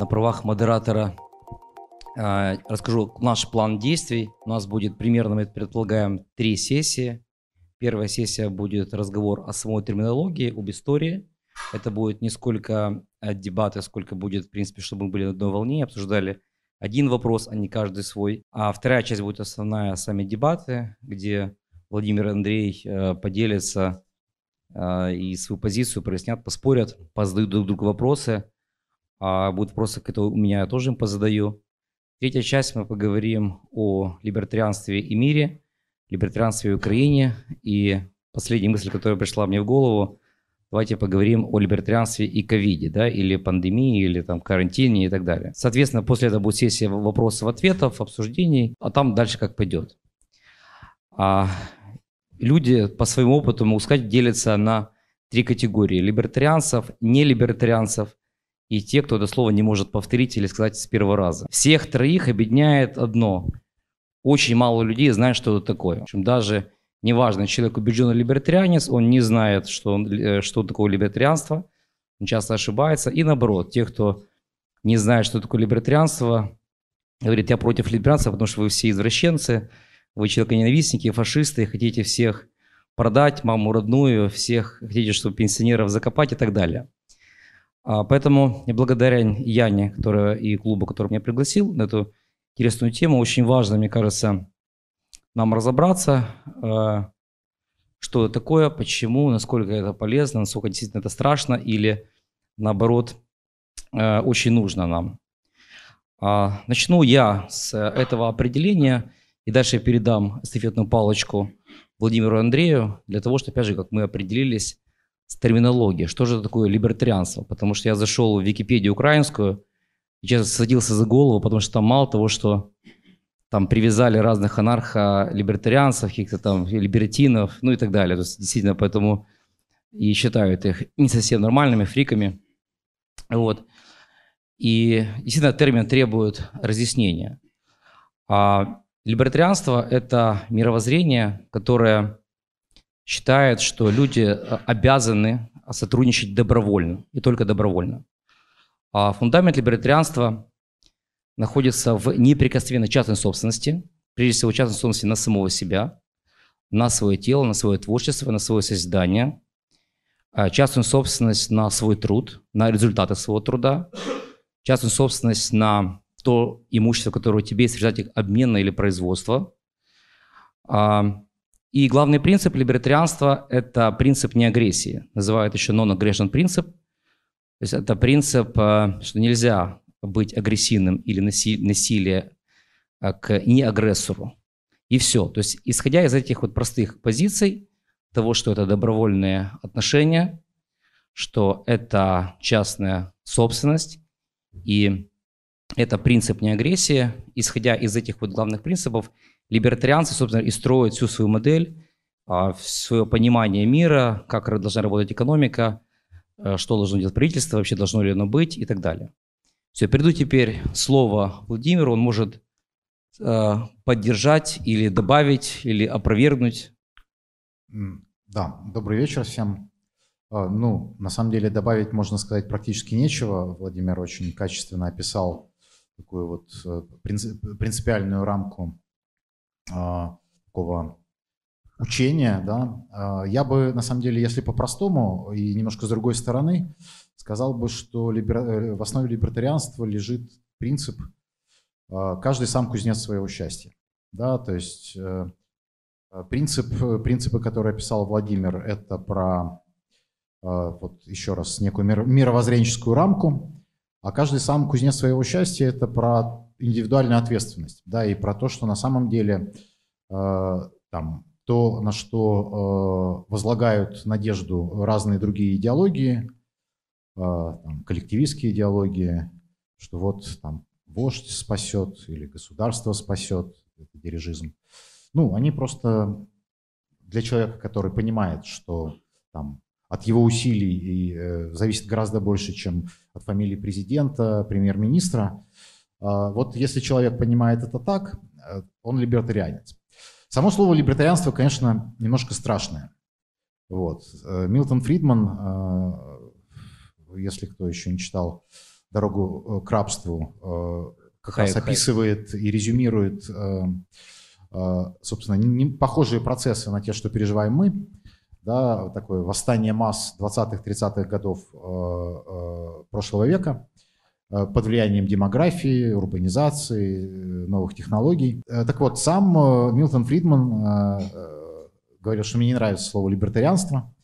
на правах модератора а, расскажу наш план действий. У нас будет примерно, мы предполагаем, три сессии. Первая сессия будет разговор о самой терминологии, об истории. Это будет не сколько дебаты, сколько будет, в принципе, чтобы мы были на одной волне, обсуждали один вопрос, а не каждый свой. А вторая часть будет основная, сами дебаты, где Владимир и Андрей э, поделятся э, и свою позицию прояснят, поспорят, позадают друг другу вопросы. А будут вопросы, которые у меня я тоже им позадаю. Третья часть мы поговорим о либертарианстве и мире, либертарианстве в Украине. И последняя мысль, которая пришла мне в голову, давайте поговорим о либертарианстве и ковиде, да, или пандемии, или там карантине и так далее. Соответственно, после этого будет сессия вопросов-ответов, обсуждений, а там дальше как пойдет. А люди по своему опыту, могу сказать, делятся на три категории. Либертарианцев, нелибертарианцев и те, кто это слово не может повторить или сказать с первого раза. Всех троих объединяет одно. Очень мало людей знают, что это такое. В общем, даже неважно, человек убежденный либертарианец, он не знает, что, он, э, что такое либертарианство, он часто ошибается. И наоборот, те, кто не знает, что такое либертарианство, говорит, я против либертарианства, потому что вы все извращенцы, вы человеконенавистники, фашисты, хотите всех продать, маму родную, всех хотите, чтобы пенсионеров закопать и так далее. А, поэтому благодаря Яне которая, и клубу, который меня пригласил на эту интересную тему, очень важно, мне кажется, нам разобраться, а, что это такое, почему, насколько это полезно, насколько действительно это страшно или наоборот а, очень нужно нам. Начну я с этого определения и дальше я передам эстафетную палочку Владимиру Андрею для того, чтобы, опять же, как мы определились, с терминологией, что же такое либертарианство. Потому что я зашел в Википедию украинскую и сейчас садился за голову, потому что там мало того, что там привязали разных анархо-либертарианцев, каких-то там либертинов, ну и так далее. То есть действительно поэтому и считают их не совсем нормальными, фриками. Вот. И действительно термин требует разъяснения. А либертарианство – это мировоззрение, которое считает, что люди э, обязаны сотрудничать добровольно и только добровольно. А фундамент либертарианства находится в неприкосновенной частной собственности, прежде всего частной собственности на самого себя, на свое тело, на свое творчество, на свое создание, а частную собственность на свой труд, на результаты своего труда, частную собственность на то имущество, которое у тебя есть в результате обмена или производства, а и главный принцип либертарианства – это принцип неагрессии. Называют еще non-aggression принцип. То есть это принцип, э, что нельзя быть агрессивным или насилие э, к неагрессору. И все. То есть исходя из этих вот простых позиций, того, что это добровольные отношения, что это частная собственность и это принцип неагрессии, исходя из этих вот главных принципов, либертарианцы, собственно, и строят всю свою модель, а, свое понимание мира, как должна работать экономика, э, что должно делать правительство, вообще должно ли оно быть и так далее. Все, перейду теперь слово Владимиру, он может э, поддержать или добавить, или опровергнуть. Да, добрый вечер всем. Э, ну, на самом деле добавить, можно сказать, практически нечего. Владимир очень качественно описал такую вот принципиальную рамку а, такого учения, да, а, я бы, на самом деле, если по-простому и немножко с другой стороны, сказал бы, что. Э, в основе либертарианства лежит принцип а, «каждый сам кузнец своего счастья». Да, то есть э, принцип, принципы, которые описал Владимир, это про, вот еще раз, некую мировоззренческую рамку, а каждый сам кузнец своего счастья – это про индивидуальную ответственность, да, и про то, что на самом деле э, там то, на что э, возлагают надежду разные другие идеологии, э, там, коллективистские идеологии, что вот там вождь спасет или государство спасет, это дирижизм. Ну, они просто для человека, который понимает, что там от его усилий и, э, зависит гораздо больше, чем от фамилии президента, премьер-министра, а, вот если человек понимает это так, э, он либертарианец. Само слово либертарианство, конечно, немножко страшное. Вот. Э, Милтон Фридман, э, если кто еще не читал дорогу к рабству, как раз описывает и резюмирует, собственно, похожие процессы на те, что переживаем мы. Да, такое восстание масс 20-30-х годов прошлого века – под влиянием демографии, урбанизации, новых технологий. Э, так вот, сам э, Милтон Фридман говорил, что мне не нравится слово «либертарианство».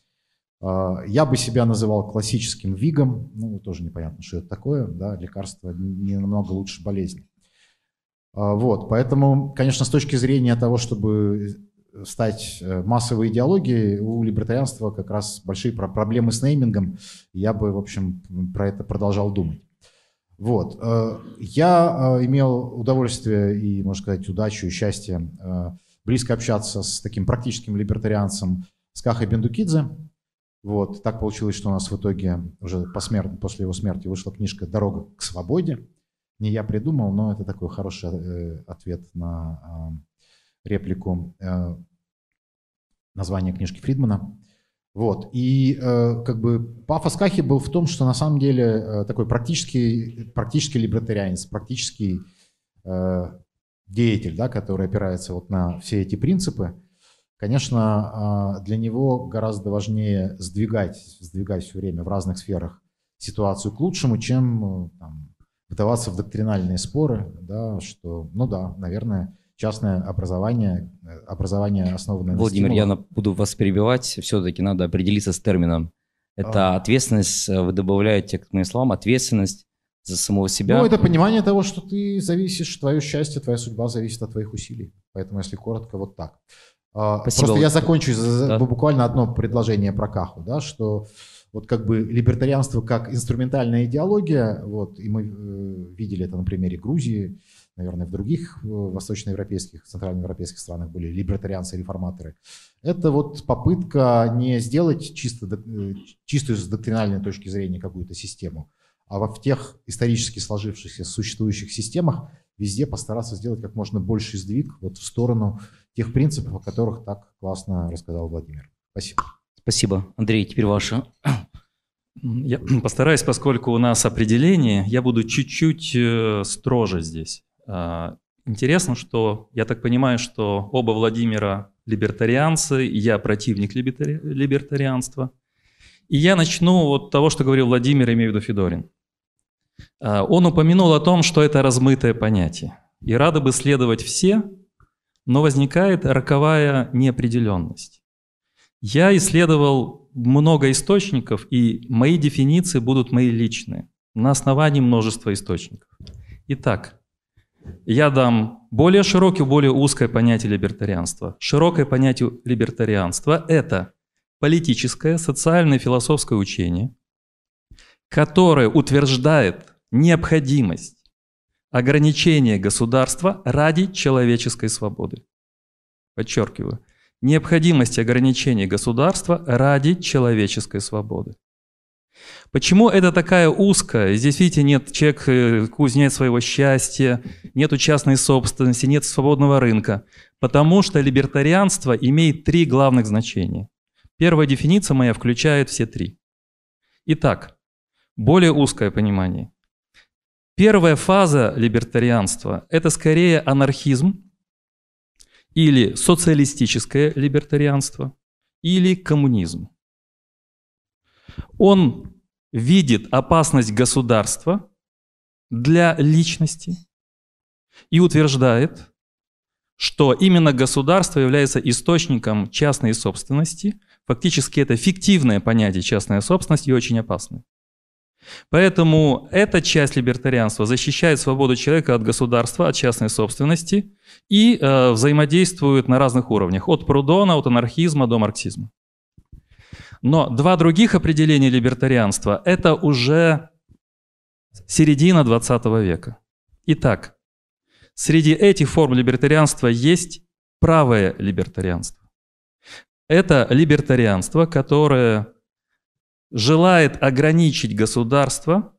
Я бы себя называл классическим вигом, ну, тоже непонятно, что это такое, да, лекарство не намного лучше болезни. Вот, поэтому, конечно, с точки зрения того, чтобы стать массовой идеологией, у либертарианства как раз большие проблемы с неймингом, я бы, в общем, про это продолжал думать. Вот. Э, я э, имел удовольствие и, можно сказать, удачу и счастье э, близко общаться с таким практическим либертарианцем Скахой Бендукидзе. Вот. Так получилось, что у нас в итоге уже посмертно, после его смерти вышла книжка «Дорога к свободе». Не я придумал, но это такой хороший ответ на реплику названия книжки Фридмана. Вот. И э, как бы пафос Кахи был в том, что на самом деле э, такой практический, практический либертарианец, практический э, деятель, да, который опирается вот на все эти принципы, конечно, э, для него гораздо важнее сдвигать, сдвигать все время в разных сферах ситуацию к лучшему, чем э, там, вдаваться в доктринальные споры, да, что, ну да, наверное, частное образование, э, образование основанное Владимир, на стимулах. я буду вас перебивать, все-таки надо определиться с термином. Это а. ответственность, э, вы добавляете к моим словам, ответственность за самого себя. Ну, это понимание того, что ты зависишь, твое счастье, твоя судьба зависит от твоих усилий. Поэтому, если коротко, вот так. А, Спасибо. Просто я закончу да. буквально одно предложение про Каху, да, что вот как бы либертарианство как инструментальная идеология, вот, и мы э, видели это на примере Грузии, наверное, в других э, восточноевропейских, центральноевропейских странах были либертарианцы, реформаторы. Это вот попытка не сделать чисто, э, чистую с доктринальной точки зрения какую-то систему, а в тех исторически сложившихся существующих системах везде постараться сделать как можно больше сдвиг вот в сторону тех принципов, о которых так классно рассказал Владимир. Спасибо. Спасибо. Андрей, теперь ваше. Я постараюсь, поскольку у нас определение, я буду чуть-чуть э, строже здесь. А, интересно, что я так понимаю, что оба Владимира либертарианцы, я противник либертари... либертарианства. И я начну вот того, что говорил Владимир, имею в виду Федорин. А, он упомянул о том, что это размытое понятие. И рады бы следовать все, но возникает роковая неопределенность. Я исследовал много источников, и мои дефиниции будут мои личные, на основании множества источников. Итак, я дам более широкое, более узкое понятие либертарианства. Широкое понятие либертарианства – это политическое, социальное, философское учение, которое утверждает необходимость ограничения государства ради человеческой свободы. Подчеркиваю, необходимость ограничения государства ради человеческой свободы. Почему это такая узкая? Здесь, видите, нет человек э, кузнец своего счастья, нет частной собственности, нет свободного рынка. Потому что либертарианство имеет три главных значения. Первая дефиниция моя включает все три. Итак, более узкое понимание. Первая фаза либертарианства – это скорее анархизм или социалистическое либертарианство или коммунизм. Он видит опасность государства для личности и утверждает, что именно государство является источником частной собственности. Фактически это фиктивное понятие частная собственность и очень опасное. Поэтому эта часть либертарианства защищает свободу человека от государства, от частной собственности и э, взаимодействует на разных уровнях, от Прудона, от анархизма до марксизма. Но два других определения либертарианства – это уже середина 20 века. Итак, среди этих форм либертарианства есть правое либертарианство. Это либертарианство, которое желает ограничить государство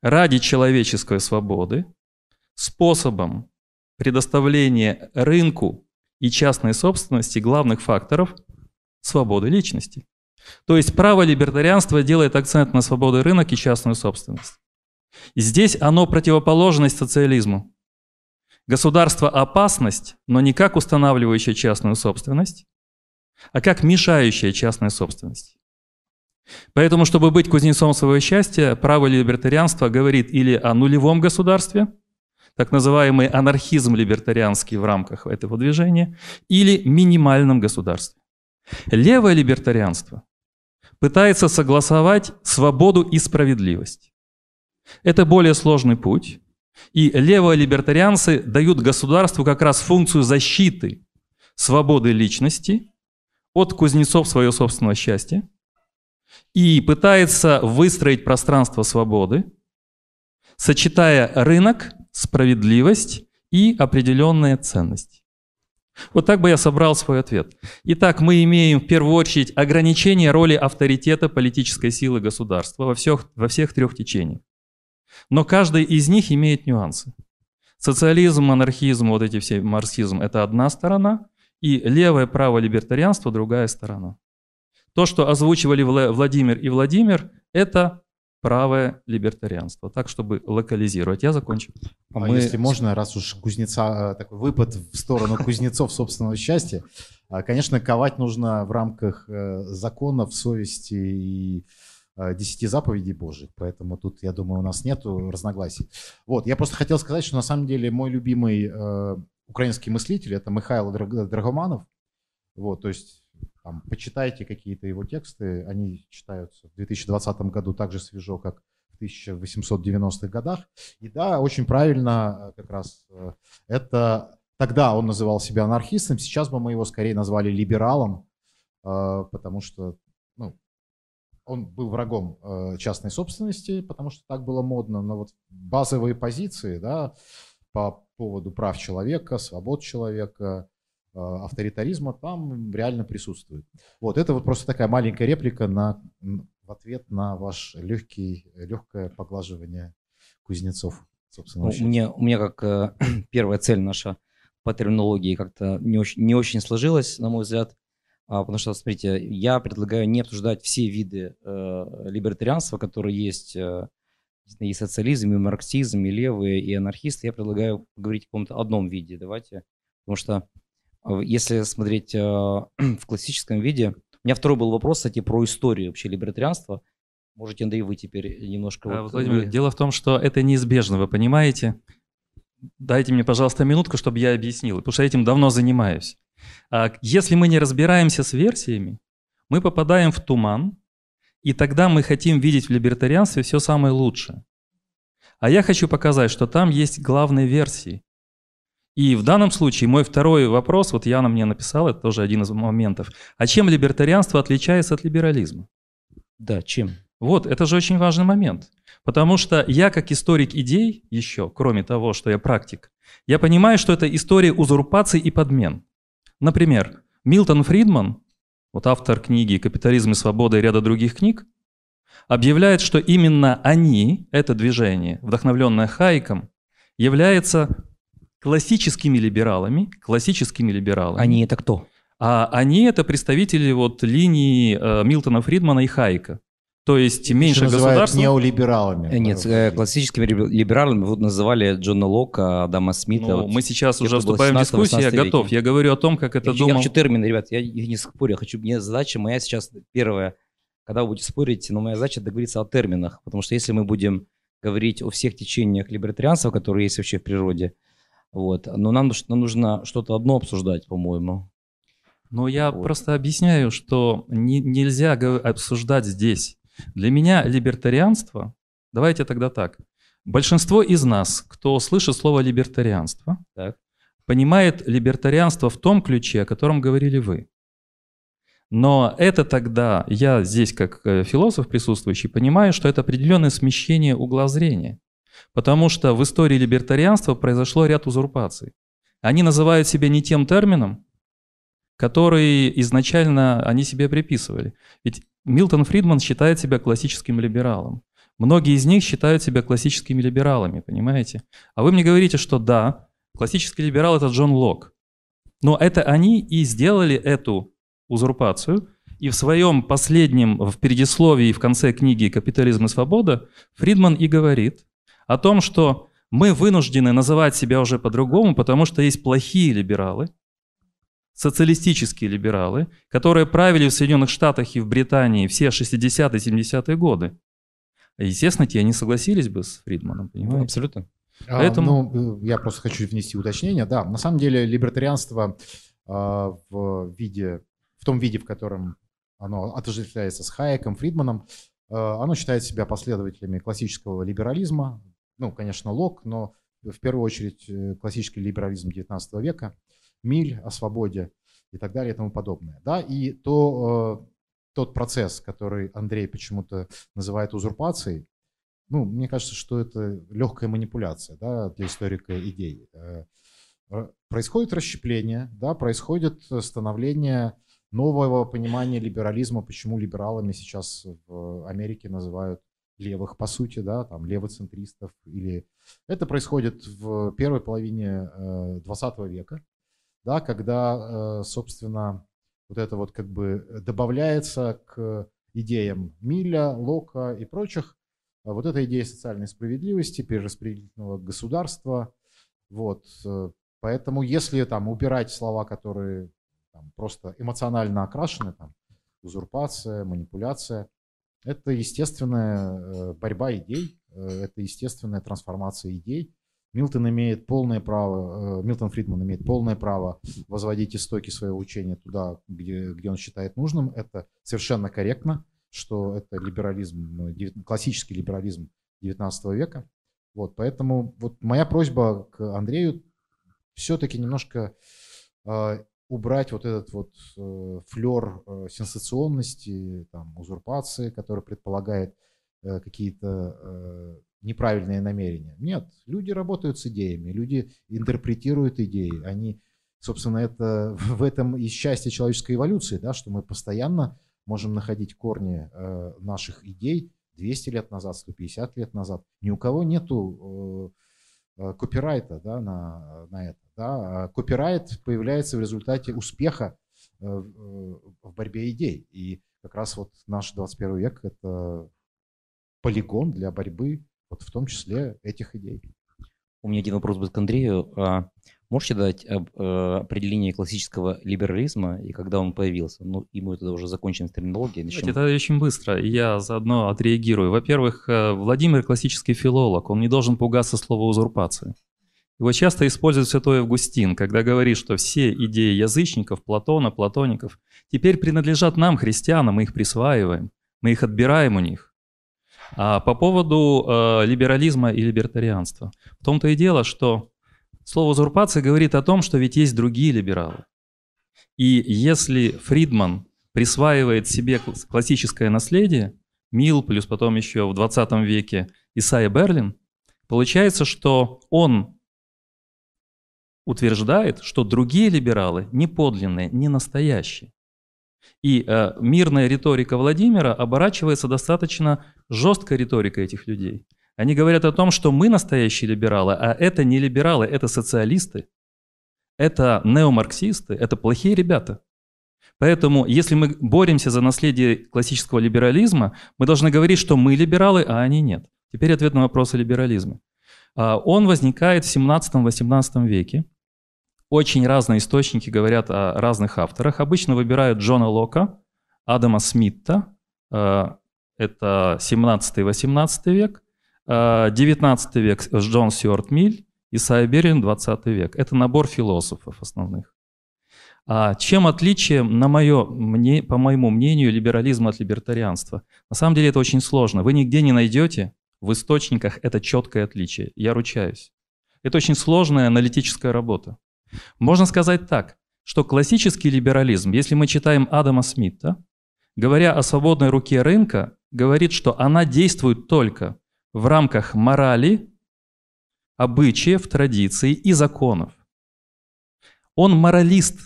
ради человеческой свободы способом предоставления рынку и частной собственности главных факторов свободы личности. То есть право либертарианства делает акцент на свободный рынок и частную собственность. Здесь оно противоположность социализму. Государство – опасность, но не как устанавливающая частную собственность, а как мешающая частной собственности. Поэтому, чтобы быть кузнецом своего счастья, право либертарианства говорит или о нулевом государстве, так называемый анархизм либертарианский в рамках этого движения, или минимальном государстве. Левое либертарианство пытается согласовать свободу и справедливость. Это более сложный путь, и левые либертарианцы дают государству как раз функцию защиты свободы личности от кузнецов своего собственного счастья и пытается выстроить пространство свободы, сочетая рынок, справедливость и определенные ценности. Вот так бы я собрал свой ответ. Итак, мы имеем в первую очередь ограничение роли авторитета политической силы государства во всех, во всех трех течениях. Но каждый из них имеет нюансы. Социализм, анархизм, вот эти все, марксизм – это одна сторона, и левое право либертарианство – другая сторона. То, что озвучивали Владимир и Владимир, это правое либертарианство. Так, чтобы локализировать. Я закончу. А, мы... если можно, раз уж кузнеца, э, такой выпад в сторону кузнецов собственного счастья, а, конечно, ковать нужно в рамках э, законов, совести и Э, десяти заповедей Божьих, поэтому тут, я думаю, у нас нет разногласий. Вот, я просто хотел сказать, что на самом деле мой любимый э, украинский мыслитель это Михаил Драгоманов. Вот, то есть там, почитайте какие-то его тексты, они читаются в 2020 году так же свежо, как в 1890-х годах. И да, очень правильно э, как раз э, это тогда он называл себя анархистом, сейчас бы мы его скорее назвали либералом, потому что он был врагом э, частной собственности, потому что так было модно, но вот базовые позиции да, по поводу прав человека, свобод человека, э, авторитаризма там реально присутствует. Вот это вот просто такая маленькая реплика на, в ответ на ваш легкий, легкое поглаживание кузнецов. Собственно, ну, мне, у меня как э, первая цель наша по терминологии как-то не очень, не очень сложилась, на мой взгляд. А, потому что, смотрите, я предлагаю не обсуждать все виды э, либертарианства, которые есть, э, и социализм, и марксизм, и левые, и анархисты. Я предлагаю говорить о каком-то одном виде. Давайте. Потому что э, если смотреть э, в классическом виде, у меня второй был вопрос, кстати, про историю вообще либертарианства. Можете, Андрей, вы теперь немножко... А, вот, Владимир, вы... дело в том, что это неизбежно, вы понимаете? Дайте мне, пожалуйста, минутку, чтобы я объяснил, потому что я этим давно занимаюсь. А если мы не разбираемся с версиями, мы попадаем в туман, и тогда мы хотим видеть в либертарианстве все самое лучшее. А я хочу показать, что там есть главные версии. И в данном случае мой второй вопрос, вот Яна мне написала, это тоже один из моментов. А чем либертарианство отличается от либерализма? Да, чем? Вот, это же очень важный момент. Потому что я как историк идей еще, кроме того, что я практик, я понимаю, что это история узурпаций и подмен. Например, Милтон Фридман, вот автор книги «Капитализм и свобода» и ряда других книг, объявляет, что именно они, это движение, вдохновленное Хайком, является классическими либералами, классическими либералами. Они это кто? А они это представители вот линии э, Милтона Фридмана и Хайка. То есть меньше государства... неолибералами. Э, нет, э, классическими либералами вот называли Джона Лока, Адама Смита. Ну, вот, мы сейчас уже вступаем в дискуссию, я готов. Я говорю о том, как это я, думал... Я хочу термины, ребят, я, я не спорю. Я хочу, мне задача моя сейчас первая, когда вы будете спорить, но моя задача договориться о терминах. Потому что если мы будем говорить о всех течениях либертарианства, которые есть вообще в природе, вот, но нам, нам нужно что-то одно обсуждать, по-моему. Но я вот. просто объясняю, что не, нельзя обсуждать здесь для меня либертарианство, давайте тогда так, большинство из нас, кто слышит слово либертарианство, так. понимает либертарианство в том ключе, о котором говорили вы. Но это тогда, я здесь как э, философ присутствующий, понимаю, что это определенное смещение угла зрения. Потому что в истории либертарианства произошло ряд узурпаций. Они называют себя не тем термином, который изначально они себе приписывали. Ведь Милтон Фридман считает себя классическим либералом. Многие из них считают себя классическими либералами, понимаете? А вы мне говорите, что да, классический либерал – это Джон Лок. Но это они и сделали эту узурпацию, И в своем последнем, в предисловии в конце книги «Капитализм и свобода» Фридман и говорит о том, что мы вынуждены называть себя уже по-другому, потому что есть плохие либералы, социалистические либералы, которые правили в Соединенных Штатах и в Британии все 60-е, 70-е годы. Естественно, те не согласились бы с Фридманом, понимаете? Абсолютно. А, Поэтому... Ну, э, я просто хочу внести уточнение. Да, на самом деле либертарианство а, в виде, в том виде, в котором оно отождествляется с Хайеком, Фридманом, а, оно считает себя последователями классического либерализма. Ну, конечно, Лок, но в первую очередь э, классический либерализм XIX века, Миль о свободе и так далее и тому подобное. Да? И то, э, тот процесс, который Андрей почему-то называет узурпацией, ну, мне кажется, что это легкая манипуляция да, для историка идей. Э, происходит расщепление, да, происходит становление нового понимания либерализма, почему либералами сейчас в Америке называют левых, по сути, да, там левоцентристов. Или... Это происходит в первой половине 20 э, века, да, когда, э, собственно, вот это вот как бы добавляется к идеям Милля, Лока и прочих, а вот эта идея социальной справедливости, перераспределительного государства, вот, э, поэтому если там убирать слова, которые там, просто эмоционально окрашены, там, узурпация, манипуляция, это естественная э, борьба идей, э, это естественная трансформация идей. Милтон имеет полное право, Милтон Фридман имеет полное право возводить истоки своего учения туда, где, где он считает нужным. Это совершенно корректно что это либерализм, классический либерализм 19 века. Вот, поэтому вот моя просьба к Андрею все-таки немножко э, убрать вот этот вот э, флер э, сенсационности, там, узурпации, который предполагает э, какие-то э, неправильные намерения. Нет, люди работают с идеями, люди интерпретируют идеи, они, собственно, это в этом и счастье человеческой эволюции, да, что мы постоянно можем находить корни э, наших идей 200 лет назад, 150 лет назад. Ни у кого нету э, э, копирайта да, на, на это. Да. А копирайт появляется в результате успеха в борьбе идей. И как раз вот наш 21 век – это полигон для борьбы, вот в том числе этих идей. У меня один вопрос будет к Андрею. А, можете дать э, определение классического либерализма и когда он появился? Ну, и мы тогда уже закончим с терминологией. Начнем. Это очень быстро. Я заодно отреагирую. Во-первых, э, Владимир классический филолог. Он не должен пугаться слова узурпации. Его часто использует святой Августин, когда говорит, что все идеи язычников, Платона, платоников теперь принадлежат нам, христианам, мы их присваиваем, мы их отбираем у них. А по поводу э, либерализма и либертарианства. В том-то и дело, что слово узурпация говорит о том, что ведь есть другие либералы. И если Фридман присваивает себе классическое наследие, Мил, плюс потом еще в 20 веке Исайя Берлин, получается, что он утверждает, что другие либералы не подлинные, не настоящие. И э, мирная риторика Владимира оборачивается достаточно жесткой риторикой этих людей. Они говорят о том, что мы настоящие либералы, а это не либералы, это социалисты, это неомарксисты, это плохие ребята. Поэтому, если мы боремся за наследие классического либерализма, мы должны говорить, что мы либералы, а они нет. Теперь ответ на вопрос о либерализме. А, он возникает в 17-18 веке. Очень разные источники говорят о разных авторах. Обычно выбирают Джона Лока, Адама Смита, э, это 17-18 век, 19 э, век Джон Сюарт Миль, Исайя Берлин 20 век. Это набор философов основных. А чем отличие, на мое, мне, по моему мнению, либерализма от либертарианства? На самом деле это очень сложно. Вы нигде не найдете в источниках это четкое отличие. Я ручаюсь. Это очень сложная аналитическая работа. Можно сказать так, что классический либерализм, если мы читаем Адама Смита, говоря о свободной руке рынка, говорит, что она действует только в рамках морали, обычаев, традиций и законов. Он моралист.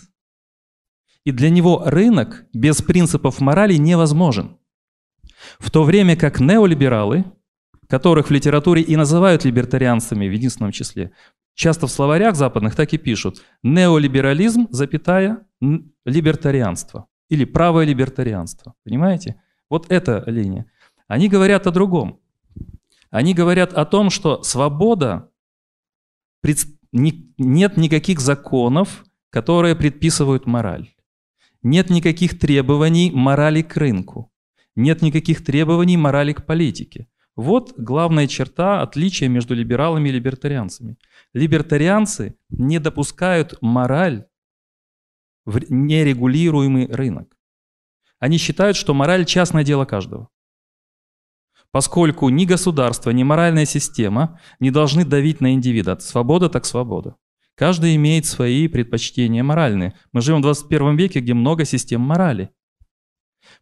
И для него рынок без принципов морали невозможен. В то время как неолибералы, которых в литературе и называют либертарианцами в единственном числе, Часто в словарях западных так и пишут. Неолиберализм, запятая, либертарианство. или правое либертарианство. Понимаете? Вот эта линия. Они говорят о другом. Они говорят о том, что свобода, нет никаких законов, которые предписывают мораль. Нет никаких требований морали к рынку. Нет никаких требований морали к политике. Вот главная черта отличия между либералами и либертарианцами. Либертарианцы не допускают мораль в нерегулируемый рынок. Они считают, что мораль – частное дело каждого. Поскольку ни государство, ни моральная система не должны давить на индивида. Свобода так свобода. Каждый имеет свои предпочтения моральные. Мы живем в 21 веке, где много систем морали.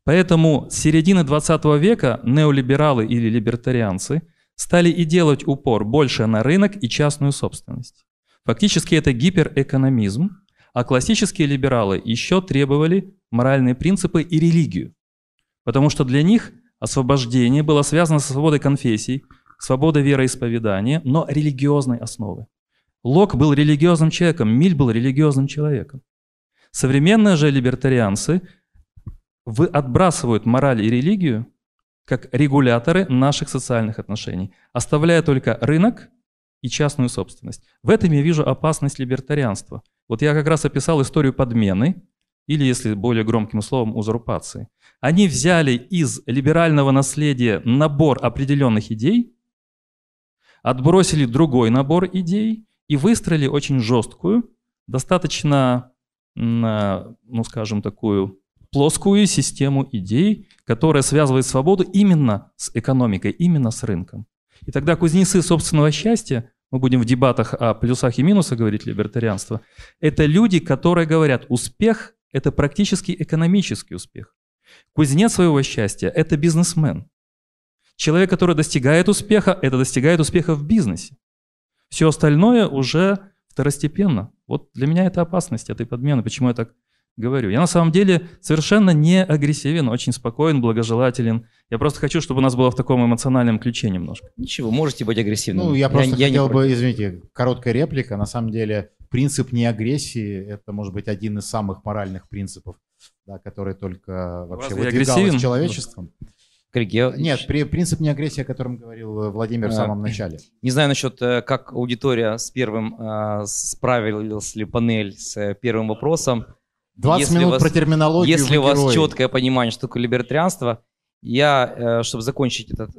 Поэтому с середины 20 века неолибералы или либертарианцы стали и делать упор больше на рынок и частную собственность. Фактически это гиперэкономизм, а классические либералы еще требовали моральные принципы и религию. Потому что для них освобождение было связано со свободой конфессий, свободой вероисповедания, но религиозной основы. Лок был религиозным человеком, Миль был религиозным человеком. Современные же либертарианцы вы отбрасывают мораль и религию как регуляторы наших социальных отношений, оставляя только рынок и частную собственность. В этом я вижу опасность либертарианства. Вот я как раз описал историю подмены, или, если более громким словом, узурпации. Они взяли из либерального наследия набор определенных идей, отбросили другой набор идей и выстроили очень жесткую, достаточно, ну скажем, такую плоскую систему идей, которая связывает свободу именно с экономикой, именно с рынком. И тогда кузнецы собственного счастья, мы будем в дебатах о плюсах и минусах говорить либертарианства, это люди, которые говорят, успех – это практически экономический успех. Кузнец своего счастья – это бизнесмен. Человек, который достигает успеха, это достигает успеха в бизнесе. Все остальное уже второстепенно. Вот для меня это опасность этой подмены. Почему я так говорю? Я на самом деле совершенно не агрессивен, очень спокоен, благожелателен. Я просто хочу, чтобы у нас было в таком эмоциональном ключе немножко. Ничего, можете быть агрессивным. Ну, я просто я, хотел я бы, против. извините, короткая реплика. На самом деле принцип неагрессии – это, может быть, один из самых моральных принципов, да, который только вообще выдвигалось человечеством. Коллеги, я... Нет, при, принцип неагрессии, о котором говорил э, Владимир в самом начале. Не знаю насчет, э, как аудитория с первым, э, справилась ли панель с первым вопросом. 20 если минут вас, про терминологию Если у вас герои. четкое понимание, что такое либертарианство, я, чтобы закончить этот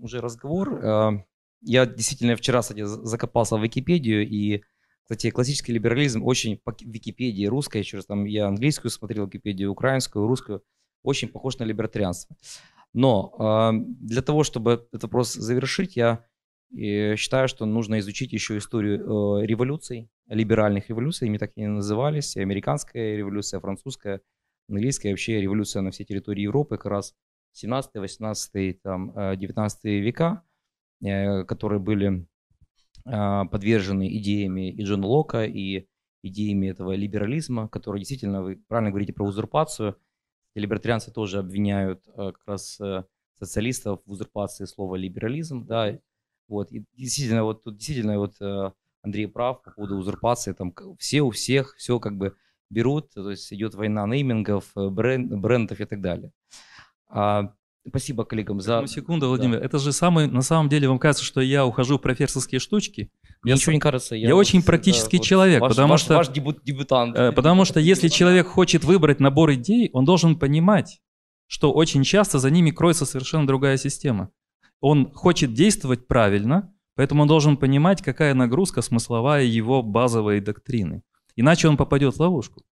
уже разговор, я действительно вчера, кстати, закопался в Википедию, и, кстати, классический либерализм очень по Википедии русской, еще раз там я английскую смотрел, Википедию украинскую, русскую, очень похож на либертарианство. Но э, для того, чтобы этот вопрос завершить, я э, считаю, что нужно изучить еще историю э, революций, либеральных революций, ими так и назывались, американская революция, французская, английская, вообще революция на всей территории Европы, как раз 17, 18, там, 19 века, э, которые были э, подвержены идеями и Джона Лока, и идеями этого либерализма, который действительно, вы правильно говорите про узурпацию, либертарианцы тоже обвиняют э, как раз э, социалистов в узурпации слова либерализм, да, вот, и действительно, вот тут действительно вот э, Андрей прав по поводу узурпации, там все у всех, все как бы берут, то есть идет война неймингов, бренд, брендов и так далее. А, спасибо коллегам за... Ну, секунду, Владимир, да. это же самый, на самом деле, вам кажется, что я ухожу в профессорские штучки, мне ничего не кажется. Я, я очень практический да, человек, ваш, потому ваш, что... Ваш дебют, дебютант. Э, потому что если человек хочет выбрать набор идей, он должен понимать, что очень часто за ними кроется совершенно другая система. Он хочет действовать правильно, поэтому он должен понимать, какая нагрузка смысловая его базовой доктрины. Иначе он попадет в ловушку.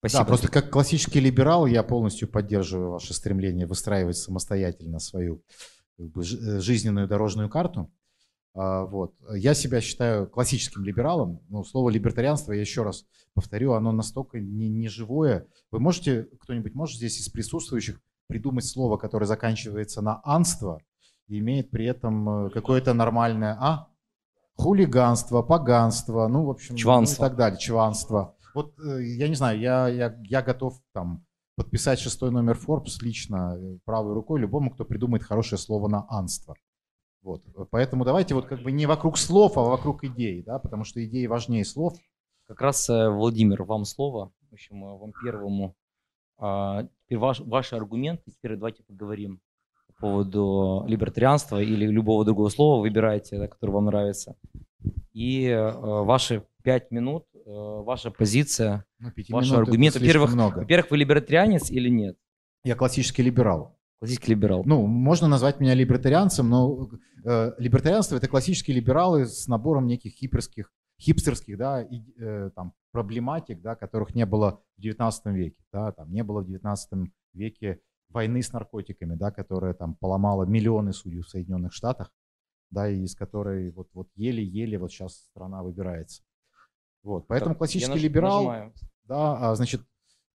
Спасибо. Да, просто как классический либерал я полностью поддерживаю ваше стремление выстраивать самостоятельно свою как бы, э, жизненную дорожную карту. А, вот. Я себя считаю классическим либералом. Ну, слово либертарианство, я еще раз повторю, оно настолько не, не живое. Вы можете, кто-нибудь может здесь из присутствующих придумать слово, которое заканчивается на «анство» и имеет при этом э, какое-то нормальное «а»? Хулиганство, поганство, ну, в общем, Чванство. Ну, и так далее, чванство. Вот, э, я не знаю, я, я, я готов там подписать шестой номер Forbes лично э, правой рукой любому, кто придумает хорошее слово на «анство». Вот. Поэтому давайте вот как бы не вокруг слов, а вокруг идей, да, потому что идеи важнее слов. Как раз, Владимир, вам слово. В общем, вам первому А, теперь ваш, ваши аргументы, теперь давайте поговорим по поводу либертарианства или любого другого слова, выбирайте, которое вам нравится. И э, ваши пять минут, э, ваша позиция, Ну, ваши аргументы. Во-первых, во-первых, вы либертарианец или нет? Я классический либерал. Классический либерал. Ну, можно назвать меня либертарианцем, но э, либертарианство это классические либералы с набором неких хиперских, хипстерских, да, и, э, там, проблематик, да, которых не было в 19 веке, да, там не было в 19 веке войны с наркотиками, да, которая там поломала миллионы судей в Соединенных Штатах, да, и из которой вот, вот еле-еле вот сейчас страна выбирается. Вот, поэтому Так, классический я наж- либерал, нажимаю. да, а, значит,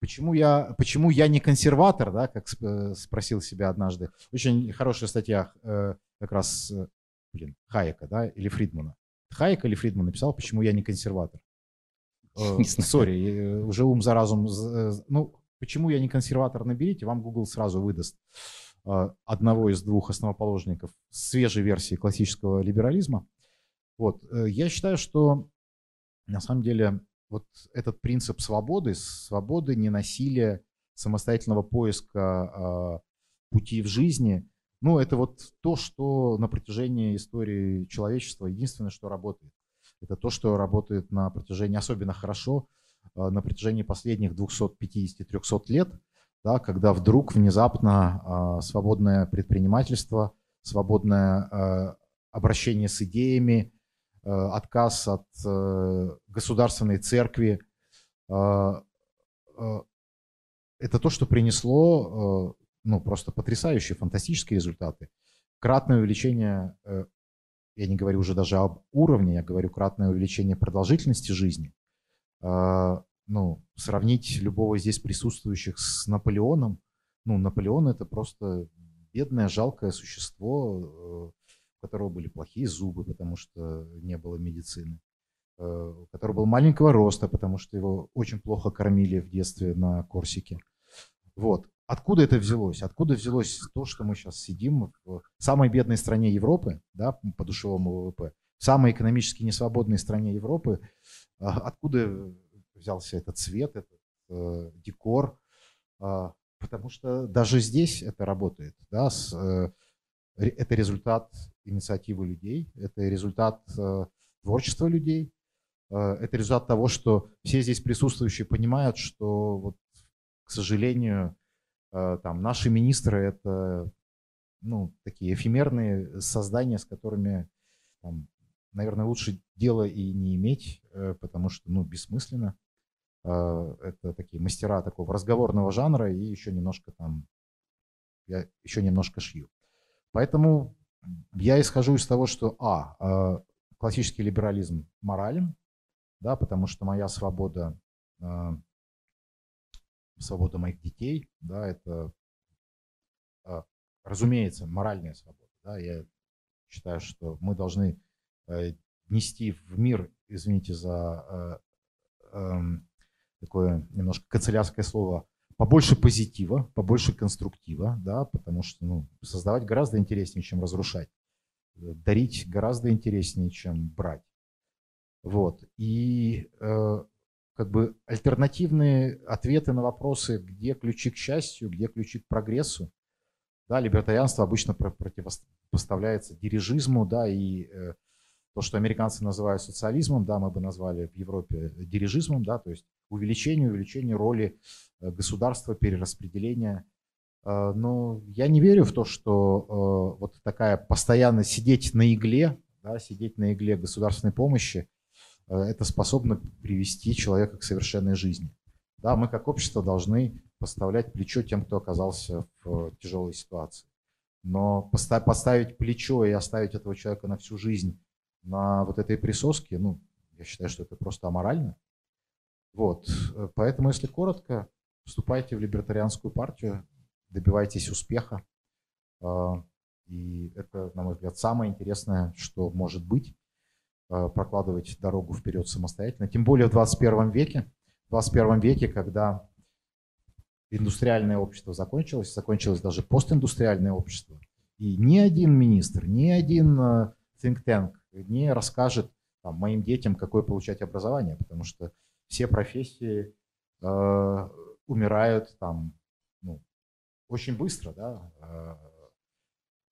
почему я, почему я не консерватор, да, как э, спросил себя однажды. Очень хорошая статья э, как раз, э, блин, Хайека, да, или Фридмана. Хайек или Фридман написал, почему я не консерватор. Э. Sorry, уже ум за разум. Ну, почему я не консерватор, наберите, вам Google сразу выдаст э, одного из двух основоположников свежей версии классического либерализма. Вот, э, я считаю, что на самом деле вот этот принцип свободы, свободы, ненасилия, самостоятельного поиска э, пути в жизни, ну, это вот то, что на протяжении истории человечества единственное, что работает. Это то, что работает на протяжении, особенно хорошо, на протяжении последних 250-300 лет, да, когда вдруг внезапно э, свободное предпринимательство, свободное э, обращение с идеями, э, отказ от э, государственной церкви, э, э, это то, что принесло э, ну, просто потрясающие, фантастические результаты. Кратное увеличение, э, я не говорю уже даже об уровне, я говорю кратное увеличение продолжительности жизни. Э, Ну, сравнить любого здесь присутствующих с Наполеоном, ну, Наполеон это просто бедное, жалкое существо, э, у которого были плохие зубы, потому что не было медицины, э, у которого был маленького роста, потому что его очень плохо кормили в детстве на Корсике. Вот. Откуда это взялось? Откуда взялось то, что мы сейчас сидим в самой бедной стране Европы, да, по душевому ВВП, самой экономически несвободной стране Европы? А, Откуда взялся этот цвет, этот э, декор? А, Потому что даже здесь это работает. Да, с, э, это результат инициативы людей, это результат э, творчества людей, э, это результат того, что все здесь присутствующие понимают, что, вот, к сожалению, э, там, наши министры – это ну, такие эфемерные создания, с которыми, там, наверное, лучше дела и не иметь, э, потому что ну, бессмысленно. Э, Это такие мастера такого разговорного жанра и еще немножко там, я еще немножко шью. Поэтому я исхожу из того, что, а, э, классический либерализм морален, да, потому что моя свобода, э, свобода моих детей, да, это, разумеется, моральная свобода. Да, я считаю, что мы должны нести в мир, извините за э, эм, такое немножко канцелярское слово, побольше позитива, побольше конструктива, да, потому что ну, создавать гораздо интереснее, чем разрушать. Э, Дарить гораздо интереснее, чем брать. Вот. И э, как бы альтернативные ответы на вопросы, где ключи к счастью, где ключи к прогрессу. Да, либертарианство обычно про- противопоставляется дирижизму, да, и э, то, что американцы называют социализмом, да, мы бы назвали в Европе дирижизмом, да, то есть увеличение, увеличение роли э, государства, перераспределения. Э, Но я не верю в то, что э, вот такая постоянно сидеть на игле, да, сидеть на игле государственной помощи, э, это способно привести человека к совершенной жизни. Да, мы как общество должны поставлять плечо тем, кто оказался в тяжелой ситуации. Но поста- поставить плечо и оставить этого человека на всю жизнь на вот этой присоске, ну, я считаю, что это просто аморально. Вот. Поэтому, если коротко, вступайте в либертарианскую партию, добивайтесь успеха. А, И это, на мой взгляд, самое интересное, что может быть, а, прокладывать дорогу вперед самостоятельно. Тем более в 21 веке. В 21 веке, когда индустриальное общество закончилось, закончилось даже постиндустриальное общество. И ни один министр, ни один э, think tank не расскажет там, моим детям, какое получать образование, потому что все профессии э, умирают там ну, очень быстро, да,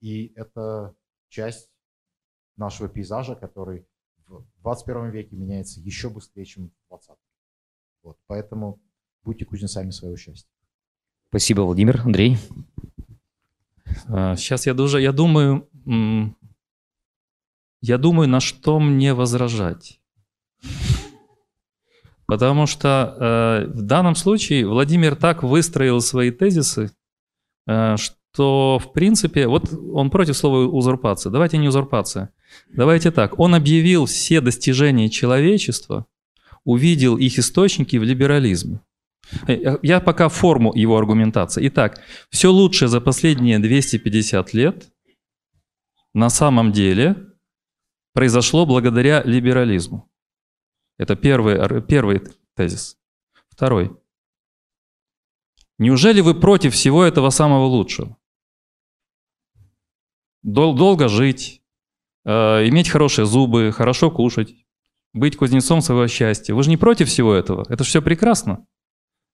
и это часть нашего пейзажа, который в 21 веке меняется еще быстрее, чем в 20 вот, Поэтому будьте кузнецами своего счастья. Спасибо, Владимир. Андрей? Сейчас я, даже, я думаю, я думаю, на что мне возражать. Потому что э, в данном случае Владимир так выстроил свои тезисы, э, что в принципе, вот он против слова узурпация. Давайте не узурпация. Давайте так. Он объявил все достижения человечества, увидел их источники в либерализме. Э, я пока форму его аргументации. Итак, все лучшее за последние 250 лет на самом деле произошло благодаря либерализму. Это первый, первый тезис. Второй. Неужели вы против всего этого самого лучшего? Дол- долго жить, э, иметь хорошие зубы, хорошо кушать, быть кузнецом своего счастья. Вы же не против всего этого. Это все прекрасно.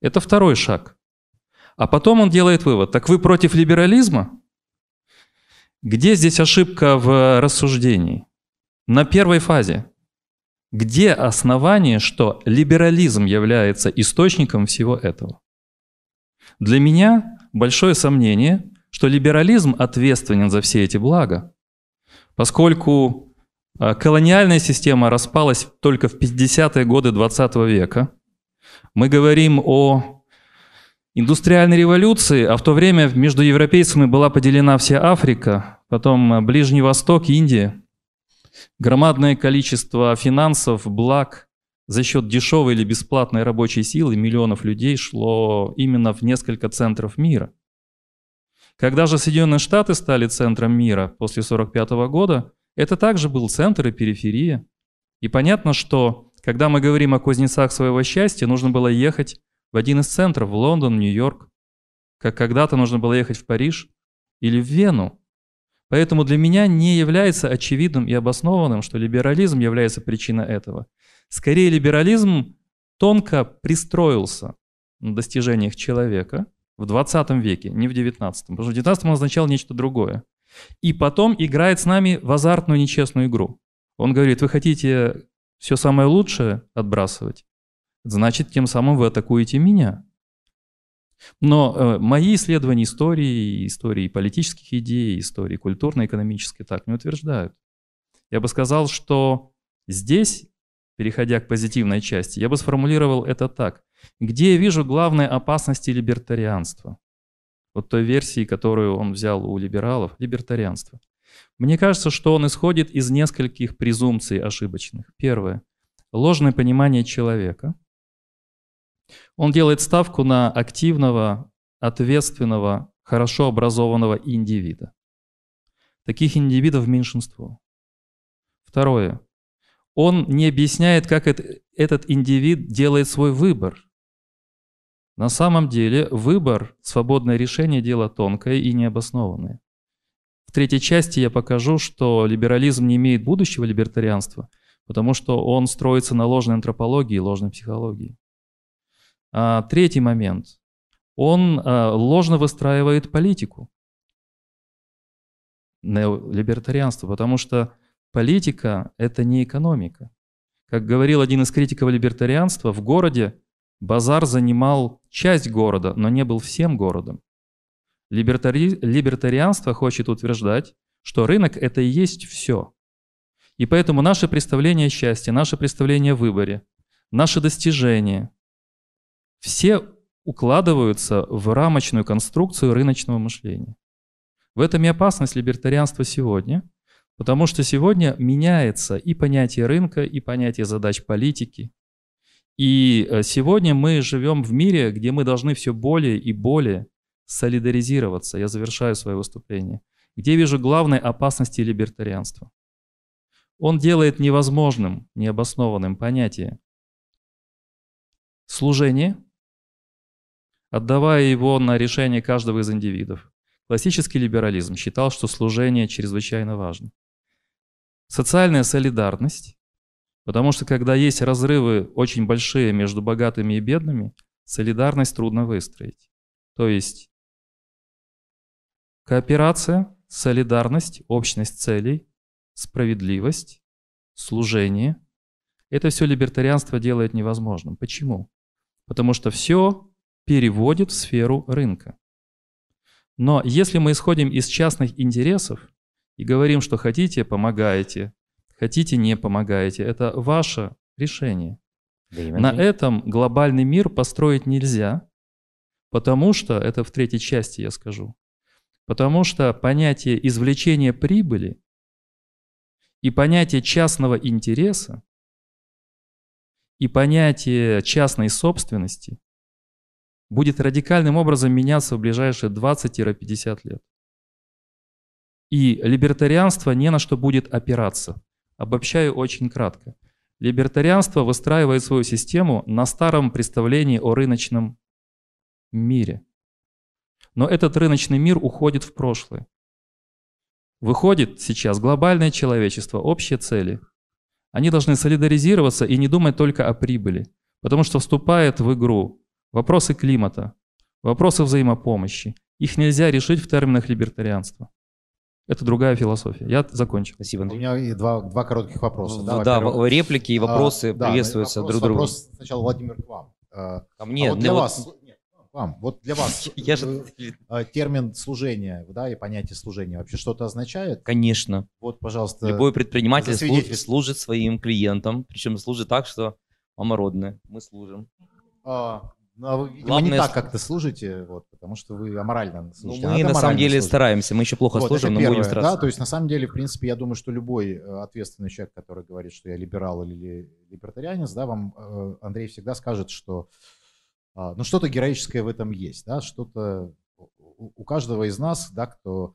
Это второй шаг. А потом он делает вывод. Так вы против либерализма? Где здесь ошибка в рассуждении? На первой фазе. Где основание, что либерализм является источником всего этого? Для меня большое сомнение, что либерализм ответственен за все эти блага, поскольку а, колониальная система распалась только в 50-е годы 20 века. Мы говорим о индустриальной революции, а в то время между европейцами была поделена вся Африка, потом Ближний Восток, Индия. Громадное количество финансов, благ за счет дешевой или бесплатной рабочей силы миллионов людей шло именно в несколько центров мира. Когда же Соединенные Штаты стали центром мира после 1945 года, это также был центр и периферия. И понятно, что когда мы говорим о кузнецах своего счастья, нужно было ехать в один из центров, в Лондон, Нью-Йорк, как когда-то нужно было ехать в Париж или в Вену. Поэтому для меня не является очевидным и обоснованным, что либерализм является причиной этого. Скорее, либерализм тонко пристроился на достижениях человека в 20 веке, не в 19. Потому что в 19 он означал нечто другое. И потом играет с нами в азартную нечестную игру. Он говорит, вы хотите все самое лучшее отбрасывать, значит, тем самым вы атакуете меня. Но э, мои исследования истории, истории политических идей, истории культурно-экономической так не утверждают. Я бы сказал, что здесь, переходя к позитивной части, я бы сформулировал это так. Где я вижу главные опасности либертарианства? Вот той версии, которую он взял у либералов, либертарианство. Мне кажется, что он исходит из нескольких презумпций ошибочных. Первое. Ложное понимание человека. Он делает ставку на активного, ответственного, хорошо образованного индивида. Таких индивидов меньшинство. Второе. Он не объясняет, как этот индивид делает свой выбор. На самом деле выбор, свободное решение – дело тонкое и необоснованное. В третьей части я покажу, что либерализм не имеет будущего либертарианства, потому что он строится на ложной антропологии и ложной психологии. А, третий момент. Он а, ложно выстраивает политику. Либертарианство, потому что политика – это не экономика. Как говорил один из критиков либертарианства, в городе базар занимал часть города, но не был всем городом. Либертари... Либертарианство хочет утверждать, что рынок – это и есть все. И поэтому наше представление о счастье, наше представление о выборе, наши достижения – все укладываются в рамочную конструкцию рыночного мышления. В этом и опасность либертарианства сегодня, потому что сегодня меняется и понятие рынка, и понятие задач политики. И э, сегодня мы живем в мире, где мы должны все более и более солидаризироваться. Я завершаю свое выступление. Где вижу главной опасности либертарианства? Он делает невозможным, необоснованным понятие служение – отдавая его на решение каждого из индивидов. Классический либерализм считал, что служение чрезвычайно важно. Социальная солидарность, потому что когда есть разрывы очень большие между богатыми и бедными, солидарность трудно выстроить. То есть кооперация, солидарность, общность целей, справедливость, служение – это все либертарианство делает невозможным. Почему? Потому что все переводит в сферу рынка. Но если мы исходим из частных интересов и говорим, что хотите – помогаете, хотите – не помогаете, это ваше решение. На этом глобальный мир построить нельзя, потому что, это в третьей части я скажу, потому что понятие извлечения прибыли и понятие частного интереса и понятие частной собственности будет радикальным образом меняться в ближайшие 20-50 лет. И либертарианство не на что будет опираться. Обобщаю очень кратко. Либертарианство выстраивает свою систему на старом представлении о рыночном мире. Но этот рыночный мир уходит в прошлое. Выходит сейчас глобальное человечество, общие цели. Они должны солидаризироваться и не думать только о прибыли, потому что вступает в игру вопросы климата, вопросы взаимопомощи. Их нельзя решить в терминах либертарианства. Это другая философия. Я закончил. Спасибо, Андрей. У меня два, два коротких вопроса. Да, да реплики и а, вопросы а, приветствуются да, вопрос, друг другу. Вопрос сначала, Владимир, к вам. А, Ко мне. А вот для вас, вот... нет, вам, вот для вас Я же... Э, термин служения, да, и понятие служения вообще что-то означает? Конечно. Вот, пожалуйста. Любой предприниматель служит своим клиентам, причем служит так, что мама родная, мы служим. А, ну, а вы, видимо, Главное... не так как-то служите, вот, потому что вы аморально служите. Ну, мы на самом деле служите. стараемся, мы еще плохо вот, служим, но первое, будем стараться. Да, то есть на самом деле, в принципе, я думаю, что любой э, ответственный человек, который говорит, что я либерал или либертарианец, да, вам э, Андрей всегда скажет, что а, ну что-то героическое в этом есть, да, что-то у каждого из нас, да, кто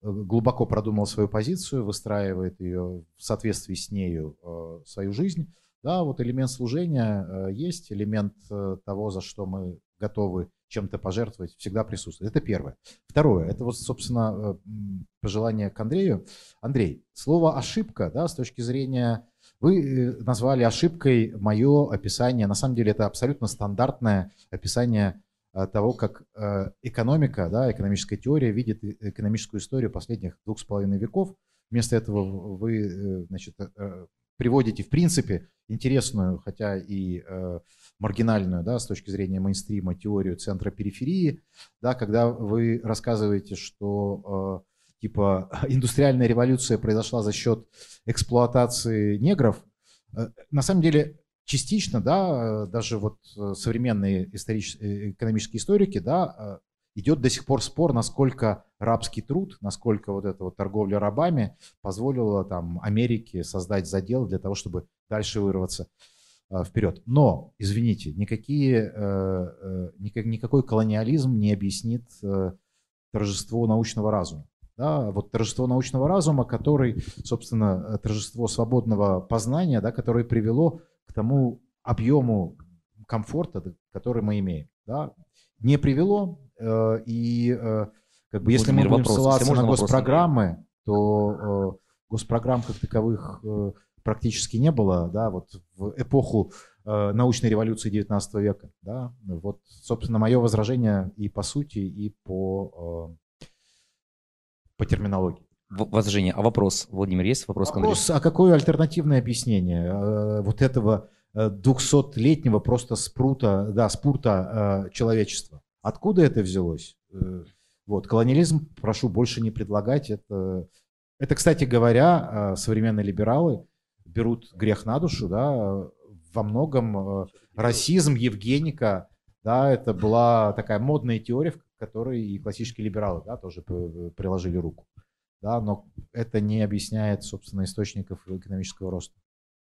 э, глубоко продумал свою позицию, выстраивает ее в соответствии с нею свою жизнь, да, вот элемент служения э, есть, элемент э, того, за что мы готовы чем-то пожертвовать, всегда присутствует. Это первое. Второе, это вот, собственно, э, пожелание к Андрею. Андрей, слово «ошибка», да, с точки зрения... Вы назвали ошибкой мое описание. На самом деле это абсолютно стандартное описание того, как экономика, да, экономическая теория видит экономическую историю последних двух с половиной веков. Вместо этого вы значит, приводите, в принципе, интересную, хотя и э, маргинальную, да, с точки зрения мейнстрима, теорию центра периферии, да, когда вы рассказываете, что э, типа индустриальная революция произошла за счет эксплуатации негров, э, на самом деле частично, да, даже вот э, современные исторические, э, экономические историки, да, э, идет до сих пор спор, насколько рабский труд, насколько вот эта вот торговля рабами позволила там Америке создать задел для того, чтобы дальше вырваться э, вперед. Но, извините, никакие, э, э, никак, никакой колониализм не объяснит э, торжество научного разума. Да, вот торжество научного разума, который, собственно, торжество свободного познания, да, которое привело к тому объему комфорта, который мы имеем. Да, не привело, Э, и э, как бы, если мы будем вопрос, ссылаться на госпрограммы, то э, госпрограмм как таковых практически не было, да, вот в эпоху научной революции 19 века, да, вот, собственно, мое возражение и по сути, и по, по терминологии. Возражение. А вопрос, Владимир, есть вопрос? Вопрос, а какое альтернативное объяснение вот этого 200-летнего просто спрута, да, спурта человечества? Откуда это взялось? Э, вот, колониализм, прошу, больше не предлагать. Это, это кстати говоря, э, современные либералы берут грех на душу, да, во многом э, расизм, Евгеника, да, это была такая модная теория, в которой и классические либералы, да, тоже приложили руку, да, но это не объясняет, собственно, источников экономического роста.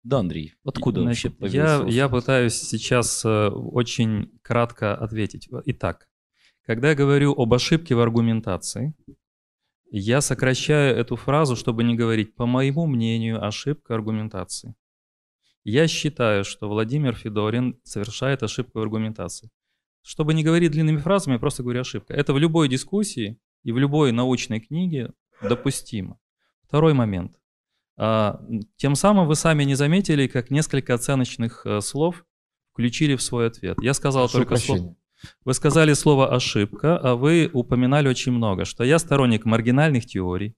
Да, Андрей, откуда Значит, вообще я, я пытаюсь сейчас э, очень кратко ответить. Итак, когда я говорю об ошибке в аргументации, я сокращаю эту фразу, чтобы не говорить «по моему мнению, ошибка аргументации». Я считаю, что Владимир Федорин совершает ошибку в аргументации. Чтобы не говорить длинными фразами, я просто говорю ошибка. Это в любой дискуссии и в любой научной книге допустимо. Второй момент. А, тем самым вы сами не заметили, как несколько оценочных э, слов включили в свой ответ. Я сказал Прошу только прощения. слово... Вы сказали слово «ошибка», а вы упоминали очень много, что я сторонник маргинальных теорий,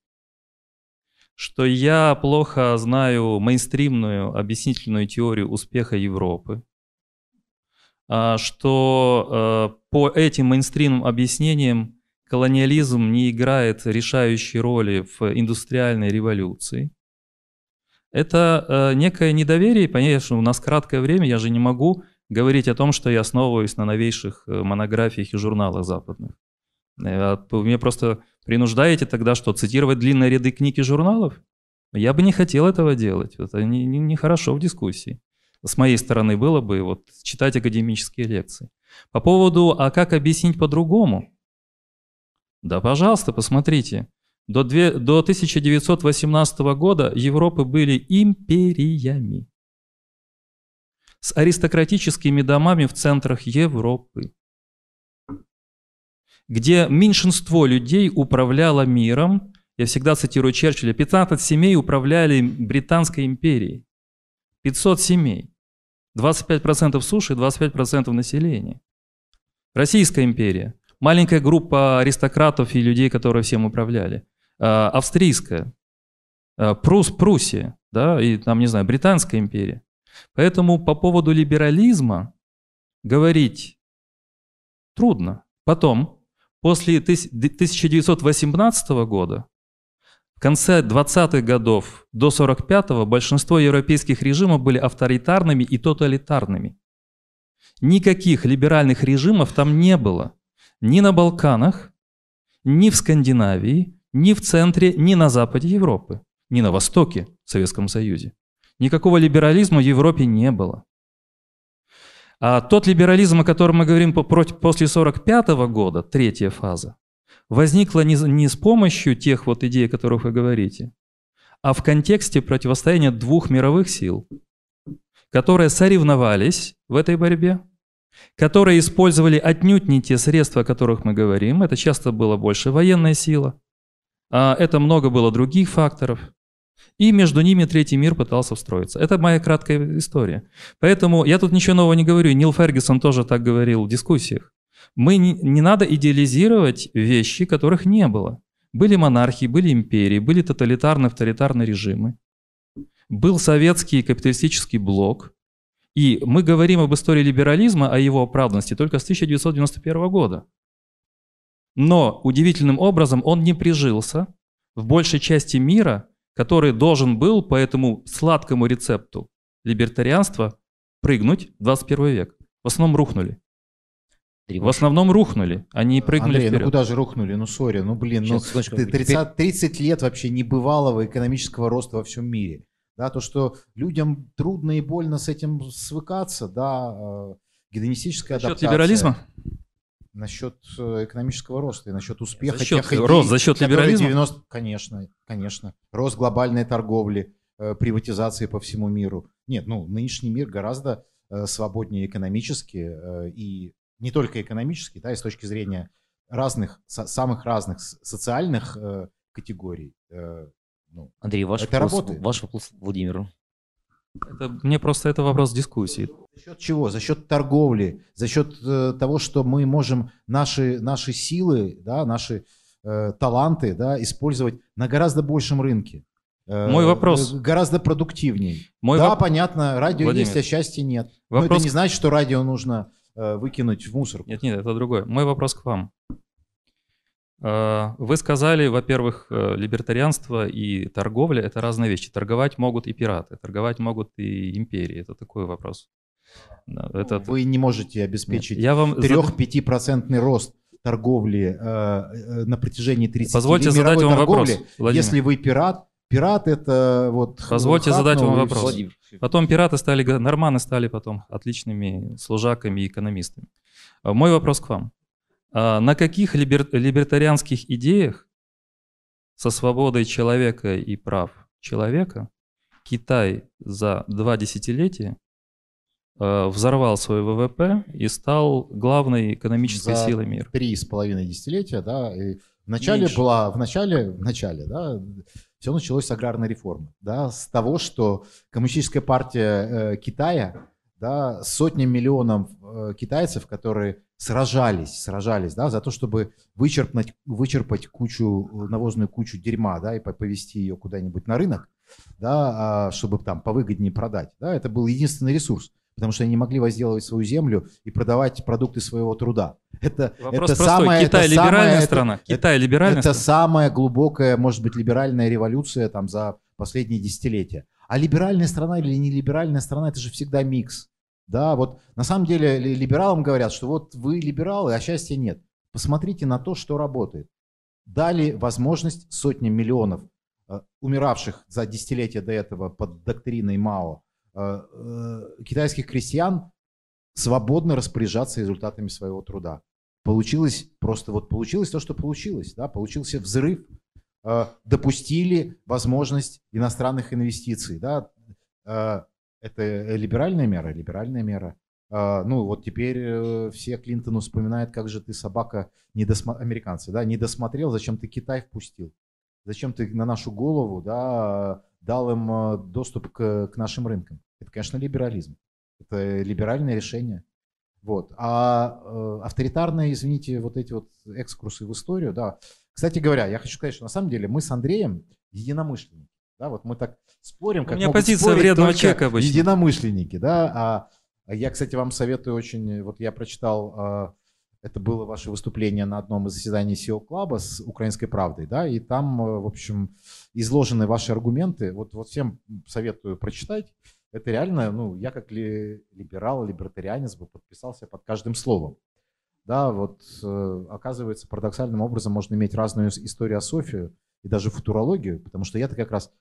что я плохо знаю мейнстримную объяснительную теорию успеха Европы, а, что э, по этим мейнстримным объяснениям колониализм не играет решающей роли в индустриальной революции. Это э, некое недоверие, что у нас краткое время, я же не могу говорить о том, что я основываюсь на новейших э, монографиях и журналах западных. Э, Вы меня просто принуждаете тогда что, цитировать длинные ряды книг и журналов? Я бы не хотел этого делать. Это нехорошо не, не хорошо в дискуссии. С моей стороны было бы вот, читать академические лекции. По поводу, а как объяснить по-другому? Да, пожалуйста, посмотрите. До, две, до 1918 года Европы были империями с аристократическими домами в центрах Европы, где меньшинство людей управляло миром. Я всегда цитирую Черчилля. 15 семей управляли Британской империей. 500 семей. 25% суши, 25% населения. Российская империя. Маленькая группа аристократов и людей, которые всем управляли. А, Австрийская. А, Прус, Пруссия. Да, и там, не знаю, Британская империя. Поэтому по поводу либерализма говорить трудно. Потом, после 1918 года, в конце 20-х годов до 45-го большинство европейских режимов были авторитарными и тоталитарными. Никаких либеральных режимов там не было. Ни на Балканах, ни в Скандинавии, ни в центре, ни на западе Европы, ни на востоке в Советском Союзе. Никакого либерализма в Европе не было. А тот либерализм, о котором мы говорим после 1945 года, третья фаза, возникла не, с помощью тех вот идей, о которых вы говорите, а в контексте противостояния двух мировых сил, которые соревновались в этой борьбе, которые использовали отнюдь не те средства, о которых мы говорим. Это часто было больше военная сила, это много было других факторов. И между ними третий мир пытался встроиться. Это моя краткая история. Поэтому я тут ничего нового не говорю. Нил Фергюсон тоже так говорил в дискуссиях. Мы не, не надо идеализировать вещи, которых не было. Были монархии, были империи, были тоталитарные, авторитарные режимы. Был советский капиталистический блок. И мы говорим об истории либерализма, о его оправданности только с 1991 года. Но удивительным образом он не прижился в большей части мира, который должен был по этому сладкому рецепту либертарианства прыгнуть в 21 век. В основном рухнули. В основном рухнули, они прыгнули Андрей, вперед. ну куда же рухнули? Ну, сори, ну, блин, ну, Сейчас, ты 30, 30 лет вообще небывалого экономического роста во всем мире. Да, то, что людям трудно и больно с этим свыкаться, да, э, гедонистическая адаптация. либерализма? Насчет э, экономического роста и насчет успеха За счет- тех идей, рост за счет либерализма? 90 Конечно, конечно. Рост глобальной торговли, э, приватизации по всему миру. Нет, ну, нынешний мир гораздо э, свободнее экономически и не только экономически, да, и с точки зрения разных, самых разных социальных категорий. ну, Андрей, ваш Это вопрос, работает. ваш вопрос Владимиру. Это, мне просто это вопрос дискуссии. За счет чего? За счет торговли, за счет э, того, что мы можем наши, наши силы, да, наши э, таланты да, использовать на гораздо большем рынке. Э, Мой вопрос. Гораздо продуктивней. Мой да, воп- понятно, радио Владимир, есть, а счастья нет. Но вопрос- это не значит, что радио нужно э, выкинуть в мусорку. Нет, нет, это другое. Мой вопрос к вам. Э, Вы сказали, во-первых, э, либертарианство и торговля – это разные вещи. Торговать могут и пираты, торговать могут и империи. Это такой вопрос. Да, Это, Вы не можете обеспечить я вам зад- 3-5% рост торговли э, э, на протяжении 30 Позвольте лет задать вам вопрос, торговли. Владимир. Если вы пират, пират это вот... Позвольте задать вам хакнул вопрос. Владимир. Потом пираты стали, норманы стали потом отличными служаками и экономистами. Мой вопрос к вам. А На каких либер- либертарианских идеях со свободой человека и прав человека Китай за два десятилетия э, взорвал свой ВВП и стал главной экономической За силой мира? Три с половиной десятилетия, да, и в начале Меньше. была, в начале, в начале, да, все началось с аграрной реформы, да, с того, что коммунистическая партия э, Китая да, сотни миллионов э, китайцев, которые сражались, сражались, да, за то, чтобы вычерпнуть, вычерпать кучу, навозную кучу дерьма, да, и повести ее куда-нибудь на рынок, да, а, чтобы там повыгоднее продать, да, это был единственный ресурс, потому что они не могли возделывать свою землю и продавать продукты своего труда. Это, Вопрос это простой. самая, Китай это либеральная самая, страна. Это, Китай либеральная это страна. самая глубокая, может быть, либеральная революция там за последние десятилетия. А либеральная страна или не либеральная страна, это же всегда микс. Да, вот на самом деле либералам говорят, что вот вы либералы, а счастья нет. Посмотрите на то, что работает. Дали возможность сотням миллионов э, умиравших за десятилетия до этого под доктриной Мао э, э, китайских крестьян свободно распоряжаться результатами своего труда. Получилось просто вот получилось то, что получилось, да, получился взрыв, допустили возможность иностранных инвестиций, да, это либеральная мера, либеральная мера. А, ну вот теперь э, все Клинтону вспоминают, как же ты собака не досмо... американцы, да, не досмотрел, зачем ты Китай впустил, зачем ты на нашу голову, да, дал им э, доступ к, к нашим рынкам. Это, конечно, либерализм. Это либеральное решение. Вот. А э, авторитарные, извините, вот эти вот экскурсы в историю, да. Кстати говоря, я хочу сказать, что на самом деле мы с Андреем единомышленники. Да, вот мы так спорим, как У меня могут позиция вредного человека обычно. единомышленники, да. А, а я, кстати, вам советую очень, вот я прочитал, а, это было ваше выступление на одном из заседаний SEO Клаба с «Украинской правдой», да, и там, э, в общем, изложены ваши аргументы. Вот, вот всем советую прочитать. Это реально, ну, я как ли, либерал, либертарианец бы подписался под каждым словом. Да, вот э, оказывается, парадоксальным образом можно иметь разную историософию и даже футурологию, потому что я-то как раз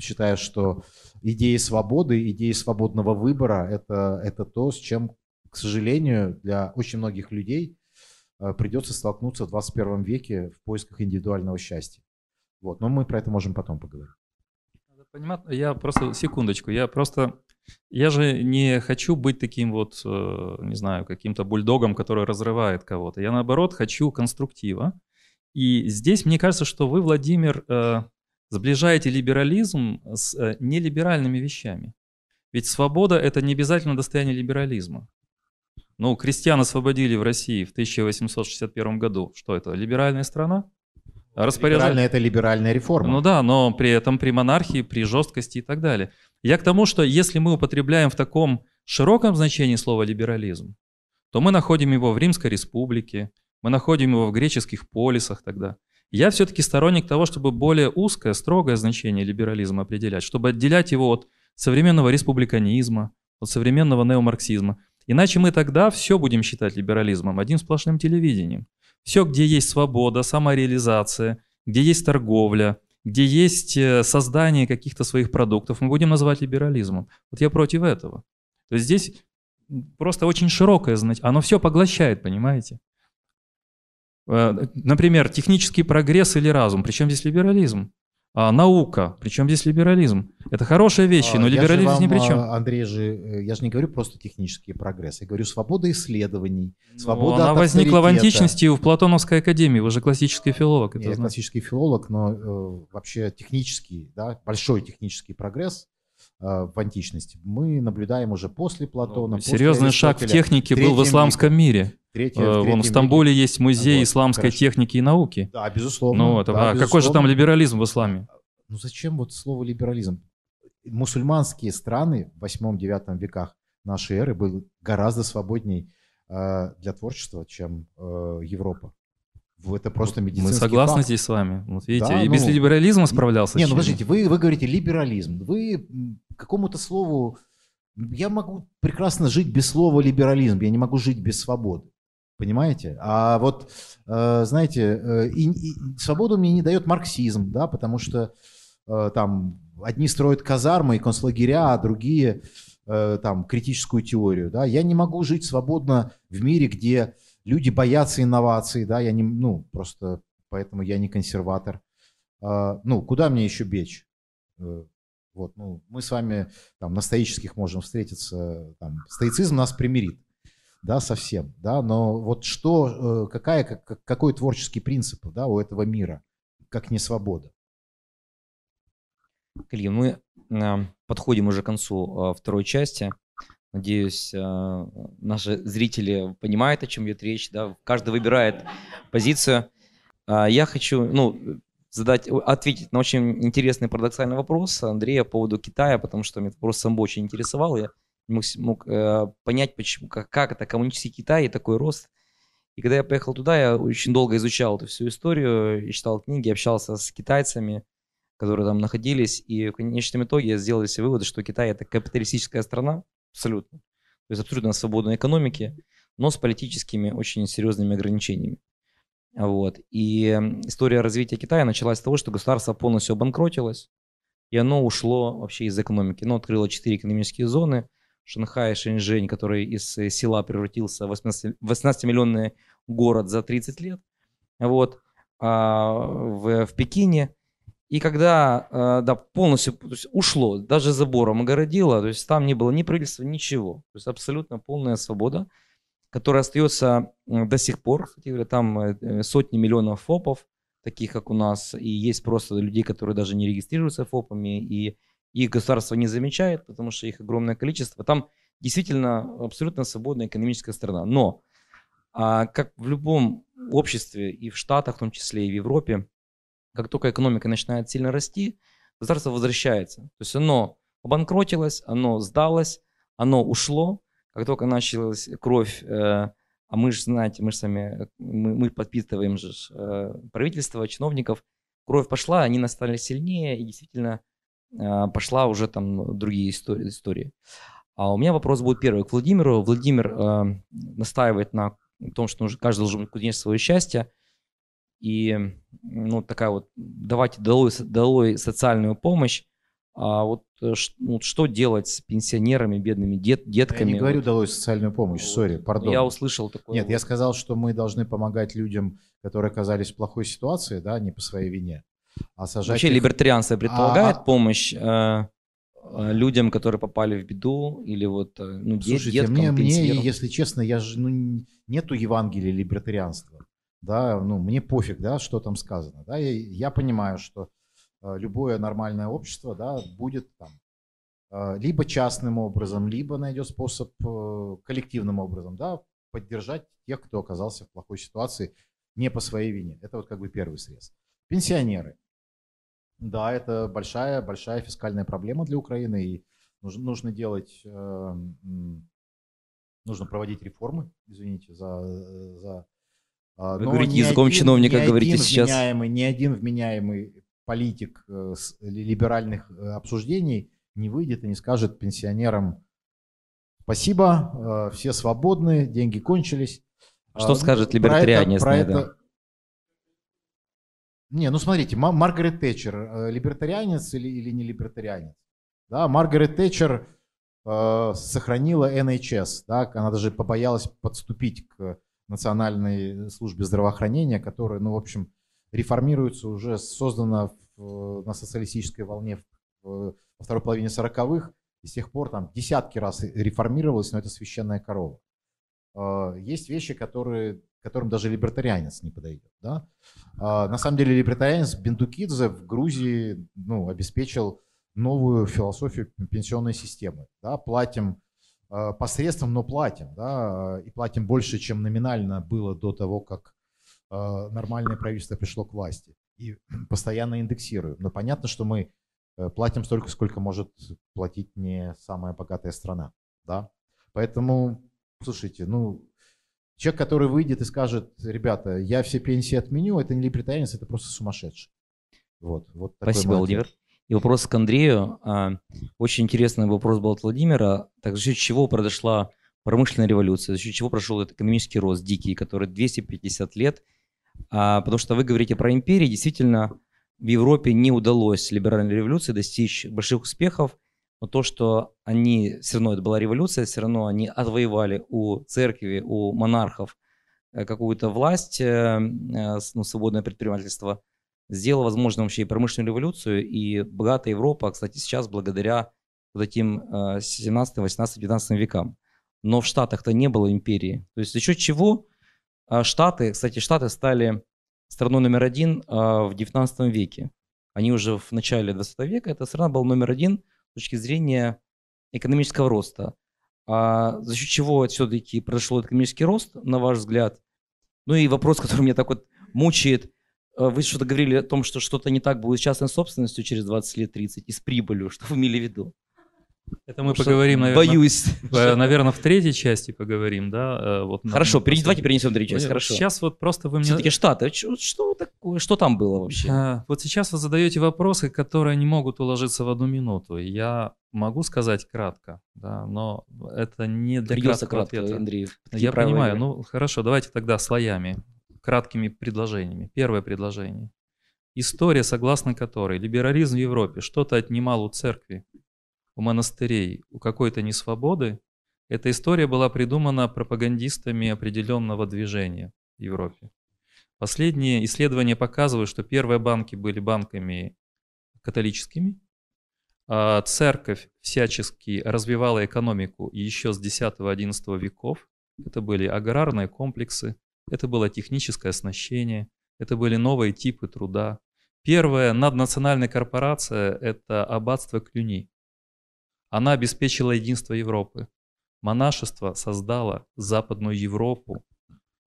считаю, что идеи свободы, идеи свободного выбора это, это то, с чем, к сожалению, для очень многих людей э, придется столкнуться в 21 веке в поисках индивидуального счастья. Вот. Но мы про это можем потом поговорить. Понимать, я просто, секундочку, я просто, я же не хочу быть таким вот, э, не знаю, каким-то бульдогом, который разрывает кого-то. Я наоборот хочу конструктива. И здесь мне кажется, что вы, Владимир, э, сближаете либерализм с э, нелиберальными вещами. Ведь свобода – это не обязательно достояние либерализма. Ну, крестьян освободили в России в 1861 году. Что это, либеральная страна? Распоряжать... Либеральная – это либеральная реформа. Ну да, но при этом при монархии, при жесткости и так далее. Я к тому, что если мы употребляем в таком широком значении слова либерализм, то мы находим его в Римской республике, мы находим его в греческих полисах тогда. Я все-таки сторонник того, чтобы более узкое, строгое значение либерализма определять, чтобы отделять его от современного республиканизма, от современного неомарксизма. Иначе мы тогда все будем считать либерализмом, одним сплошным телевидением. Все, где есть свобода, самореализация, где есть торговля, где есть э, создание каких-то своих продуктов, мы будем называть либерализмом. Вот я против этого. То есть здесь просто очень широкое значение. Оно все поглощает, понимаете? Э, например, технический прогресс или разум. Причем здесь либерализм? А, наука, причем здесь либерализм. Это хорошие вещи, но А, я либерализм вам, ни при чем. а, Андрей же, э, я же не говорю просто технический прогресс, я говорю свобода исследований, Ну, свобода она от возникла в античности и в Платоновской академии. Вы же классический филолог. Это Я знаете. классический филолог, но э, вообще технический, да, большой технический прогресс в античности мы наблюдаем уже после Платона. после Ну, Серьезный шаг в технике был в исламском мире. третьем- Э, в Вон в Стамбуле есть музей Вот, исламской хорошо. техники и науки. веке. Да, безусловно. Ну, это, да, а какой же там безусловно. либерализм в исламе? Ну зачем вот слово либерализм? Мусульманские страны в 8-9 веках нашей эры были гораздо свободней э, для творчества, чем э, Европа. Это просто медицинский Мы согласны факт. здесь с вами. Вот видите, Да, и без ну, либерализма справлялся. Не, ну подождите, вы, вы говорите либерализм. Вы какому-то слову... Я могу прекрасно жить без слова либерализм, я не могу жить без свободы. Понимаете? А вот, э, знаете, э, и, и свободу мне не дает марксизм, да, потому что э, там одни строят казармы и концлагеря, а другие там критическую теорию, да. Я не могу жить свободно в мире, где люди боятся инноваций, да, я не, ну, просто поэтому я не консерватор. А, ну, куда мне еще бечь? Э, Вот, ну, мы с вами там на стоических можем встретиться, там, стоицизм нас примирит, да, совсем, да, но вот что, э, какая, как- какой творческий принцип, да, у этого мира, как не свобода? Коллеги, мы э, подходим уже к концу второй части. Надеюсь, э, наши зрители понимают, о чем идет речь. Да? Каждый выбирает позицию. А я хочу ну, задать, ответить на очень интересный парадоксальный вопрос Андрея по поводу Китая, потому что меня этот вопрос сам очень интересовал. Я мог, мог э, понять, почему, как, как это коммунистический Китай и такой рост. И когда я поехал туда, я очень долго изучал эту всю историю, и читал книги, общался с китайцами, которые там находились, и в конечном итоге я сделал себе вывод, что Китай это капиталистическая страна, абсолютно. То есть абсолютно свободной экономики, но с политическими очень серьезными ограничениями. Вот. И история развития Китая началась с того, что государство полностью обанкротилось, и оно ушло вообще из экономики. Оно открыло четыре экономические зоны. Шанхай, Шэньчжэнь, который из э, села превратился в 18-миллионный город за 30 лет. Вот. А в, в Пекине. И когда э, да, полностью то есть ушло, даже забором огородило, то есть там не было ни правительства, ничего. То есть абсолютно полная свобода которая остается до сих пор. Кстати говоря, там э, сотни миллионов ФОПов, таких как у нас, и есть просто людей, которые даже не регистрируются ФОПами, и их государство не замечает, потому что их огромное количество. Там действительно абсолютно свободная экономическая страна. Но, а, как в любом обществе, и в Штатах в том числе, и в Европе, как только экономика начинает сильно расти, государство возвращается. То есть оно обанкротилось, оно сдалось, оно ушло, как только началась кровь, э, а мы же, знаете, мы же сами, мы, мы подпитываем же э, правительство, чиновников, кровь пошла, они настали сильнее, и действительно э, пошла уже там другие истории. истории. А у меня вопрос будет первый к Владимиру. Владимир настаивает на том, что каждый должен кудеть свое счастье. И ну, такая вот, давайте долой, долой социальную помощь. А вот, э, ну, что делать с пенсионерами, бедными дет, детками? Я не говорю долой социальную помощь, сори, пардон. Я услышал такое. Нет, я сказал, что мы должны помогать людям, которые оказались в плохой ситуации, да, не по своей вине. А сажать Вообще их... либертарианство предполагает а... помощь э, э, людям, которые попали в беду или вот э, ну, Слушайте, деткам, мне, мне, если честно, я же ну, нету Евангелия либертарианства, да, ну мне пофиг, да, что там сказано, да, я, я понимаю, что Э, любое нормальное общество да, будет там, э, либо частным образом, либо найдет способ э, коллективным образом да, поддержать тех, кто оказался в плохой ситуации не по своей вине. Это вот как бы первый срез. Пенсионеры. Да, это большая, большая фискальная проблема для Украины, и нужно, нужно делать, нужно проводить реформы, извините за... за Вы говорите языком один, чиновника, говорите сейчас. Ни один вменяемый политик э, либеральных э, обсуждений не выйдет и не скажет пенсионерам спасибо, э, все свободны, деньги кончились. Что скажет либертарианец про это, про это... Не, ну смотрите, Маргарет Тэтчер, либертарианец или, или не либертарианец? Да, Маргарет Тэтчер э, сохранила NHS, да, она даже побоялась подступить к национальной службе здравоохранения, которая, ну, в общем, реформируется уже создана в, на социалистической волне в, во второй половине 40-х, и с тех пор там десятки раз реформировалась, но это священная корова. А, есть вещи, которые, которым даже либертарианец не подойдет. Да? А, на самом деле либертарианец Бендукидзе в Грузии ну, обеспечил новую философию пенсионной системы. Да? Платим посредством, но платим. Да? И платим больше, чем номинально было до того, как Э, нормальное правительство пришло к власти. И постоянно индексируем. Но понятно, что мы э, платим столько, сколько может платить не самая богатая страна. Да? Поэтому, слушайте, ну, человек, который выйдет и скажет, ребята, я все пенсии отменю, это не либертарианец, это просто сумасшедший. Вот, вот Спасибо, Владимир. И вопрос к Андрею. А, очень интересный вопрос был от Владимира. Так за счет чего произошла промышленная революция, за счет чего прошел этот экономический рост дикий, который 250 лет – а, потому что вы говорите про империи. Действительно, в Европе не удалось либеральной революции достичь больших успехов, но то, что они, все равно это была революция, все равно они отвоевали у церкви, у монархов э, какую-то власть, э, э, ну, свободное предпринимательство, сделало возможным вообще и промышленную революцию, и богатая Европа, кстати, сейчас благодаря вот этим 17, 18, 19 векам. Но в Штатах-то не было империи. То есть за счет чего а Штаты, кстати, Штаты стали страной номер один а, в 19 веке. Они уже в начале 20 века, эта страна была номер один с точки зрения экономического роста. А за счет чего все-таки произошел экономический рост, на ваш взгляд? Ну и вопрос, который меня так вот мучает. А вы что-то говорили о том, что что-то не так будет с частной собственностью через 20 лет, 30, и с прибылью. Что вы имели в виду? Это мы поговорим, наверное, Боюсь. наверное, в третьей части поговорим, да? э, Вот Хорошо, на последней. давайте перенесем в третью часть, хорошо. Сейчас вот просто вы мне... Все-таки Штаты, что, что такое, что там было вообще? А, Вот сейчас вы задаете вопросы, которые не могут уложиться в одну минуту. Я могу сказать кратко, да, но это не для Придется краткого кратко, ответа. Андрей. Я понимаю. игры. Ну, хорошо, давайте тогда слоями, краткими предложениями. Первое предложение. История, согласно которой либерализм в Европе что-то отнимал у церкви, у монастырей, у какой-то несвободы, эта история была придумана пропагандистами определенного движения в Европе. Последние исследования показывают, что первые банки были банками католическими, а церковь всячески развивала экономику еще с X-XI веков. Это были аграрные комплексы, это было техническое оснащение, это были новые типы труда. Первая наднациональная корпорация – это аббатство Клюни. Она обеспечила единство Европы. Монашество создало Западную Европу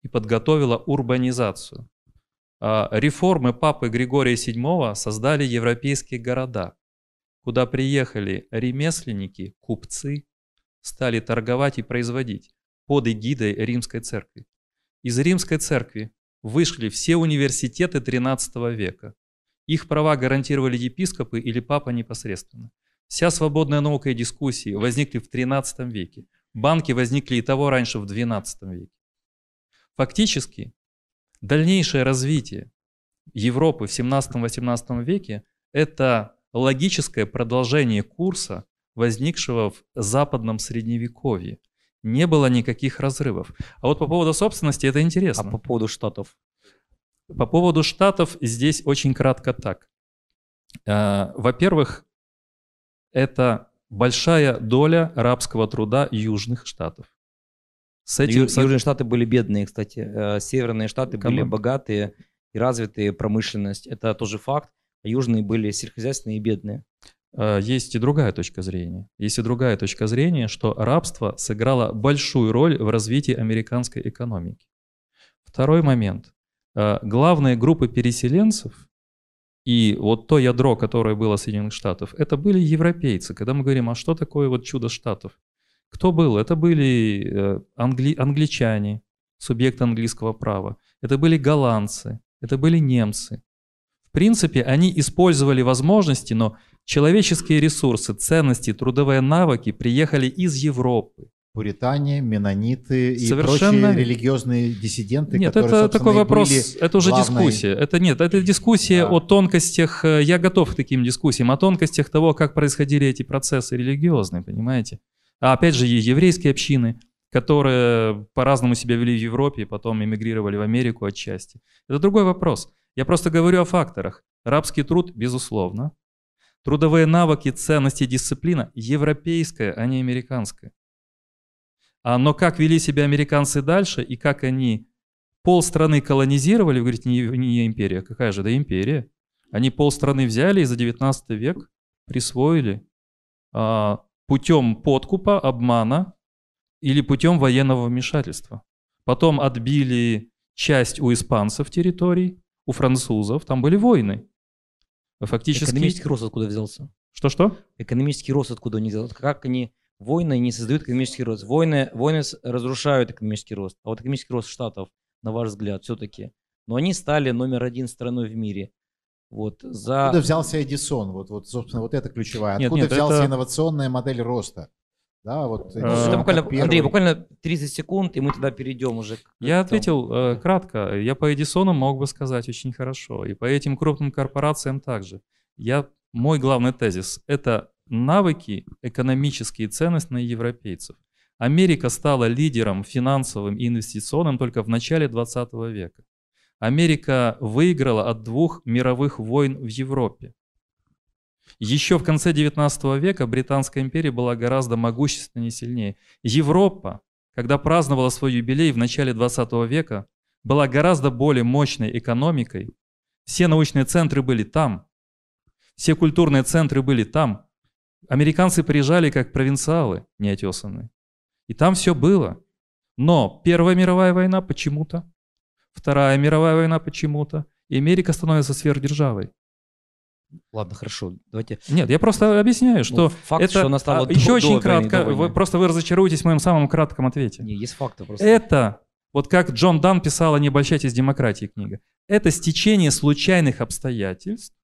и подготовило урбанизацию. А Реформы Папы Григория VII создали европейские города, куда приехали ремесленники, купцы, стали торговать и производить под эгидой Римской Церкви. Из Римской Церкви вышли все университеты XIII века. Их права гарантировали епископы или папа непосредственно. Вся свободная наука и дискуссии возникли в XIII веке. Банки возникли и того раньше, в XII веке. Фактически, дальнейшее развитие Европы в 17-18 веке – это логическое продолжение курса, возникшего в западном средневековье. Не было никаких разрывов. А вот по поводу собственности это А интересно. по поводу Штатов? По поводу штатов здесь очень кратко так. Э, Во-первых, это большая доля рабского труда южных штатов. С этим Ю- Южные Штаты были бедные, кстати. Э, Северные Штаты были Эконом- богатые и развитые, промышленность. Это тоже факт. А южные были сельскохозяйственные и бедные. Э, есть и другая точка зрения. Есть и другая точка зрения, что рабство сыграло большую роль в развитии американской экономики. Второй момент. Э, Главные группы переселенцев и вот то ядро, которое было Соединенных Штатов, это были европейцы. Когда мы говорим, а что такое вот чудо Штатов? Кто был? Это были э, англи- англичане, субъекты английского права. Это были голландцы, это были немцы. В принципе, они использовали возможности, но человеческие ресурсы, ценности, трудовые навыки приехали из Европы. Пуритане, менониты и Совершенно прочие религиозные диссиденты, Нет, которые, это такой вопрос, это уже главной- дискуссия. Это нет, это дискуссия Да. о тонкостях. э, Я готов к таким дискуссиям, о тонкостях того, как происходили эти процессы религиозные, понимаете? А опять же, и еврейские общины, которые по-разному себя вели в Европе, потом эмигрировали в Америку отчасти. Это другой вопрос. Я просто говорю о факторах. Рабский труд, безусловно. Трудовые навыки, ценности, дисциплина европейская, а не американская. А, но как вели себя американцы дальше и как они полстраны колонизировали, вы говорите, не, не империя, какая же, да империя. Они полстраны взяли и за 19 век присвоили а, путем подкупа, обмана или путем военного вмешательства. Потом отбили часть у испанцев территорий, у французов, там были войны. Фактически... Экономический рост откуда взялся? Что-что? Экономический рост откуда они взялся? Как они войны не создают экономический рост? Войны, войны разрушают экономический рост. А вот экономический рост Штатов, на ваш взгляд, все-таки. Но они стали номер один страной в мире. Вот за... Откуда взялся Эдисон? Вот, вот, собственно, вот это ключевая. Нет, Откуда нет, взялась это- инновационная модель роста? Да, вот Эдисон Это буквально, первый. Андрей, буквально 30 секунд, и мы тогда перейдем уже. к- Я ответил э, кратко. Я по Эдисону мог бы сказать очень хорошо. И по этим крупным корпорациям также. Я, мой главный тезис – это навыки, экономические ценностные европейцев. Америка стала лидером финансовым и инвестиционным только в начале 20 века. Америка выиграла от двух мировых войн в Европе. Еще в конце 19 века Британская империя была гораздо могущественнее и сильнее. Европа, когда праздновала свой юбилей в начале 20 века, была гораздо более мощной экономикой. Все научные центры были там. Все культурные центры были там. Американцы приезжали как провинциалы неотесанные. И там все было. Но Первая мировая война почему-то, Вторая мировая война почему-то, и Америка становится сверхдержавой. Ладно, хорошо, давайте. Нет, я просто объясняю, что ну, факт, это что она стала а, до, еще до очень войны, кратко. до Вы, просто вы разочаруетесь в моем самом кратком ответе. Не, есть факты просто. Это вот как Джон Дан писала «Не обольщайтесь демократии» книга. Это стечение случайных обстоятельств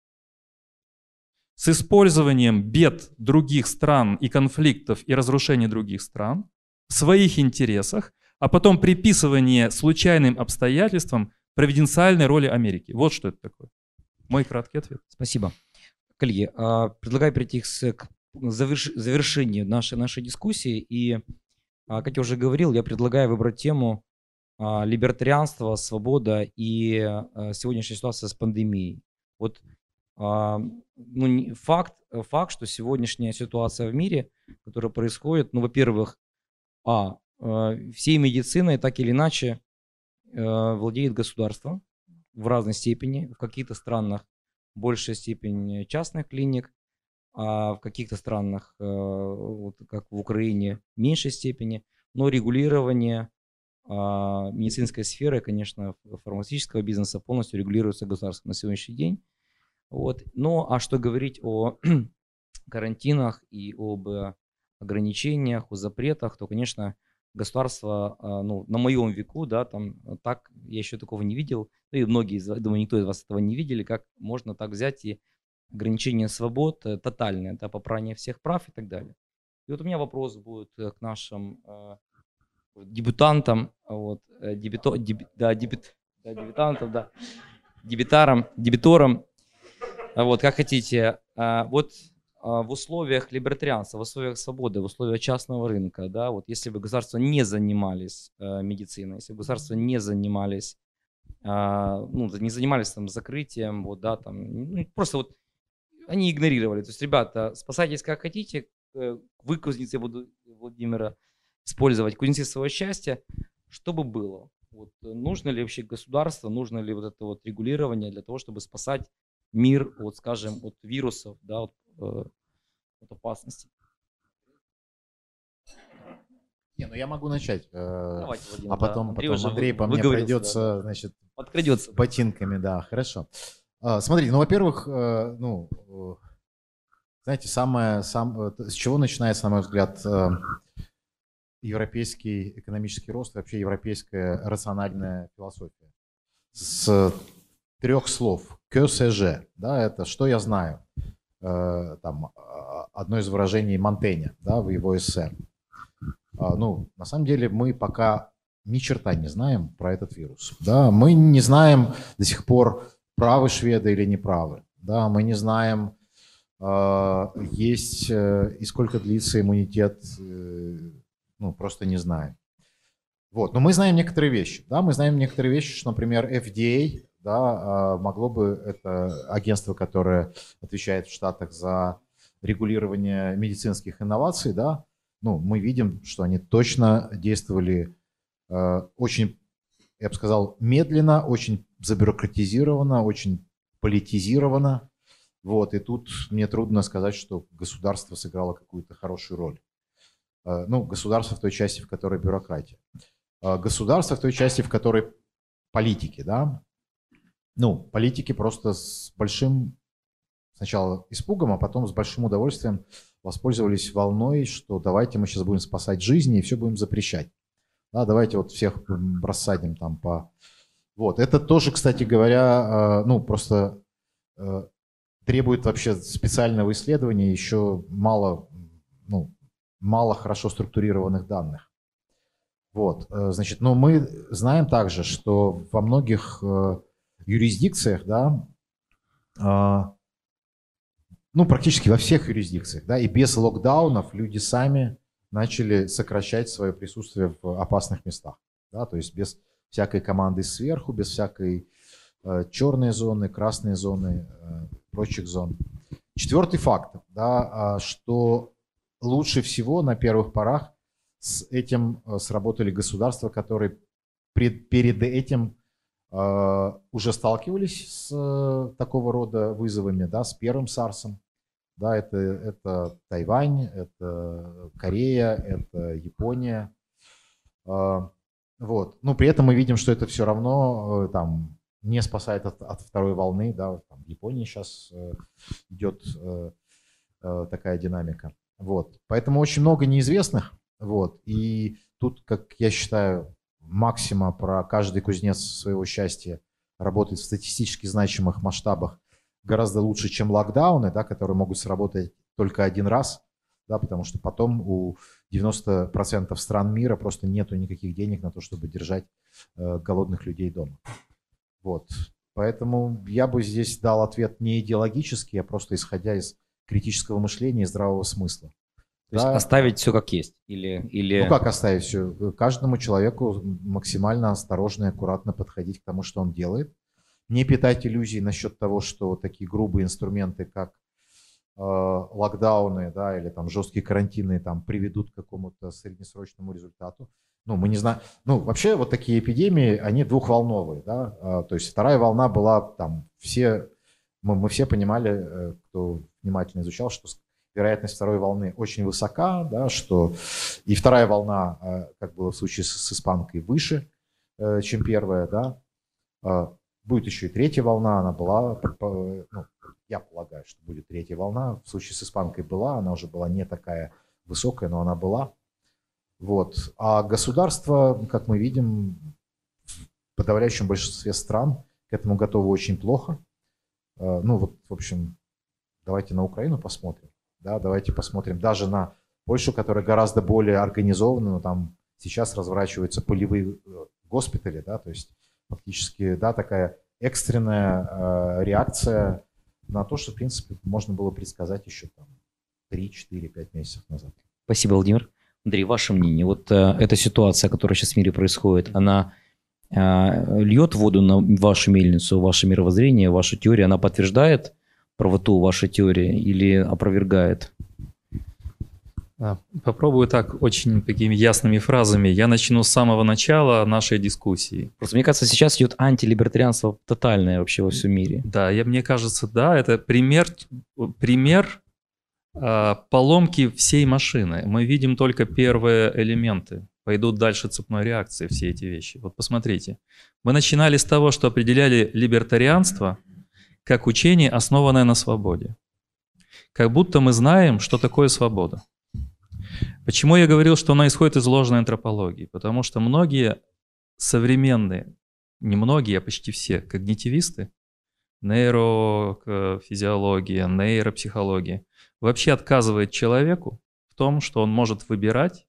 с использованием бед других стран и конфликтов и разрушений других стран в своих интересах, а потом приписывание случайным обстоятельствам провиденциальной роли Америки. Вот что это такое. Мой краткий ответ. Спасибо. Коллеги, а, предлагаю перейти к, к заверш- завершению нашей, нашей дискуссии. И, а, как я уже говорил, я предлагаю выбрать тему а, либертарианство, свобода и сегодняшняя ситуация с пандемией. Вот ну, факт, факт, что сегодняшняя ситуация в мире, которая происходит, ну, во-первых, а, всей медициной так или иначе э, владеет государство в разной степени. В каких-то странах большая степень частных клиник, а в каких-то странах, э, вот как в Украине, в меньшей степени. Но регулирование а, медицинской сферы, конечно, фармацевтического бизнеса полностью регулируется государством на сегодняшний день. Вот. Ну, а что говорить о карантинах и об э, ограничениях, о запретах, то, конечно, государство, а, ну, на моем веку, да, там так, я еще такого не видел, ну и многие, думаю, никто из вас этого не видели, как можно так взять и ограничение свобод э, тотальное, да, попрание всех прав и так далее. И вот у меня вопрос будет э, к нашим э, дебютантам, вот, э, дебюто, дебю- да, дебют, да, дебютантам, да, дебютарам, дебиторам, А вот, как хотите. А, Вот в условиях либертарианства, в условиях свободы, в условиях частного рынка, да, вот если бы государства не занимались э, медициной, если бы государства не занимались, а, ну, не занимались там закрытием, вот, да, там, ну, просто вот они игнорировали. То есть, ребята, спасайтесь как хотите, э, вы, кузнецы буду Владимира, использовать кузнецы своего счастья, что бы было? Вот, э, нужно ли вообще государство, нужно ли вот это вот регулирование для того, чтобы спасать мир, вот скажем, от вирусов, да, от, э, от опасностей? Не, ну я могу начать. э, Давайте, Владимир, А да. потом, Андрей потом Андрей по мне пройдется, да, да. значит, Подкрадется. ботинками, да, хорошо. А, Смотрите, ну, во-первых, э, ну, э, знаете, самое, сам, э, с чего начинается, на мой взгляд, э, европейский экономический рост, и вообще европейская рациональная философия? С трех слов. «Que sais-je?» Да, это «что я знаю?» Э, Там а, одно из выражений Монтеня, да, в его эссе. А, Ну, на самом деле мы пока ни черта не знаем про этот вирус. Да, мы не знаем до сих пор, правы шведы или не правы. Да, мы не знаем, есть э, и сколько длится иммунитет, э, ну, просто не знаем. Вот, но мы знаем некоторые вещи. Да, мы знаем некоторые вещи, что, например, FDA, да, э, могло бы, это агентство, которое отвечает в Штатах за регулирование медицинских инноваций, да, ну, мы видим, что они точно действовали э, очень, я бы сказал, медленно, очень забюрократизировано, очень политизировано. Вот, и тут мне трудно сказать, что государство сыграло какую-то хорошую роль. Э, Ну, государство в той части, в которой бюрократия. Э, Государство в той части, в которой политики, да. Ну, политики просто с большим сначала испугом, а потом с большим удовольствием воспользовались волной, что давайте мы сейчас будем спасать жизни и все будем запрещать. Да, давайте вот всех рассадим там по... Вот, это тоже, кстати говоря, э, ну, просто э, требует вообще специального исследования, еще мало, ну, мало хорошо структурированных данных. Вот, э, значит, но мы знаем также, что во многих юрисдикциях, да, э, ну, практически во всех юрисдикциях, да, и без локдаунов люди сами начали сокращать свое присутствие в опасных местах, да, то есть без всякой команды сверху, без всякой э, черной зоны, красной зоны, э, прочих зон. Четвертый факт, да, а, что лучше всего на первых порах с этим э, сработали государства, которые перед этим уже сталкивались с э, такого рода вызовами, да, с первым САРСом. Да, это, это Тайвань, это Корея, это Япония, Э, вот. Но при этом мы видим, что это все равно э, там не спасает от, от второй волны, да, там в Японии сейчас идет такая динамика. Вот. Поэтому очень много неизвестных. Вот. И тут, как я считаю, максима про каждый кузнец своего счастья работает в статистически значимых масштабах гораздо лучше, чем локдауны, да, которые могут сработать только один раз, да, потому что потом у 90% стран мира просто нету никаких денег на то, чтобы держать э, голодных людей дома. Вот. Поэтому я бы здесь дал ответ не идеологический, а просто исходя из критического мышления и здравого смысла. То да. есть оставить все как есть? Или, или... Ну как оставить все? Каждому человеку максимально осторожно и аккуратно подходить к тому, что он делает. Не питать иллюзий насчет того, что такие грубые инструменты, как э, локдауны да, или там жесткие карантины там, приведут к какому-то среднесрочному результату. Ну, мы не знаем. Ну, вообще вот такие эпидемии, они двухволновые. Да? А, то есть вторая волна была там все... Мы, мы все понимали, э, кто внимательно изучал, что вероятность второй волны очень высока, да, что и вторая волна, э, как было в случае с, испанкой, выше, э, чем первая, да. А, будет еще и третья волна, она была, ну, я полагаю, что будет третья волна. В случае с испанкой была, она уже была не такая высокая, но она была. Вот. А государство, как мы видим, в подавляющем большинстве стран к этому готовы очень плохо. Э, ну вот, в общем, давайте на Украину посмотрим. Да, давайте посмотрим даже на Польшу, которая гораздо более организована, но там сейчас разворачиваются полевые э, госпитали, да, то есть фактически, да, такая экстренная э, реакция на то, что, в принципе, можно было предсказать еще там 3, 4, 5 месяцев назад. Спасибо, Владимир. Андрей, ваше мнение, вот э, эта ситуация, которая сейчас в мире происходит, она э, льет воду на вашу мельницу, ваше мировоззрение, вашу теорию, она подтверждает правоту вашей теории или опровергает? А, попробую так очень такими ясными фразами. Я начну с самого начала нашей дискуссии. Просто мне кажется, сейчас идет антилибертарианство тотальное вообще во всем мире. Да, я, мне кажется, да, это пример, пример э, поломки всей машины. Мы видим только первые элементы. Пойдут дальше цепной реакции все эти вещи. Вот посмотрите. Мы начинали с того, что определяли либертарианство как учение, основанное на свободе. Как будто мы знаем, что такое свобода. Почему я говорил, что она исходит из ложной антропологии? Потому что многие современные, не многие, а почти все когнитивисты, нейрофизиология, нейропсихология, вообще отказывает человеку в том, что он может выбирать,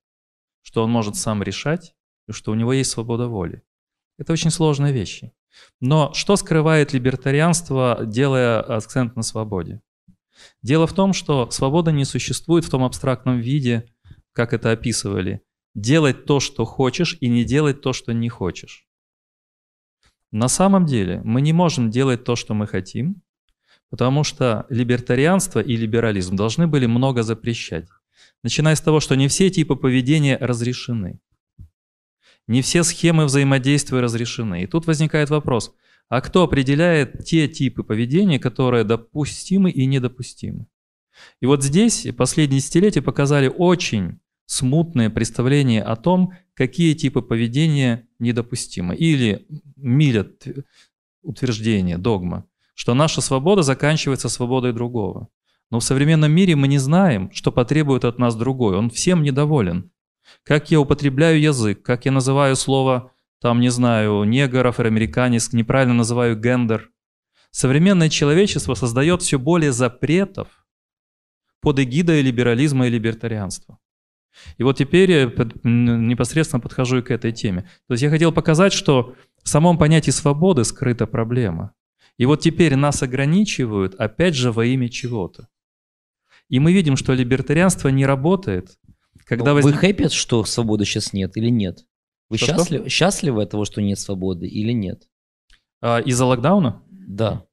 что он может сам решать, и что у него есть свобода воли. Это очень сложные вещи. Но что скрывает либертарианство, делая акцент на свободе? Дело в том, что свобода не существует в том абстрактном виде, как это описывали. Делать то, что хочешь, и не делать то, что не хочешь. На самом деле мы не можем делать то, что мы хотим, потому что либертарианство и либерализм должны были много запрещать. Начиная с того, что не все типы поведения разрешены. Не все схемы взаимодействия разрешены. И тут возникает вопрос, а кто определяет те типы поведения, которые допустимы и недопустимы? И вот здесь последние десятилетия показали очень смутное представление о том, какие типы поведения недопустимы. Или милят утверждение, догма, что наша свобода заканчивается свободой другого. Но в современном мире мы не знаем, что потребует от нас другой. Он всем недоволен как я употребляю язык, как я называю слово, там, не знаю, негр, афроамериканец, неправильно называю гендер. Современное человечество создает все более запретов под эгидой либерализма и либертарианства. И вот теперь я непосредственно подхожу к этой теме. То есть я хотел показать, что в самом понятии свободы скрыта проблема. И вот теперь нас ограничивают, опять же, во имя чего-то. И мы видим, что либертарианство не работает, когда возник... Вы хэппи, что свободы сейчас нет или нет? Вы что, счастлив... что? счастливы от того, что нет свободы или нет? А, из-за локдауна? Да.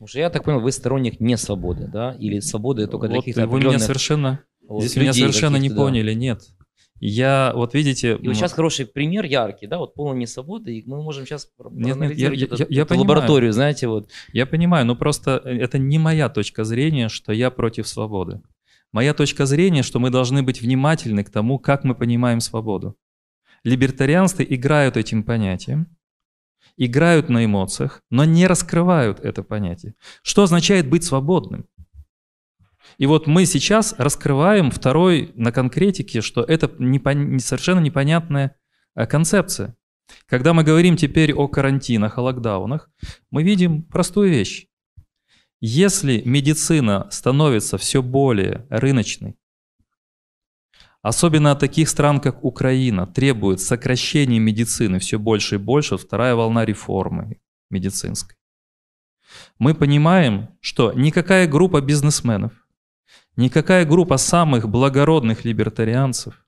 Уже я так понял, вы сторонник не свободы, да? Или свободы только для вот каких-то Вы меня совершенно, вот, здесь меня совершенно не поняли, да. нет. Я, вот видите... И вот сейчас хороший пример яркий, да, вот полной несвободы, и мы можем сейчас нет, нет, я, я, я, я лабораторию, знаете, вот. Я понимаю, но просто это не моя точка зрения, что я против свободы. Моя точка зрения, что мы должны быть внимательны к тому, как мы понимаем свободу. Либертарианцы играют этим понятием, играют на эмоциях, но не раскрывают это понятие. Что означает быть свободным? И вот мы сейчас раскрываем второй на конкретике, что это непон... совершенно непонятная э, концепция. Когда мы говорим теперь о карантинах, о локдаунах, мы видим простую вещь. Если медицина становится все более рыночной, особенно от таких стран, как Украина, требует сокращения медицины все больше и больше, вторая волна реформы медицинской, мы понимаем, что никакая группа бизнесменов, никакая группа самых благородных либертарианцев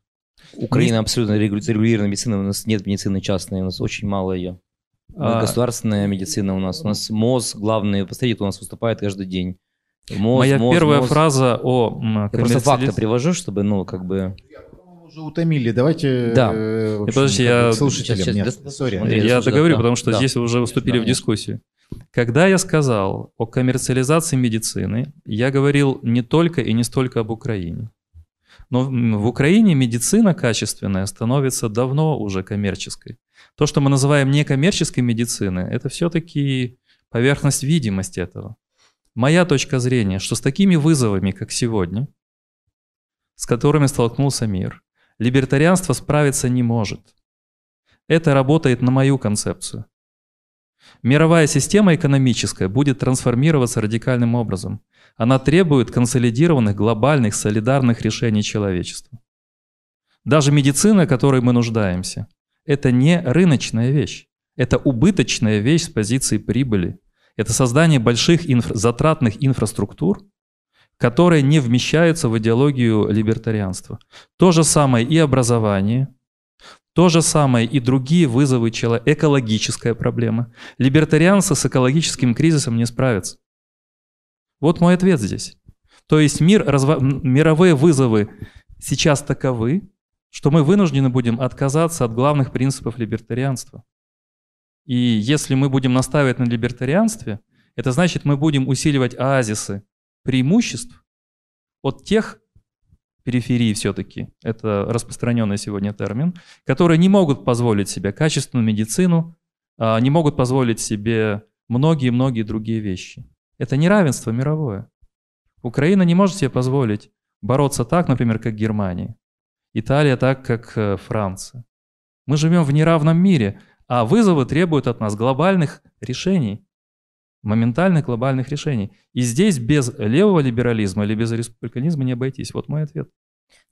Украина абсолютно регулированная медицина, у нас нет медицины частной, у нас очень мало ее. А... Государственная медицина у нас. У нас МОЗ, главный посмотрите, у нас выступает каждый день. МОЗ, Моя МОЗ, первая МОЗ. фраза о коммерциализ... Я просто факты привожу, чтобы, ну, как бы... уже утомили, давайте... Да. Э, общем, Подожди, я... Слушателям, сейчас, нет, sorry. Андрей, я договорю, да, потому что да. здесь уже вступили да, в дискуссию. Когда я сказал о коммерциализации медицины, я говорил не только и не столько об Украине. Но в Украине медицина качественная становится давно уже коммерческой. То, что мы называем некоммерческой медициной, это все-таки поверхность видимости этого. Моя точка зрения, что с такими вызовами, как сегодня, с которыми столкнулся мир, либертарианство справиться не может. Это работает на мою концепцию. Мировая система экономическая будет трансформироваться радикальным образом. Она требует консолидированных, глобальных, солидарных решений человечества. Даже медицина, которой мы нуждаемся, это не рыночная вещь. Это убыточная вещь с позиции прибыли. Это создание больших инфра- затратных инфраструктур, которые не вмещаются в идеологию либертарианства. То же самое и образование – то же самое и другие вызовы человека. Экологическая проблема. Либертарианцы с экологическим кризисом не справятся. Вот мой ответ здесь. То есть мир, разво... мировые вызовы сейчас таковы, что мы вынуждены будем отказаться от главных принципов либертарианства. И если мы будем настаивать на либертарианстве, это значит, мы будем усиливать оазисы преимуществ от тех периферии все-таки, это распространенный сегодня термин, которые не могут позволить себе качественную медицину, а, не могут позволить себе многие-многие другие вещи. Это неравенство мировое. Украина не может себе позволить бороться так, например, как Германия. Италия так, как э, Франция. Мы живем в неравном мире, а вызовы требуют от нас глобальных решений, моментальных глобальных решений. И здесь без левого либерализма или без республиканизма не обойтись. Вот мой ответ.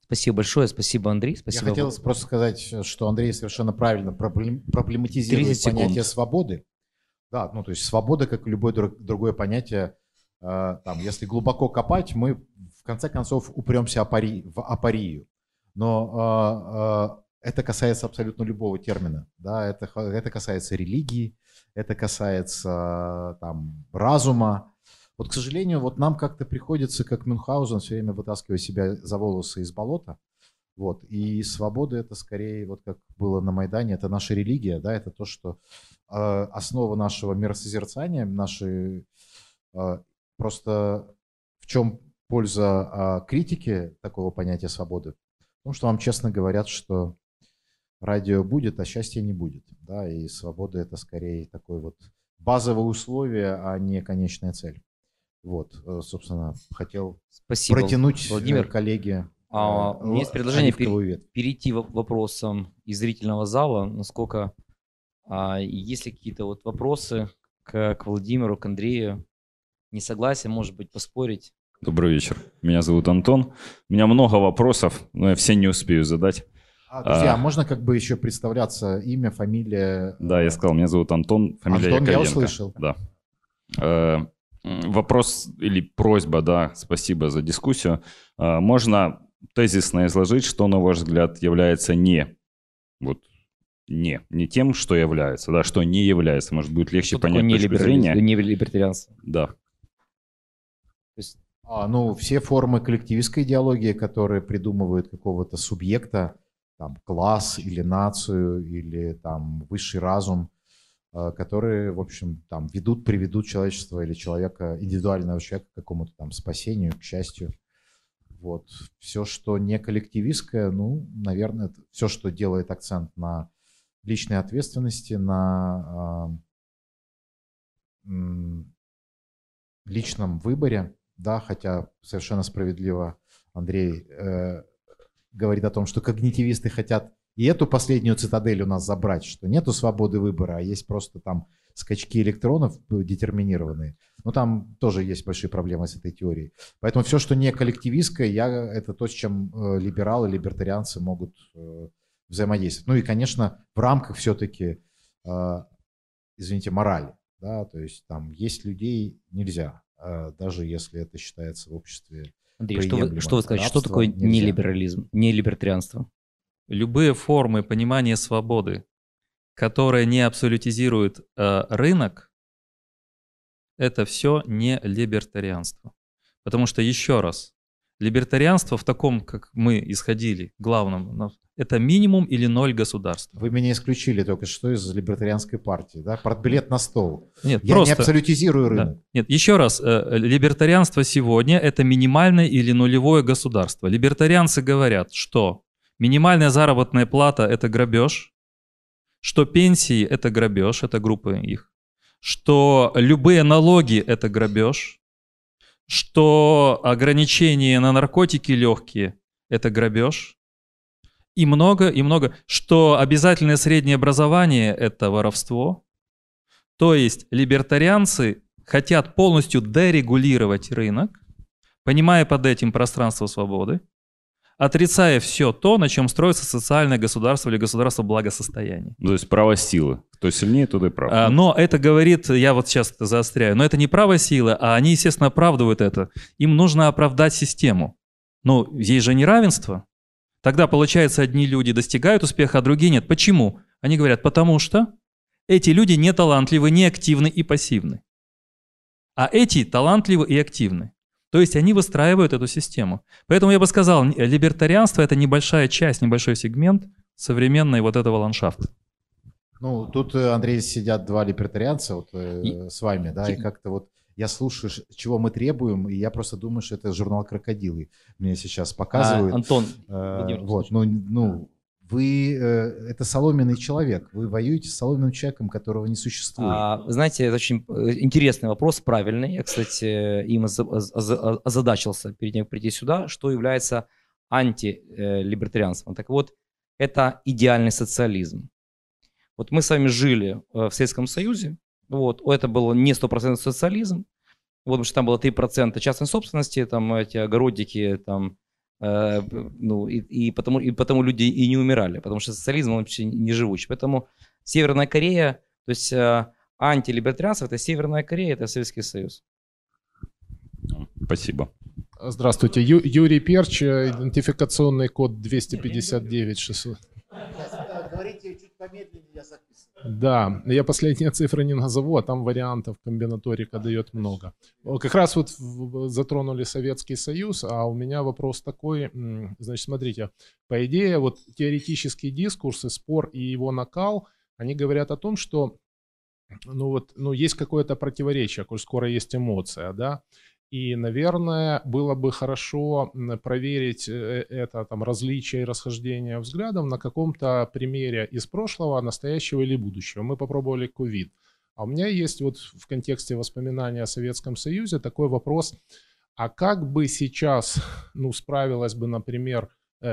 Спасибо большое, спасибо, Андрей. Спасибо. Я хотел просто сказать, что Андрей совершенно правильно проблематизирует понятие свободы. Да, ну то есть свобода, как любое другое понятие, э, там, если глубоко копать, мы в конце концов упремся в апарию. Но э, э, это касается абсолютно любого термина. Да? Это, это касается религии, это касается там, разума. Вот, к сожалению, вот нам как-то приходится, как Мюнхгаузен, все время вытаскивать себя за волосы из болота. Вот. И свобода это скорее, вот как было на Майдане, это наша религия, да, это то, что э, основа нашего миросозерцания, нашей э, просто в чем польза э, критики такого понятия свободы? В том, что вам честно говорят, что радио будет, а счастья не будет. Да, и свобода это скорее такое вот базовое условие, а не конечная цель. Вот, э, собственно, хотел Спасибо, протянуть э, Владимир. коллеги. А, у меня есть предложение пер, перейти вопросам из зрительного зала. Насколько а, есть ли какие-то вот вопросы к, к Владимиру, к Андрею? Не согласен, может быть, поспорить? Добрый вечер. Меня зовут Антон. У меня много вопросов, но я все не успею задать. А, друзья, а, можно как бы еще представляться имя, фамилия? Да, я сказал, меня зовут Антон, фамилия Антон, Яковенко. я услышал. Да. Э, вопрос или просьба, да, спасибо за дискуссию. Э, можно тезисно изложить, что, на ваш взгляд, является не, вот, не, не тем, что является, да, что не является. Может, будет легче что понять точку зрения. Не либертарианство. Да. А, ну, все формы коллективистской идеологии, которые придумывают какого-то субъекта, там, класс или нацию, или там, высший разум, э, которые, в общем, там, ведут, приведут человечество или человека, индивидуального человека к какому-то там спасению, к счастью. Вот. Все, что не коллективистское, ну, наверное, все, что делает акцент на личной ответственности, на э, личном выборе, да, хотя совершенно справедливо Андрей э, говорит о том, что когнитивисты хотят и эту последнюю цитадель у нас забрать, что нету свободы выбора, а есть просто там скачки электронов э, детерминированные. Но там тоже есть большие проблемы с этой теорией. Поэтому все, что не коллективистское, я, это то, с чем э, либералы, либертарианцы могут э, взаимодействовать. Ну и, конечно, в рамках все-таки, извините, морали. Да, то есть там есть людей нельзя, даже если это считается в обществе Андрей, что вы, что вы скажете, что такое нельзя. нелиберализм, нелибертарианство? Любые формы понимания свободы, которая не абсолютизирует э, рынок, это все не либертарианство. Потому что, еще раз, либертарианство в таком, как мы исходили, главном, это минимум или ноль государств. Вы меня исключили только что из либертарианской партии, да? Портбилет на стол. Нет, Я просто, не абсолютизирую рынок. Да. Нет, еще раз, э, либертарианство сегодня это минимальное или нулевое государство. Либертарианцы говорят, что минимальная заработная плата это грабеж, что пенсии – это грабеж, это группа их, что любые налоги – это грабеж, что ограничения на наркотики легкие – это грабеж, и много, и много, что обязательное среднее образование – это воровство. То есть либертарианцы хотят полностью дерегулировать рынок, понимая под этим пространство свободы, отрицая все то, на чем строится социальное государство или государство благосостояния. То есть право силы. Кто сильнее, тот и прав. А, но это говорит, я вот сейчас это заостряю, но это не право силы, а они, естественно, оправдывают это. Им нужно оправдать систему. Ну, есть же неравенство. Тогда, получается, одни люди достигают успеха, а другие нет. Почему? Они говорят, потому что эти люди не талантливы, не активны и пассивны. А эти талантливы и активны. То есть они выстраивают эту систему. Поэтому я бы сказал, либертарианство – это небольшая часть, небольшой сегмент современной вот этого ландшафта. Ну, тут, э, Андрей, сидят два либертарианца вот, э, и... с вами, да, и как-то вот я слушаю, чего мы требуем, и я просто думаю, что это журнал «Крокодилы» мне сейчас показывают. А, Антон, э, вот, ну, ну, вы э, это соломенный человек, вы воюете с соломенным человеком, которого не существует. А, знаете, это очень э, интересный вопрос, правильный. Я, кстати, им озадачился перед тем, как прийти сюда, что является антилибертарианством. Так вот, это идеальный социализм. Вот мы с вами жили э, в Советском Союзе, вот, это был не стопроцентный социализм, вот, потому что там было 3% частной собственности, там эти огородики, там Э, ну, и, и, потому, и потому люди и не умирали, потому что социализм, он вообще не живучий. Поэтому Северная Корея, то есть э, антилибертарианство, это Северная Корея, это Советский Союз. Спасибо. Здравствуйте. Ю, Юрий Перч, идентификационный код 259 600. Говорите чуть помедленнее, я записываю. Да, я последние цифры не назову, а там вариантов комбинаторика дает много. Как раз вот затронули Советский Союз, а у меня вопрос такой, значит, смотрите, по идее, вот теоретический дискурс и спор и его накал, они говорят о том, что ну вот, ну есть какое-то противоречие, коль скоро есть эмоция, да, и, наверное, было бы хорошо проверить э, это там, различие и расхождение взглядов на каком-то примере из прошлого, настоящего или будущего. Мы попробовали ковид. А у меня есть вот в контексте воспоминания о Советском Союзе такой вопрос, а как бы сейчас ну, справилась бы, например,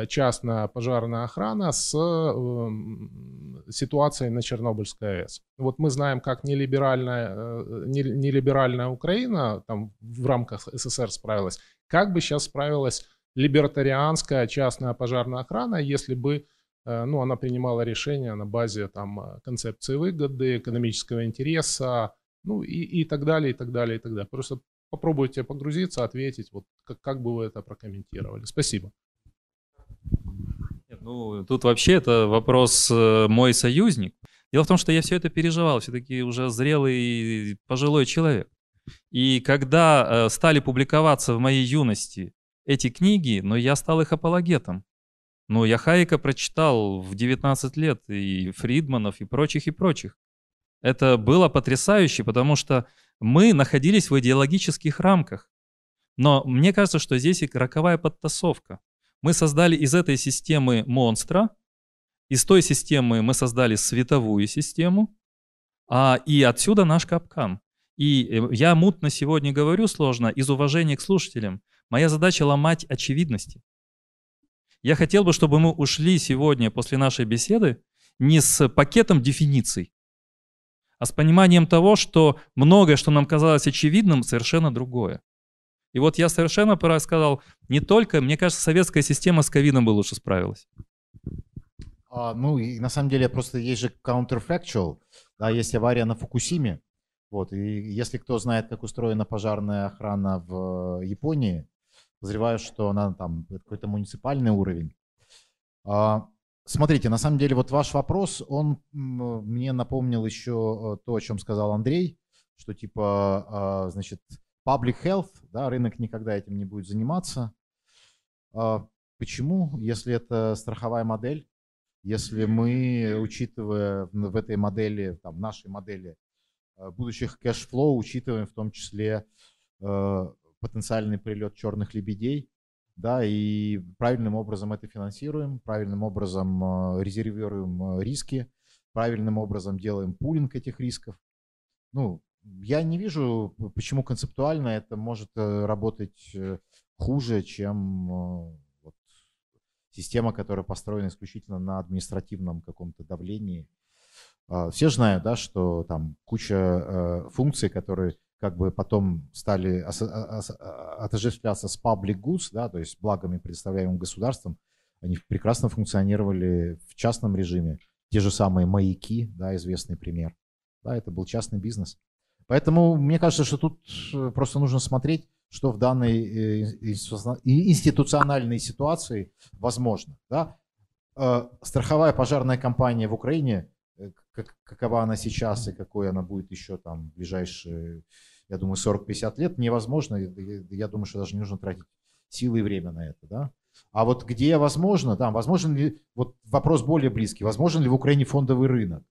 частная пожарная охрана с эм, ситуацией на Чернобыльской АЭС. Вот мы знаем, как нелиберальная, э, нелиберальная Украина там в рамках СССР справилась. Как бы сейчас справилась либертарианская частная пожарная охрана, если бы э, ну, она принимала решения на базе там, концепции выгоды, экономического интереса, ну и, и так далее, и так далее, и так далее. Просто попробуйте погрузиться, ответить, вот как, как бы вы это прокомментировали. Спасибо. Ну, тут вообще это вопрос э, мой союзник. Дело в том, что я все это переживал, все-таки уже зрелый пожилой человек. И когда э, стали публиковаться в моей юности эти книги, но ну, я стал их апологетом. Ну, я Хайека прочитал в 19 лет, и Фридманов, и прочих, и прочих. Это было потрясающе, потому что мы находились в идеологических рамках. Но мне кажется, что здесь и роковая подтасовка. Мы создали из этой системы монстра, из той системы мы создали световую систему, а, и отсюда наш капкан. И э, я мутно сегодня говорю сложно из уважения к слушателям. Моя задача ломать очевидности. Я хотел бы, чтобы мы ушли сегодня после нашей беседы не с пакетом дефиниций, а с пониманием того, что многое, что нам казалось очевидным, совершенно другое. И вот я совершенно пора сказал, не только, мне кажется, советская система с ковидом бы лучше справилась. А, ну, и на самом деле просто есть же counterfactual, да, есть авария на Фукусиме, вот, и если кто знает, как устроена пожарная охрана в Японии, подозреваю, что она там какой-то муниципальный уровень. А, смотрите, на самом деле вот ваш вопрос, он мне напомнил еще э, то, о чем сказал Андрей, что типа, а, значит, public health, да, рынок никогда этим не будет заниматься. А, почему? Если это страховая модель, если мы, учитывая в этой модели, там, нашей модели а, будущих cash flow, учитываем в том числе э, потенциальный прилет черных лебедей, да, и правильным образом это финансируем, правильным образом э, резервируем риски, правильным образом делаем пулинг этих рисков. Ну, я не вижу, почему концептуально это может э, работать э, хуже, чем э, вот, система, которая построена исключительно на административном каком-то давлении. А, все знают, да, что там куча функций, которые как бы потом стали отождествляться с public goods, да, то есть благами, предоставляемым государством, они прекрасно функционировали в частном режиме. Те же самые маяки, да, известный пример. Да, это был частный бизнес. Поэтому мне кажется, что тут э, просто нужно смотреть, что в данной э, институциональной ситуации возможно. Да? Э, страховая пожарная компания в Украине, какова она сейчас и какой она будет еще там в ближайшие, я думаю, 40-50 лет, невозможно. Я думаю, что даже не нужно тратить силы и время на это. Да? А вот где возможно, там, возможен ли, вот вопрос более близкий, возможен ли в Украине фондовый рынок?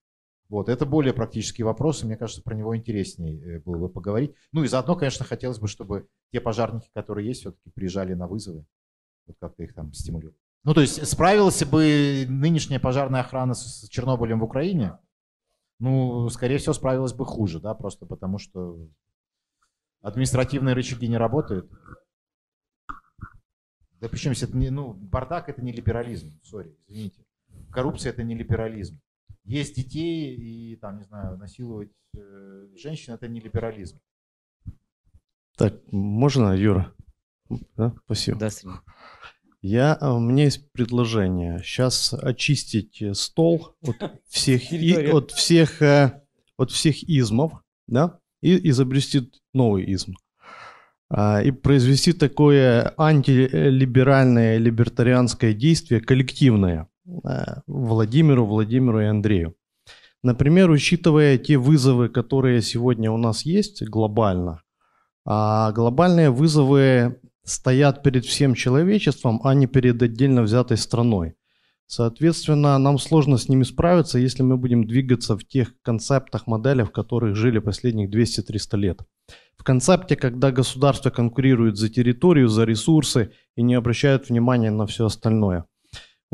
Вот, это более практический вопрос, и мне кажется, про него интереснее э, было бы поговорить. Ну и заодно, конечно, хотелось бы, чтобы те пожарники, которые есть, все-таки приезжали на вызовы, вот как-то их там стимулировать. Ну, то есть справилась бы нынешняя пожарная охрана с Чернобылем в Украине? Ну, скорее всего, справилась бы хуже, да, просто потому что административные рычаги не работают. Да причем, это не, ну, бардак это не либерализм, сори, извините. Коррупция это не либерализм есть детей и, там, не знаю, насиловать э, женщин, это не либерализм. Так, можно, Юра? Да, спасибо. Да, Я, а, у меня есть предложение. Сейчас очистить стол от всех, и, от всех, э, от всех измов, да, и изобрести новый изм. А, и произвести такое антилиберальное, либертарианское действие коллективное – Э, Владимиру, Владимиру и Андрею. Например, учитывая те вызовы, которые сегодня у нас есть глобально, а глобальные вызовы стоят перед всем человечеством, а не перед отдельно взятой страной. Соответственно, нам сложно с ними справиться, если мы будем двигаться в тех концептах, моделях, в которых жили последних 200-300 лет. В концепте, когда государство конкурирует за территорию, за ресурсы и не обращают внимания на все остальное –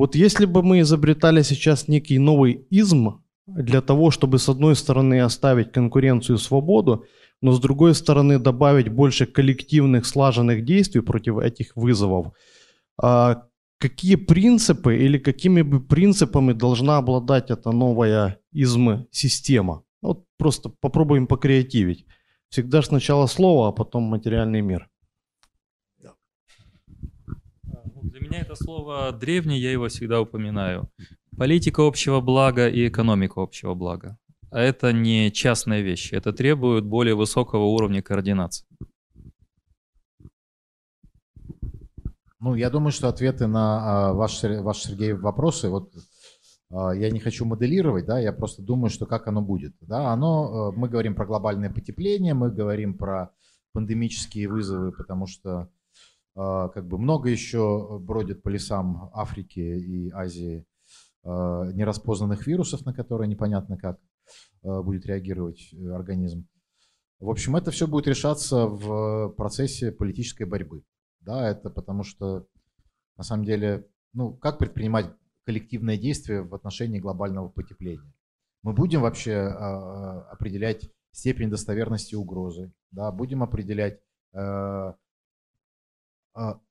вот если бы мы изобретали сейчас некий новый изм для того, чтобы с одной стороны оставить конкуренцию и свободу, но с другой стороны добавить больше коллективных слаженных действий против этих вызовов, а какие принципы или какими бы принципами должна обладать эта новая изм-система? Вот просто попробуем покреативить. Всегда сначала слово, а потом материальный мир. Для меня это слово древнее, я его всегда упоминаю. Политика общего блага и экономика общего блага. А это не частные вещи, это требует более высокого уровня координации. Ну, я думаю, что ответы на ваши, ваши Сергей, вопросы, вот а, я не хочу моделировать, да, я просто думаю, что как оно будет. Да, оно, э, мы говорим про глобальное потепление, мы говорим про пандемические вызовы, потому что как бы много еще бродит по лесам Африки и Азии а, нераспознанных вирусов, на которые непонятно как а, будет реагировать э, организм. В общем, это все будет решаться в процессе политической борьбы. Да, это потому что, на самом деле, ну, как предпринимать коллективное действие в отношении глобального потепления? Мы будем вообще э, определять степень достоверности угрозы, да, будем определять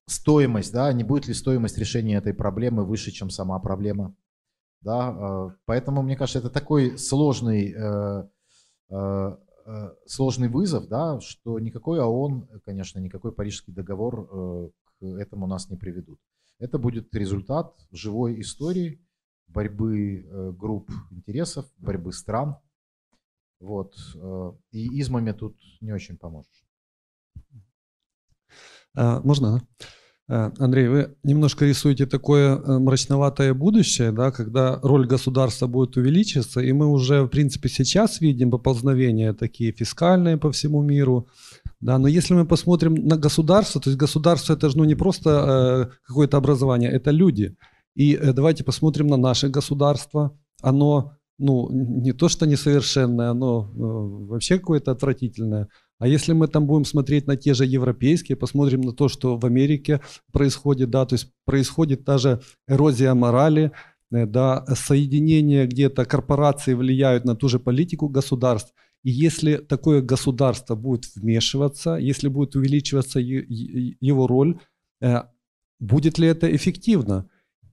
стоимость, да, не будет ли стоимость решения этой проблемы выше, чем сама проблема. Да, э, поэтому, мне кажется, это такой сложный, э, э, э сложный вызов, да, что никакой ООН, конечно, никакой Парижский договор к этому нас не приведут. Это будет результат живой истории борьбы групп интересов, борьбы стран, вот. И измами тут не очень поможешь. А, можно? А, Андрей, вы немножко рисуете такое э, мрачноватое будущее, да, когда роль государства будет увеличиваться, и мы уже, в принципе, сейчас видим поползновения такие фискальные по всему миру, да, но если мы посмотрим на государство, то есть государство это же ну, не просто э, какое-то образование, это люди. И э, давайте посмотрим на наше государство. Оно ну, не то что несовершенное, оно э, вообще какое-то отвратительное. А если мы там будем смотреть на те же европейские, посмотрим на то, что в Америке происходит, да, то есть происходит та же эрозия морали, э, да, соединение где-то корпорации влияют на ту же политику государств. И если такое государство будет вмешиваться, если будет увеличиваться его роль, э, будет ли это эффективно?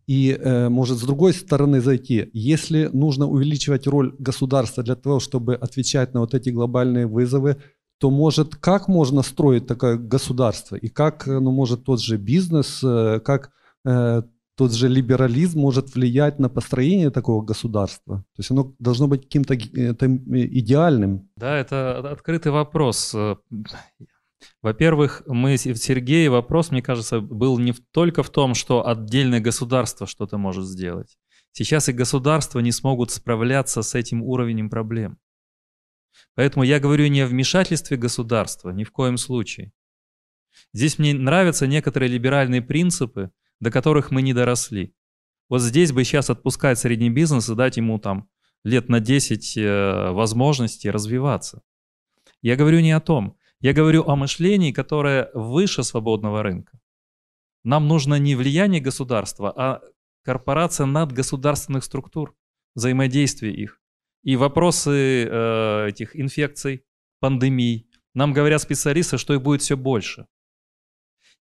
И э, может с другой стороны зайти, если нужно увеличивать роль государства для того, чтобы отвечать на вот эти глобальные вызовы, то может как можно строить такое государство и как э, ну, может тот же бизнес, э, как э, тот же либерализм может влиять на построение такого государства? То есть оно должно быть каким-то э, идеальным. Да, это открытый вопрос. Во-первых, мы, Сергей, вопрос, мне кажется, был не только в том, что отдельное государство что-то может сделать. Сейчас и государства не смогут справляться с этим уровнем проблем. Поэтому я говорю не о вмешательстве государства, ни в коем случае. Здесь мне нравятся некоторые либеральные принципы, до которых мы не доросли. Вот здесь бы сейчас отпускать средний бизнес и дать ему там лет на 10 э, возможностей развиваться. Я говорю не о том. Я говорю о мышлении, которое выше свободного рынка. Нам нужно не влияние государства, а корпорация надгосударственных структур, взаимодействие их. И вопросы э, этих инфекций, пандемий. Нам говорят специалисты, что их будет все больше.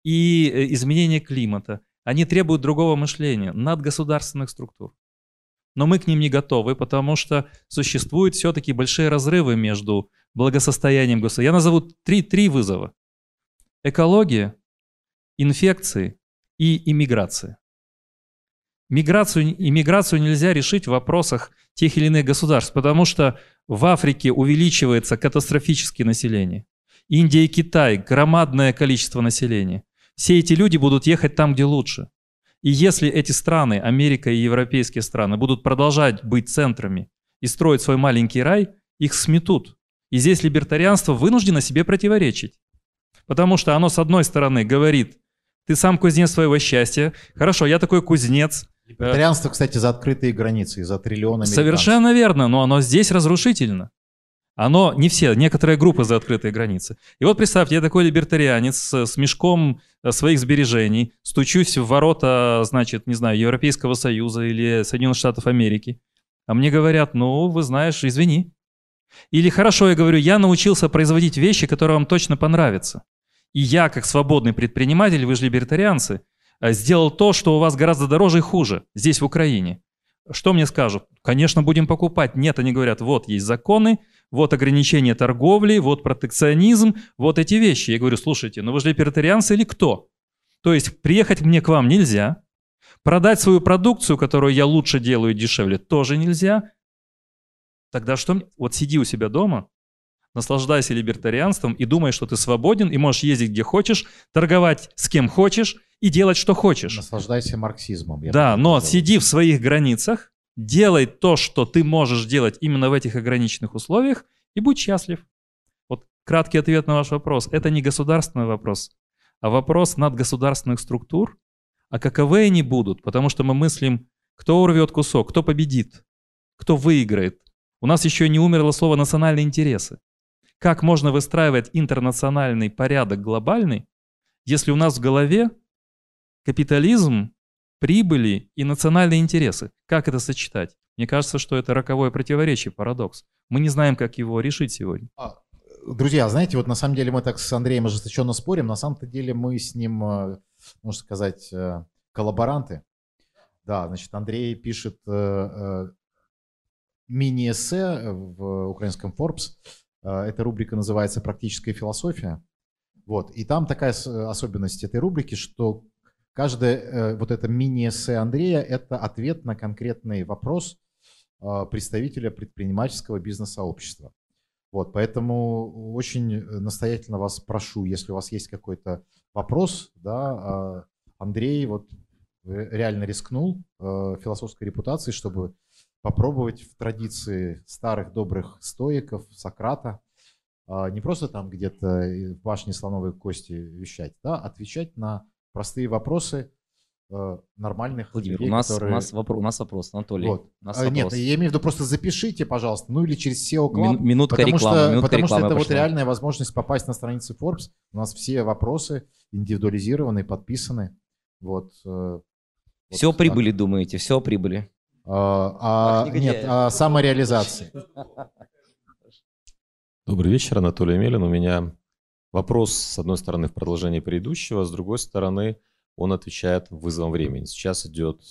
И э, изменение климата. Они требуют другого мышления, надгосударственных структур. Но мы к ним не готовы, потому что существуют все-таки большие разрывы между благосостоянием государства. Я назову три, три вызова. Экология, инфекции и иммиграция. Миграцию, иммиграцию нельзя решить в вопросах тех или иных государств, потому что в Африке увеличивается катастрофически население. Индия и Китай – громадное количество населения. Все эти люди будут ехать там, где лучше. И если эти страны, Америка и европейские страны, будут продолжать быть центрами и строить свой маленький рай, их сметут. И здесь либертарианство вынуждено себе противоречить. Потому что оно, с одной стороны, говорит, ты сам кузнец своего счастья. Хорошо, я такой кузнец. Либертарианство, кстати, за открытые границы, за триллионы Совершенно верно, но оно здесь разрушительно. Оно не все, некоторые группы за открытые границы. И вот представьте, я такой либертарианец с, с мешком э, своих сбережений, стучусь в ворота, значит, не знаю, Европейского Союза или Соединенных Штатов Америки. А мне говорят, ну, вы знаешь, извини, или хорошо, я говорю, я научился производить вещи, которые вам точно понравятся. И я, как свободный предприниматель, вы же либертарианцы, э, сделал то, что у вас гораздо дороже и хуже здесь, в Украине. Что мне скажут? Конечно, будем покупать. Нет, они говорят, вот есть законы, вот ограничение торговли, вот протекционизм, вот эти вещи. Я говорю, слушайте, ну вы же либертарианцы или кто? То есть приехать мне к вам нельзя, продать свою продукцию, которую я лучше делаю дешевле, тоже нельзя, Тогда что? Вот сиди у себя дома, наслаждайся либертарианством и думай, что ты свободен и можешь ездить где хочешь, торговать с кем хочешь и делать, что хочешь. Наслаждайся марксизмом. Да, но сказал. сиди в своих границах, делай то, что ты можешь делать именно в этих ограниченных условиях и будь счастлив. Вот краткий ответ на ваш вопрос. Это не государственный вопрос, а вопрос надгосударственных структур. А каковы они будут? Потому что мы мыслим, кто урвет кусок, кто победит, кто выиграет. У нас еще не умерло слово «национальные интересы». Как можно выстраивать интернациональный порядок глобальный, если у нас в голове капитализм, прибыли и национальные интересы. Как это сочетать? Мне кажется, что это роковое противоречие, парадокс. Мы не знаем, как его решить сегодня. А, друзья, знаете, вот на самом деле мы так с Андреем ожесточенно спорим. На самом-то деле мы с ним, э, можно сказать, э, коллаборанты. Да, значит, Андрей пишет э, мини-эссе в украинском Forbes. Эта рубрика называется «Практическая философия». Вот. И там такая особенность этой рубрики, что Каждое э, вот это мини-эссе Андрея – это ответ на конкретный вопрос э, представителя предпринимательского бизнес-сообщества. Вот, поэтому очень настоятельно вас прошу, если у вас есть какой-то вопрос, да, э, Андрей вот реально рискнул философской репутацией, чтобы попробовать в традиции старых добрых стоиков, Сократа, не просто там где-то в башне слоновой кости вещать, да, отвечать на простые вопросы э, нормальных Владимир, людей, у нас, которые... у, нас вопро- у нас вопрос, Анатолий. Вот. У нас а, вопрос. Нет, я имею в виду, просто запишите, пожалуйста, ну или через SEO Club. Мин, минутка потому рекламы. Что, минутка потому рекламы что это пошла. вот реальная возможность попасть на страницы Forbes. У нас все вопросы индивидуализированы, подписаны. Вот. Э, все вот, прибыли, так. думаете, все прибыли. А, а, нет, о самореализации. Добрый вечер, Анатолий Мелин. У меня Вопрос, с одной стороны, в продолжении предыдущего, с другой стороны, он отвечает вызовом времени. Сейчас идет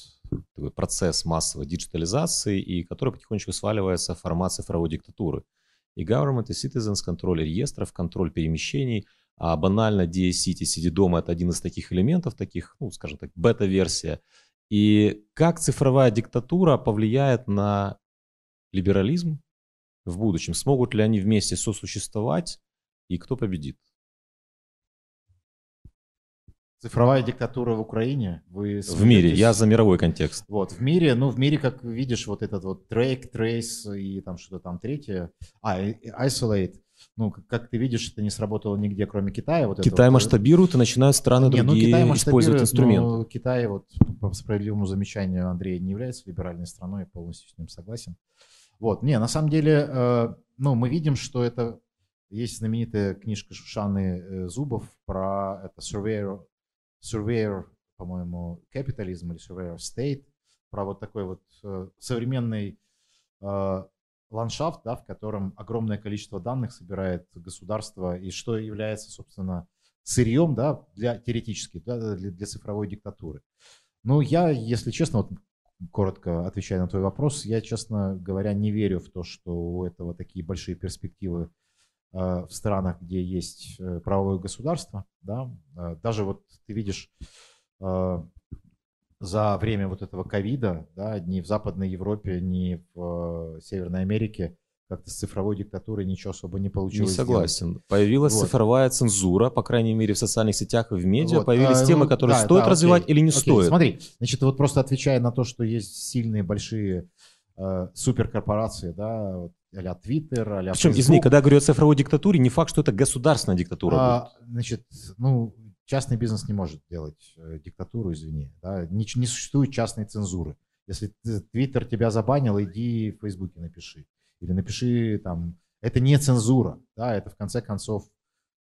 такой процесс массовой диджитализации, и который потихонечку сваливается в формат цифровой диктатуры. И government, и citizens, контроль реестров, контроль перемещений, а банально DSCT, сиди дома, это один из таких элементов, таких, ну, скажем так, бета-версия. И как цифровая диктатура повлияет на либерализм в будущем? Смогут ли они вместе сосуществовать, и кто победит? Цифровая диктатура в Украине. Вы в мире, я за мировой контекст. Вот, в мире, ну, в мире, как видишь, вот этот вот Drake, Trace и там что-то там третье. А, Isolate. Ну, как ты видишь, это не сработало нигде, кроме Китая. Вот Китай вот. масштабирует, и начинают страны не, другие ну, Китай использовать инструменты. Но Китай, вот по справедливому замечанию Андрея, не является либеральной страной, я полностью с ним согласен. Вот, не, на самом деле, э, ну, мы видим, что это есть знаменитая книжка Шушаны э, Зубов про это Surveyor Surveyor, по-моему, Capitalism или Surveyor State, про вот такой вот э, современный э, ландшафт, да, в котором огромное количество данных собирает государство и что является, собственно, сырьем да, для, теоретически да, для, для цифровой диктатуры. Ну, я, если честно, вот коротко отвечая на твой вопрос, я, честно говоря, не верю в то, что у этого такие большие перспективы Э, в странах, где есть э, правовое государство, да, э, даже вот ты видишь за время вот этого ковида, да, ни в Западной Европе, ни в Северной Америке как-то с цифровой диктатурой ничего особо не получилось. Не согласен. Сделать. Появилась вот. цифровая цензура, по крайней мере, в социальных сетях и в медиа. Вот. Появились а, темы, ну, которые да, стоит да, развивать окей. или не окей. стоит. Смотри, значит, вот просто отвечая на то, что есть сильные большие э, суперкорпорации, да, вот, а-ля Twitter, а Причем, извини, когда я говорю о цифровой диктатуре, не факт, что это государственная диктатура а, будет. Значит, ну, частный бизнес не может делать э, диктатуру, извини. Да? Не, не существует частной цензуры. Если Твиттер тебя забанил, иди в Фейсбуке напиши. Или напиши там, это не цензура, да, это в конце концов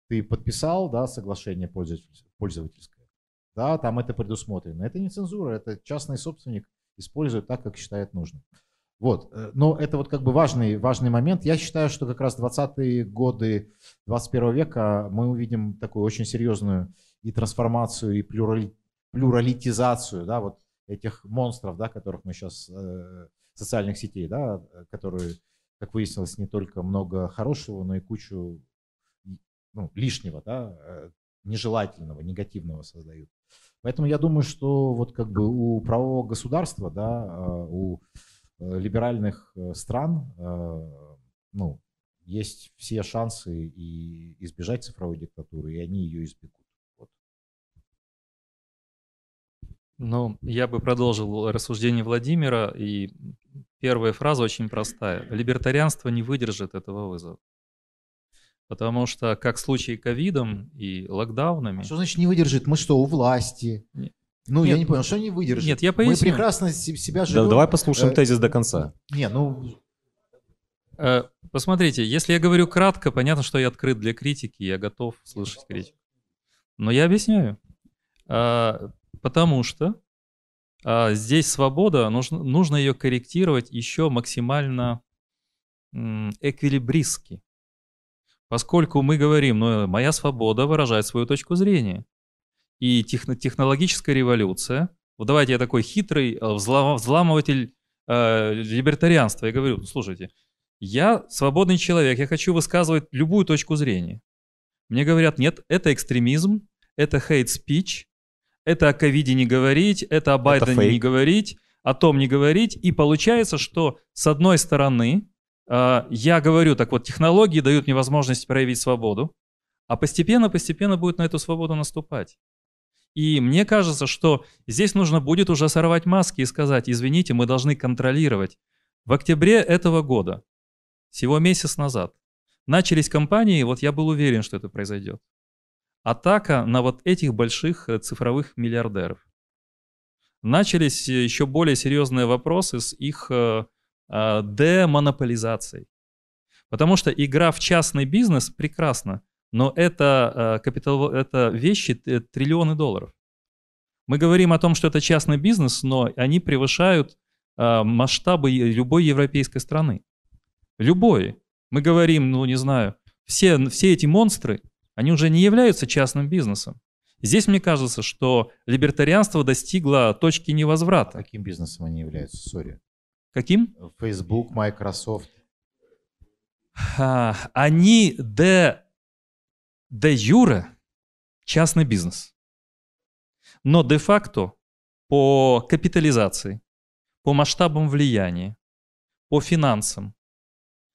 ты подписал, да, соглашение пользовательское, да, там это предусмотрено. Это не цензура, это частный собственник использует так, как считает нужным. Вот. Э, но это вот как бы важный, важный момент. Я считаю, что как раз 20-е годы 21 века мы увидим такую очень серьезную и трансформацию, и плюрали, плюралитизацию да, вот этих монстров, да, которых мы сейчас, э, социальных сетей, да, которые, как выяснилось, не только много хорошего, но и кучу ну, лишнего, да, э, нежелательного, негативного создают. Поэтому я думаю, что вот как бы у правового государства, да, э, у Э, либеральных стран ну, есть все шансы и избежать цифровой диктатуры, и они ее избегут. Ну, я бы продолжил рассуждение Владимира, и первая фраза очень простая. Либертарианство не выдержит этого вызова. Потому что, как в случае ковидом и локдаунами... А что значит не выдержит? Мы что, у власти? Нет. Ну, нет, я не понял, что не выдержит? Нет, я поясню. Мы прекрасно себя живем. Да, давай послушаем э, тезис до конца. Не, ну... Э, посмотрите, если я говорю кратко, понятно, что я открыт для критики, я готов слышать критику. Но я объясняю. А, потому что а, здесь свобода, нужно, нужно ее корректировать еще максимально эквилибристски. Поскольку мы говорим, ну, моя свобода выражать свою точку зрения. И техно технологическая революция, вот давайте я такой хитрый э, взламыватель э, либертарианства, я говорю, слушайте, я свободный человек, я хочу высказывать любую точку зрения. Мне говорят, нет, это экстремизм, это hate speech, это о ковиде не говорить, это о Байдене не говорить, о том не говорить. И получается, что с одной стороны, э, я говорю, так вот, технологии дают мне возможность проявить свободу, а постепенно-постепенно будет на эту свободу наступать. И мне кажется, что здесь нужно будет уже сорвать маски и сказать, извините, мы должны контролировать. В октябре этого года всего месяц назад. Начались кампании, вот я был уверен, что это произойдет. Атака на вот этих больших э, цифровых миллиардеров. Начались э, еще более серьезные вопросы с их э, демонополизацией. Потому что игра в частный бизнес прекрасна, но это, капитал, это вещи триллионы долларов. Мы говорим о том, что это частный бизнес, но они превышают масштабы любой европейской страны. Любой. Мы говорим, ну не знаю, все, все эти монстры, они уже не являются частным бизнесом. Здесь мне кажется, что либертарианство достигло точки невозврата. Каким бизнесом они являются? Сори. Каким? Facebook, Microsoft. Они де, де юре частный бизнес. Но де-факто по капитализации, по масштабам влияния, по финансам,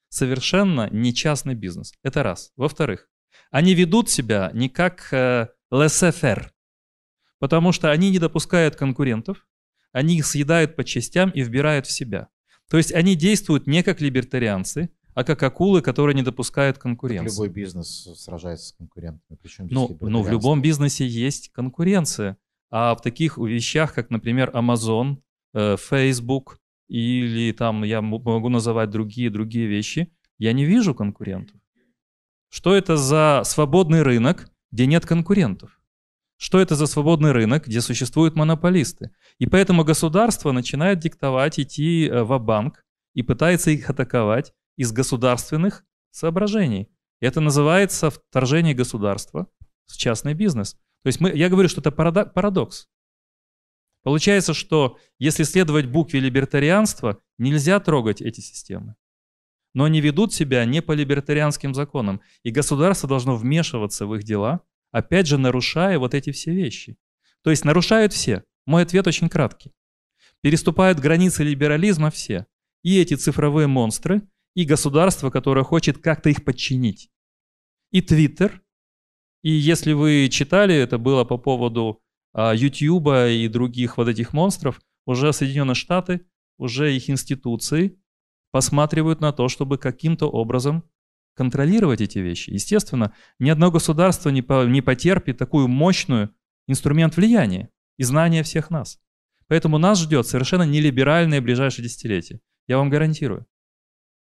совершенно не частный бизнес. Это раз. Во-вторых, они ведут себя не как э, laissez потому что они не допускают конкурентов, они их съедают по частям и вбирают в себя. То есть они действуют не как либертарианцы, а как акулы, которые не допускают конкуренции. Как любой бизнес сражается с конкурентами. Причем ну, ну, в любом бизнесе есть конкуренция. А в таких вещах, как, например, Amazon, э, Facebook, или там я могу называть другие, другие вещи, я не вижу конкурентов. Что это за свободный рынок, где нет конкурентов? Что это за свободный рынок, где существуют монополисты? И поэтому государство начинает диктовать, идти э, в банк и пытается их атаковать из государственных соображений. Это называется вторжение государства в частный бизнес. То есть мы, я говорю, что это парадокс. Получается, что если следовать букве либертарианства, нельзя трогать эти системы. Но они ведут себя не по либертарианским законам, и государство должно вмешиваться в их дела, опять же нарушая вот эти все вещи. То есть нарушают все. Мой ответ очень краткий. Переступают границы либерализма все. И эти цифровые монстры, и государство, которое хочет как-то их подчинить. И Твиттер. И если вы читали, это было по поводу а, и других вот этих монстров, уже Соединенные Штаты, уже их институции посматривают на то, чтобы каким-то образом контролировать эти вещи. Естественно, ни одно государство не, по, не потерпит такую мощную инструмент влияния и знания всех нас. Поэтому нас ждет совершенно нелиберальное ближайшее десятилетие. Я вам гарантирую.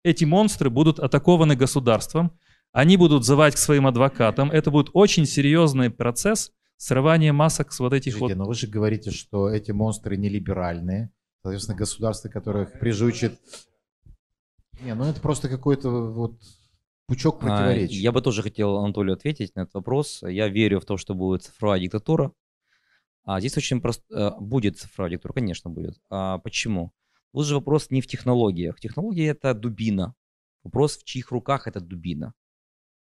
Эти монстры будут атакованы государством, они будут звать к своим адвокатам. Это будет очень серьезный процесс, срывание масок с вот этих Слушайте, вот... но вы же говорите, что эти монстры не либеральные. Соответственно, государство, которое их прижучит... Не, ну это просто какой-то вот пучок а, противоречий. Я бы тоже хотел Анатолию ответить на этот вопрос. Я верю в то, что будет цифровая диктатура. А здесь очень просто... Э, будет цифровая диктатура, конечно, будет. А почему? Вот же вопрос не в технологиях. Технология – это дубина. Вопрос, в чьих руках эта дубина.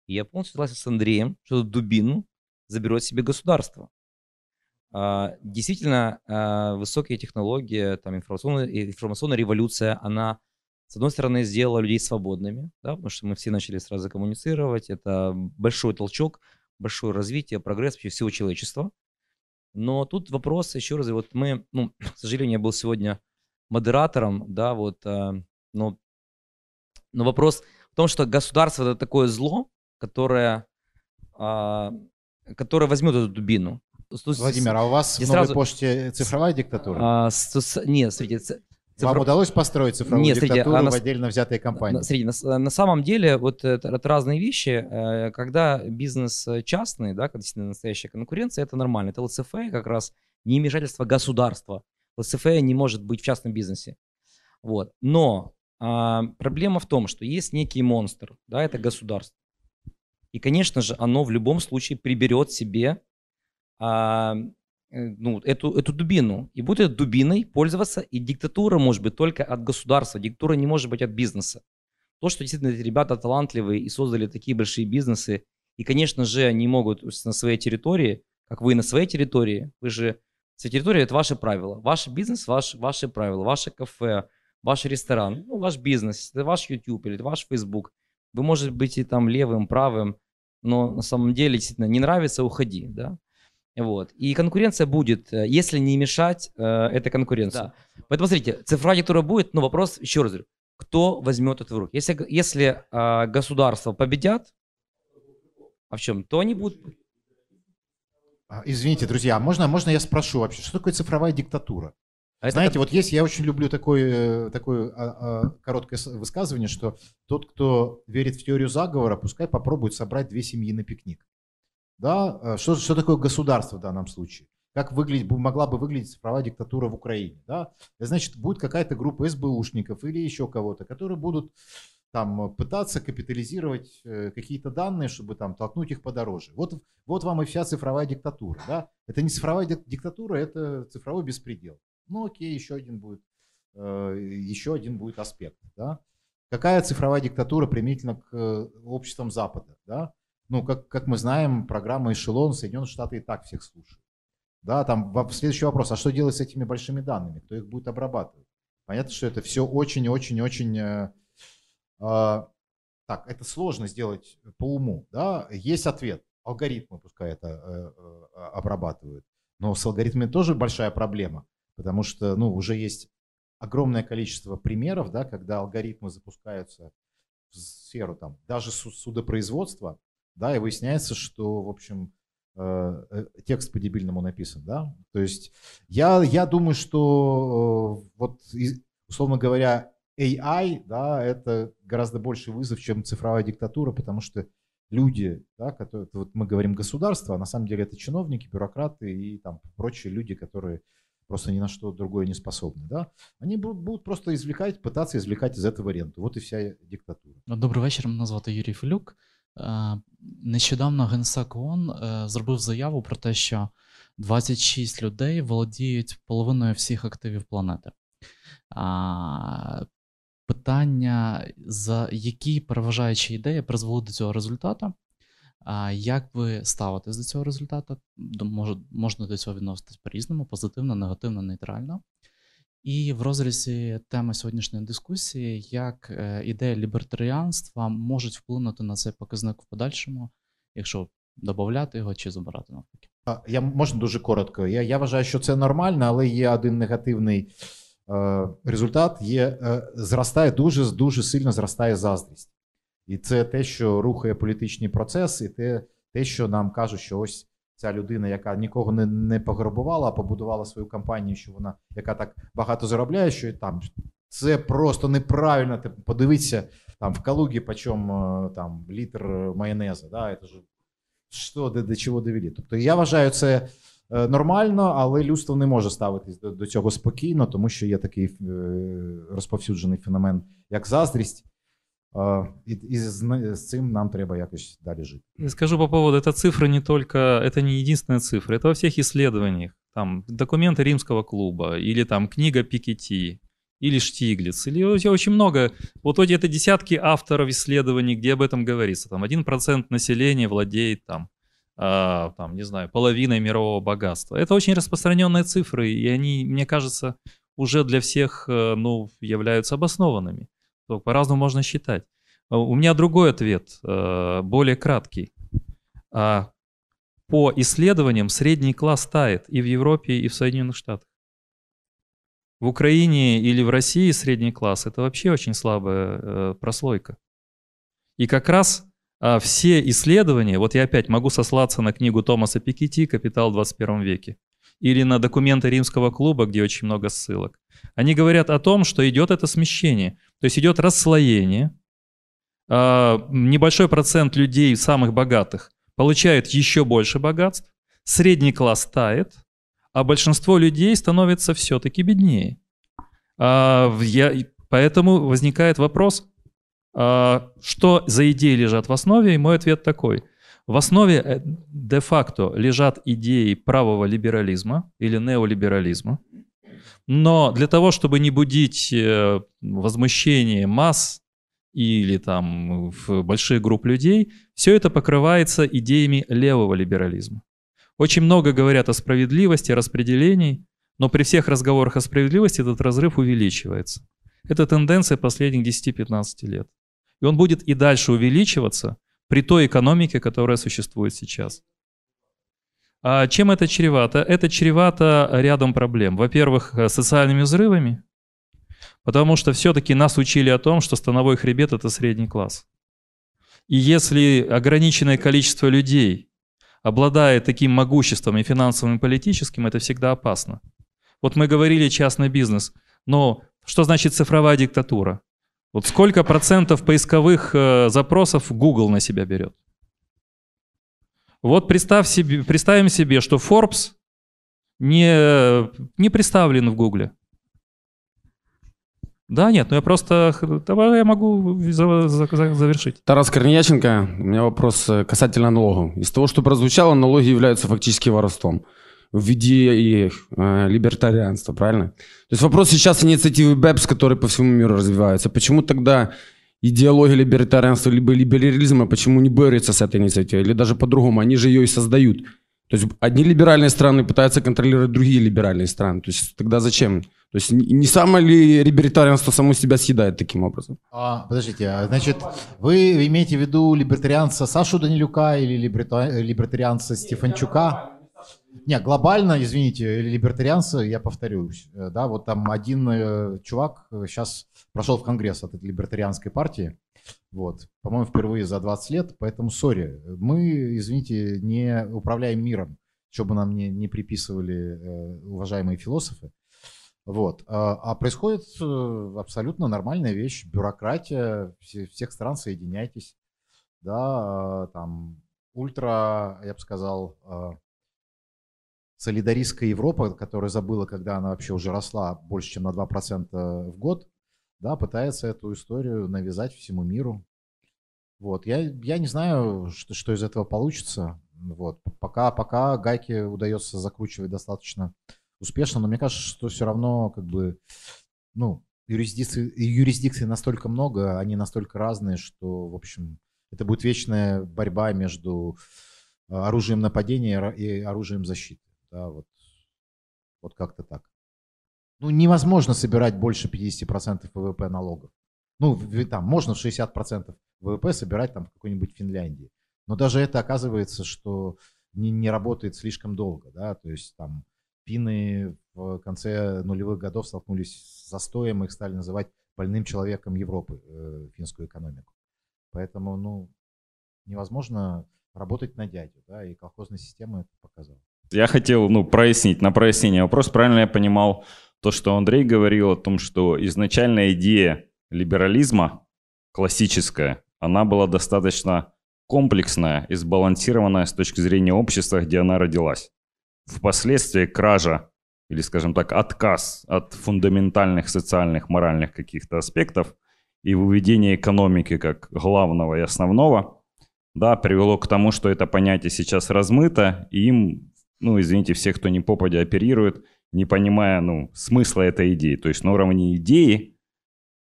И я полностью согласен с Андреем, что эту дубину заберет себе государство. А, действительно, а, высокие технологии, там, информационная, информационная революция, она, с одной стороны, сделала людей свободными, да, потому что мы все начали сразу коммуницировать, это большой толчок, большое развитие, прогресс вообще всего человечества. Но тут вопрос, еще раз, вот мы, ну, к сожалению, я был сегодня модератором, да, вот, а, но, но вопрос в том, что государство это такое зло, которое который возьмет эту дубину. Владимир, а у вас в новой сразу... почте цифровая диктатура? А, с, с, нет, смотрите, Цифро... Вам удалось построить цифровую Нет, диктатуру а в отдельно взятой компании? Смотрите, на, на самом деле вот это, это разные вещи. Э, когда бизнес частный, да, когда действительно настоящая конкуренция, это нормально. Это ЛЦФ как раз не вмешательство государства. ЛЦФ не может быть в частном бизнесе. Вот. Но а, проблема в том, что есть некий монстр, да, это государство. И, конечно же, оно в любом случае приберет себе а, Э, ну, эту, эту дубину и будет этой дубиной пользоваться. И диктатура может быть только от государства, диктатура не может быть от бизнеса. То, что действительно эти ребята талантливые и создали такие большие бизнесы, и, конечно же, они могут на своей территории, как вы на своей территории, вы же, своя территория – это ваши правила. Ваш бизнес – ваш, ваши правила, ваше кафе, ваш ресторан, ну, ваш бизнес, это ваш YouTube или ваш Facebook. Вы можете быть и там левым, правым, но на самом деле действительно не нравится – уходи, да. Вот. И конкуренция будет, э, если не мешать э, этой конкуренции. Да. Поэтому смотрите, цифровая диктатура будет, но вопрос, еще раз говорю, кто возьмет это в руки? Если, если э, государства победят, а в чем? То они будут... А, извините, друзья, можно, можно я спрошу вообще, что такое цифровая диктатура? А Знаете, это... вот есть, я очень люблю такое, такое а, а, короткое высказывание, что тот, кто верит в теорию заговора, пускай попробует собрать две семьи на пикник. Да? Э, что, что такое государство в данном случае? Как выглядит, могла бы выглядеть цифровая диктатура в Украине? Да? Значит, будет какая-то группа СБУшников или еще кого-то, которые будут там пытаться капитализировать э, какие-то данные, чтобы там толкнуть их подороже. Вот, вот вам и вся цифровая диктатура. Да? Это не цифровая диктатура, это цифровой беспредел. Ну окей, еще один будет, э, еще один будет аспект. Да? Какая цифровая диктатура применительно к обществам Запада? Да? Ну, как, как мы знаем, программа «Эшелон» Соединенные Штаты и так всех слушают. Да, там следующий вопрос, а что делать с этими большими данными? Кто их будет обрабатывать? Понятно, что это все очень-очень-очень... Э, э, так, это сложно сделать по уму. Да? Есть ответ. Алгоритмы пускай это э, э, обрабатывают. Но с алгоритмами тоже большая проблема, потому что ну, уже есть огромное количество примеров, да, когда алгоритмы запускаются в сферу там, даже судопроизводства, да, и выясняется, что, в общем, э, э, текст по дебильному написан, да. То есть я, я думаю, что э, вот, условно говоря, AI, да, это гораздо больше вызов, чем цифровая диктатура, потому что люди, да, которые, вот мы говорим государство, а на самом деле это чиновники, бюрократы и там прочие люди, которые просто ни на что другое не способны, да, они будут просто извлекать, пытаться извлекать из этого ренту. Вот и вся диктатура. Добрий вечір, мене звати Юрій Филюк. Е, нещодавно Генсек ООН е, зробив заяву про те, що 26 людей володіють половиною всіх активів планети. Питання, за які переважаючі ідеї призвели до цього результату. Як ви ставитесь до цього результату? Можна до цього відноситись по-різному, позитивно, негативно, нейтрально. І в розрізі теми сьогоднішньої дискусії, як е, ідея лібертаріанства можуть вплинути на цей показник в подальшому, якщо додати його чи забирати навпаки. Я можна дуже коротко. Я я вважаю, що це нормально, але є один негативний е, результат. Є е, зростає дуже дуже сильно зростає заздрість. І це те, що рухає політичні процеси, і те, те, що нам кажуть, що ось ця людина, яка нікого не не пограбувала, а побудувала свою компанію, що вона яка так багато заробляє, що там це просто неправильно. Ти подивися там в Калугі, почем е, там літр майонеза. Да, це ж що до, до чого довели. Тобто я вважаю це. Е, нормально, але людство не може ставитись до, до цього спокійно, тому що є такий е, розповсюджений феномен, як заздрість. И с, с этим нам треба якось далі жить. Скажу по поводу, эта цифра не только, это не единственная цифра, это во всех исследованиях. Там документы римского клуба, или там книга Пикетти, или Штиглиц, или очень много. Вот эти это десятки авторов исследований, где об этом говорится. Там 1% населения владеет там, а, там, не знаю, половиной мирового богатства. Это очень распространенные цифры, и они, мне кажется, уже для всех э, ну, являются обоснованными по-разному можно считать. А у меня другой ответ, э, более краткий. А по исследованиям средний класс тает и в Европе, и в Соединенных Штатах. В Украине или в России средний класс – это вообще очень слабая э, прослойка. И как раз а, все исследования, вот я опять могу сослаться на книгу Томаса Пикетти «Капитал в 21 веке», или на документы римского клуба, где очень много ссылок. Они говорят о том, что идет это смещение, то есть идет расслоение. А, небольшой процент людей, самых богатых, получает еще больше богатств, средний класс тает, а большинство людей становится все-таки беднее. А, поэтому возникает вопрос, а, что за идеи лежат в основе, и мой ответ такой. В основе э, де-факто лежат идеи правого либерализма или неолиберализма, но для того, чтобы не будить э, возмущение масс или там в больших групп людей, все это покрывается идеями левого либерализма. Очень много говорят о справедливости, распределении, но при всех разговорах о справедливости этот разрыв увеличивается. Это тенденция последних 10-15 лет. И он будет и дальше увеличиваться при той экономике, которая существует сейчас. А чем это чревато? Это чревато рядом проблем. Во-первых, э, социальными взрывами, потому что все-таки нас учили о том, что становой хребет – это средний класс. И если ограниченное количество людей обладает таким могуществом и финансовым, и политическим, это всегда опасно. Вот мы говорили частный бизнес, но что значит цифровая диктатура? Вот сколько процентов поисковых э, запросов Google на себя берет? Вот представь себе, представим себе, что Forbes не, не представлен в Гугле. Да, нет, ну я просто... Я могу завершить. Тарас Корнеяченко, у меня вопрос э, касательно налогов. Из того, что прозвучало, налоги являются фактически воровством в виде их э, либертарианства, правильно? То есть вопрос сейчас инициативы БЭПС, которые по всему миру развиваются. Почему тогда идеология либертарианства либо либерализма, почему не борется с этой инициативой? Или даже по-другому, они же ее и создают. То есть одни либеральные страны пытаются контролировать другие либеральные страны. То есть тогда зачем? То есть не самое ли либертарианство само себя съедает таким образом? А, подождите, а, значит, вы имеете в виду либертарианца Сашу Данилюка или либертарианца Стефанчука? Не, глобально, извините, либертарианцы, я повторюсь, э, да, вот там один э, чувак сейчас прошел в Конгресс от этой либертарианской партии, вот, по-моему, впервые за 20 лет, поэтому, сори, мы, извините, не управляем миром, что бы нам не, не приписывали э, уважаемые философы, вот, а, а происходит абсолютно нормальная вещь, бюрократия, все, всех стран соединяйтесь, да, там, ультра, я бы сказал, солидаристская Европа, которая забыла, когда она вообще уже росла больше, чем на 2% в год, да, пытается эту историю навязать всему миру. Вот. Я, я не знаю, что, что из этого получится. Вот. Пока, пока гайки удается закручивать достаточно успешно, но мне кажется, что все равно как бы, ну, юрисдикций, юрисдикций настолько много, они настолько разные, что, в общем, это будет вечная борьба между оружием нападения и оружием защиты. Да, вот, вот как-то так. Ну, невозможно собирать больше 50% ВВП налогов. Ну, там можно в 60% ВВП собирать там в какой-нибудь Финляндии. Но даже это оказывается, что не, не работает слишком долго. Да? То есть там финны в конце нулевых годов столкнулись с застоем, их стали называть больным человеком Европы, э, финскую экономику. Поэтому, ну, невозможно работать на дядю, да, и колхозная система это показала. Я хотел, ну, прояснить, на прояснение вопрос. Правильно я понимал то, что Андрей говорил о том, что изначальная идея либерализма, классическая, она была достаточно комплексная и сбалансированная с точки зрения общества, где она родилась. Впоследствии кража или, скажем так, отказ от фундаментальных социальных, моральных каких-то аспектов и выведение экономики как главного и основного, да, привело к тому, что это понятие сейчас размыто, и им ну, извините, все, кто не попадя оперирует, не понимая, ну, смысла этой идеи. То есть на уровне идеи,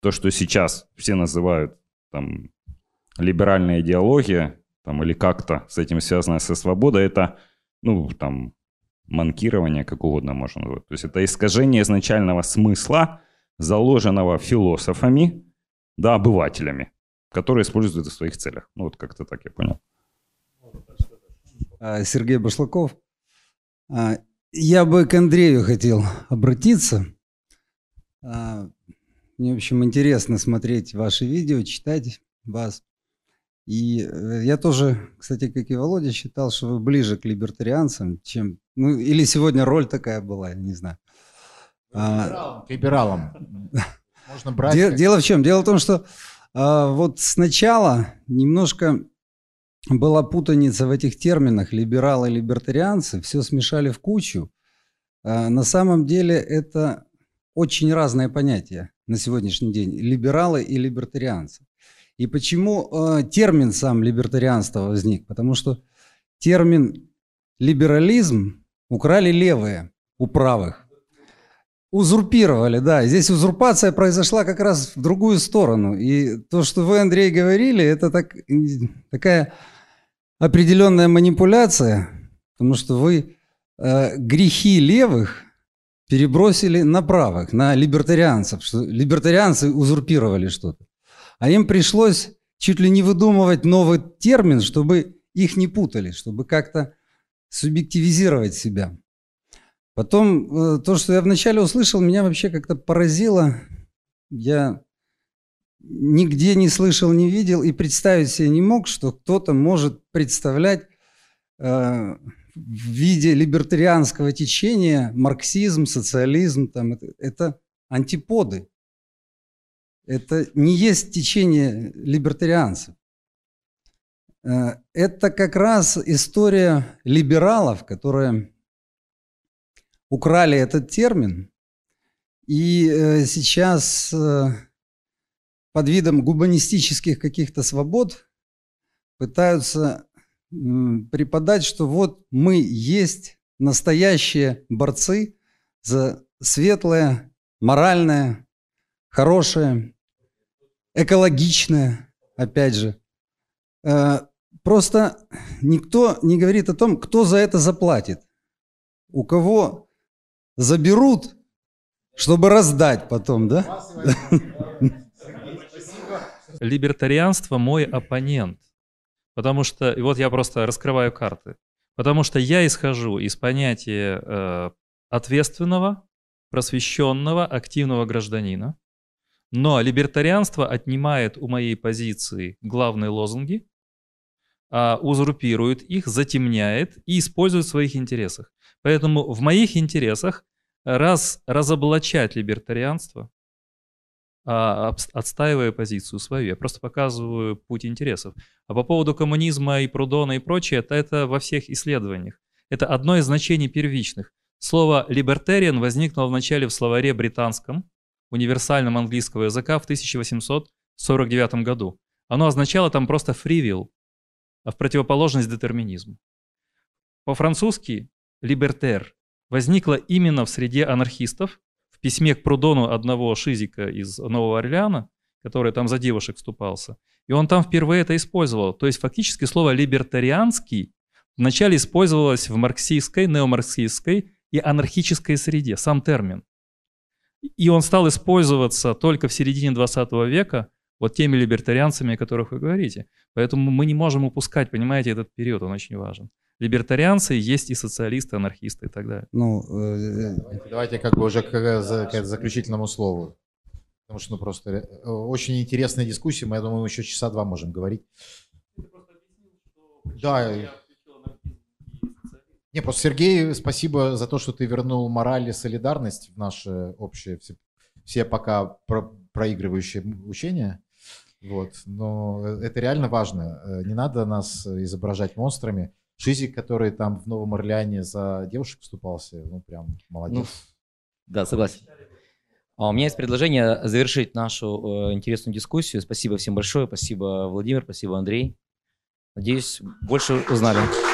то, что сейчас все называют там либеральная идеология, там, или как-то с этим связано со свободой, это, ну, там, манкирование, как угодно можно назвать. То есть это искажение изначального смысла, заложенного философами, да, обывателями, которые используют это в своих целях. Ну, вот как-то так я понял. А, Сергей Башлаков. А, я бы к Андрею хотел обратиться. А, мне, в общем, интересно смотреть ваши видео, читать вас. И э, я тоже, кстати, как и Володя, считал, что вы ближе к либертарианцам, чем Ну, или сегодня роль такая была, я не знаю. Либералам. К либералам. Можно брать. Дело, дело в чем? Дело в том, что а, вот сначала немножко была путаница в этих терминах либералы и либертарианцы, все смешали в кучу. А, на самом деле это очень разные понятия на сегодняшний день. Либералы и либертарианцы. И почему э, термин сам либертарианство возник? Потому что термин либерализм украли левые у правых. Узурпировали, да. Здесь узурпация произошла как раз в другую сторону. И то, что вы, Андрей, говорили, это так, такая определенная манипуляция, потому что вы э, грехи левых перебросили на правых, на либертарианцев, что либертарианцы узурпировали что-то. А им пришлось чуть ли не выдумывать новый термин, чтобы их не путали, чтобы как-то субъективизировать себя. Потом э, то, что я вначале услышал, меня вообще как-то поразило. Я нигде не слышал, не видел и представить себе не мог, что кто-то может представлять э, в виде либертарианского течения марксизм, социализм, там, это, это антиподы. Это не есть течение либертарианцев. Э, это как раз история либералов, которые украли этот термин, и э, сейчас э, под видом гуманистических каких-то свобод пытаются преподать, что вот мы есть настоящие борцы за светлое, моральное, хорошее, экологичное, опять же. Э, просто никто не говорит о том, кто за это заплатит. У кого заберут, чтобы раздать потом, да? Либертарианство мой оппонент. Потому что, и вот я просто раскрываю карты. Потому что я исхожу из понятия э, ответственного, просвещенного, активного гражданина. Но либертарианство отнимает у моей позиции главные лозунги, а узурпирует их, затемняет и использует в своих интересах. Поэтому в моих интересах раз разоблачать либертарианство, отстаивая позицию свою. Я просто показываю путь интересов. А по поводу коммунизма и Прудона и прочее, это, это во всех исследованиях. Это одно из значений первичных. Слово «libertarian» возникло вначале в словаре британском, универсальном английского языка в 1849 году. Оно означало там просто free will, а в противоположность детерминизму. По-французски «libertaire» возникло именно в среде анархистов, письме к Прудону одного шизика из Нового Орлеана, который там за девушек вступался. И он там впервые это использовал. То есть фактически слово «либертарианский» вначале использовалось в марксистской, неомарксистской и анархической среде, сам термин. И он стал использоваться только в середине 20 века вот теми либертарианцами, о которых вы говорите. Поэтому мы не можем упускать, понимаете, этот период, он очень важен либертарианцы, есть и социалисты, анархисты и так далее. Ну, э, давайте, давайте как бы уже к, к, к заключительному слову. Потому что ну, просто э, очень интересная дискуссия, мы, я думаю, еще часа два можем говорить. Да. Не, просто Сергей, спасибо за то, что ты вернул мораль и солидарность в наше общее, все, все пока про, проигрывающие учения. Вот. Но это реально важно. Э, не надо нас изображать монстрами. Шизик, который там в Новом Орлеане за девушек вступался, ну прям молодец. Ну, да, согласен. А у меня есть предложение завершить нашу э, интересную дискуссию. Спасибо всем большое. Спасибо, Владимир. Спасибо, Андрей. Надеюсь, больше узнали.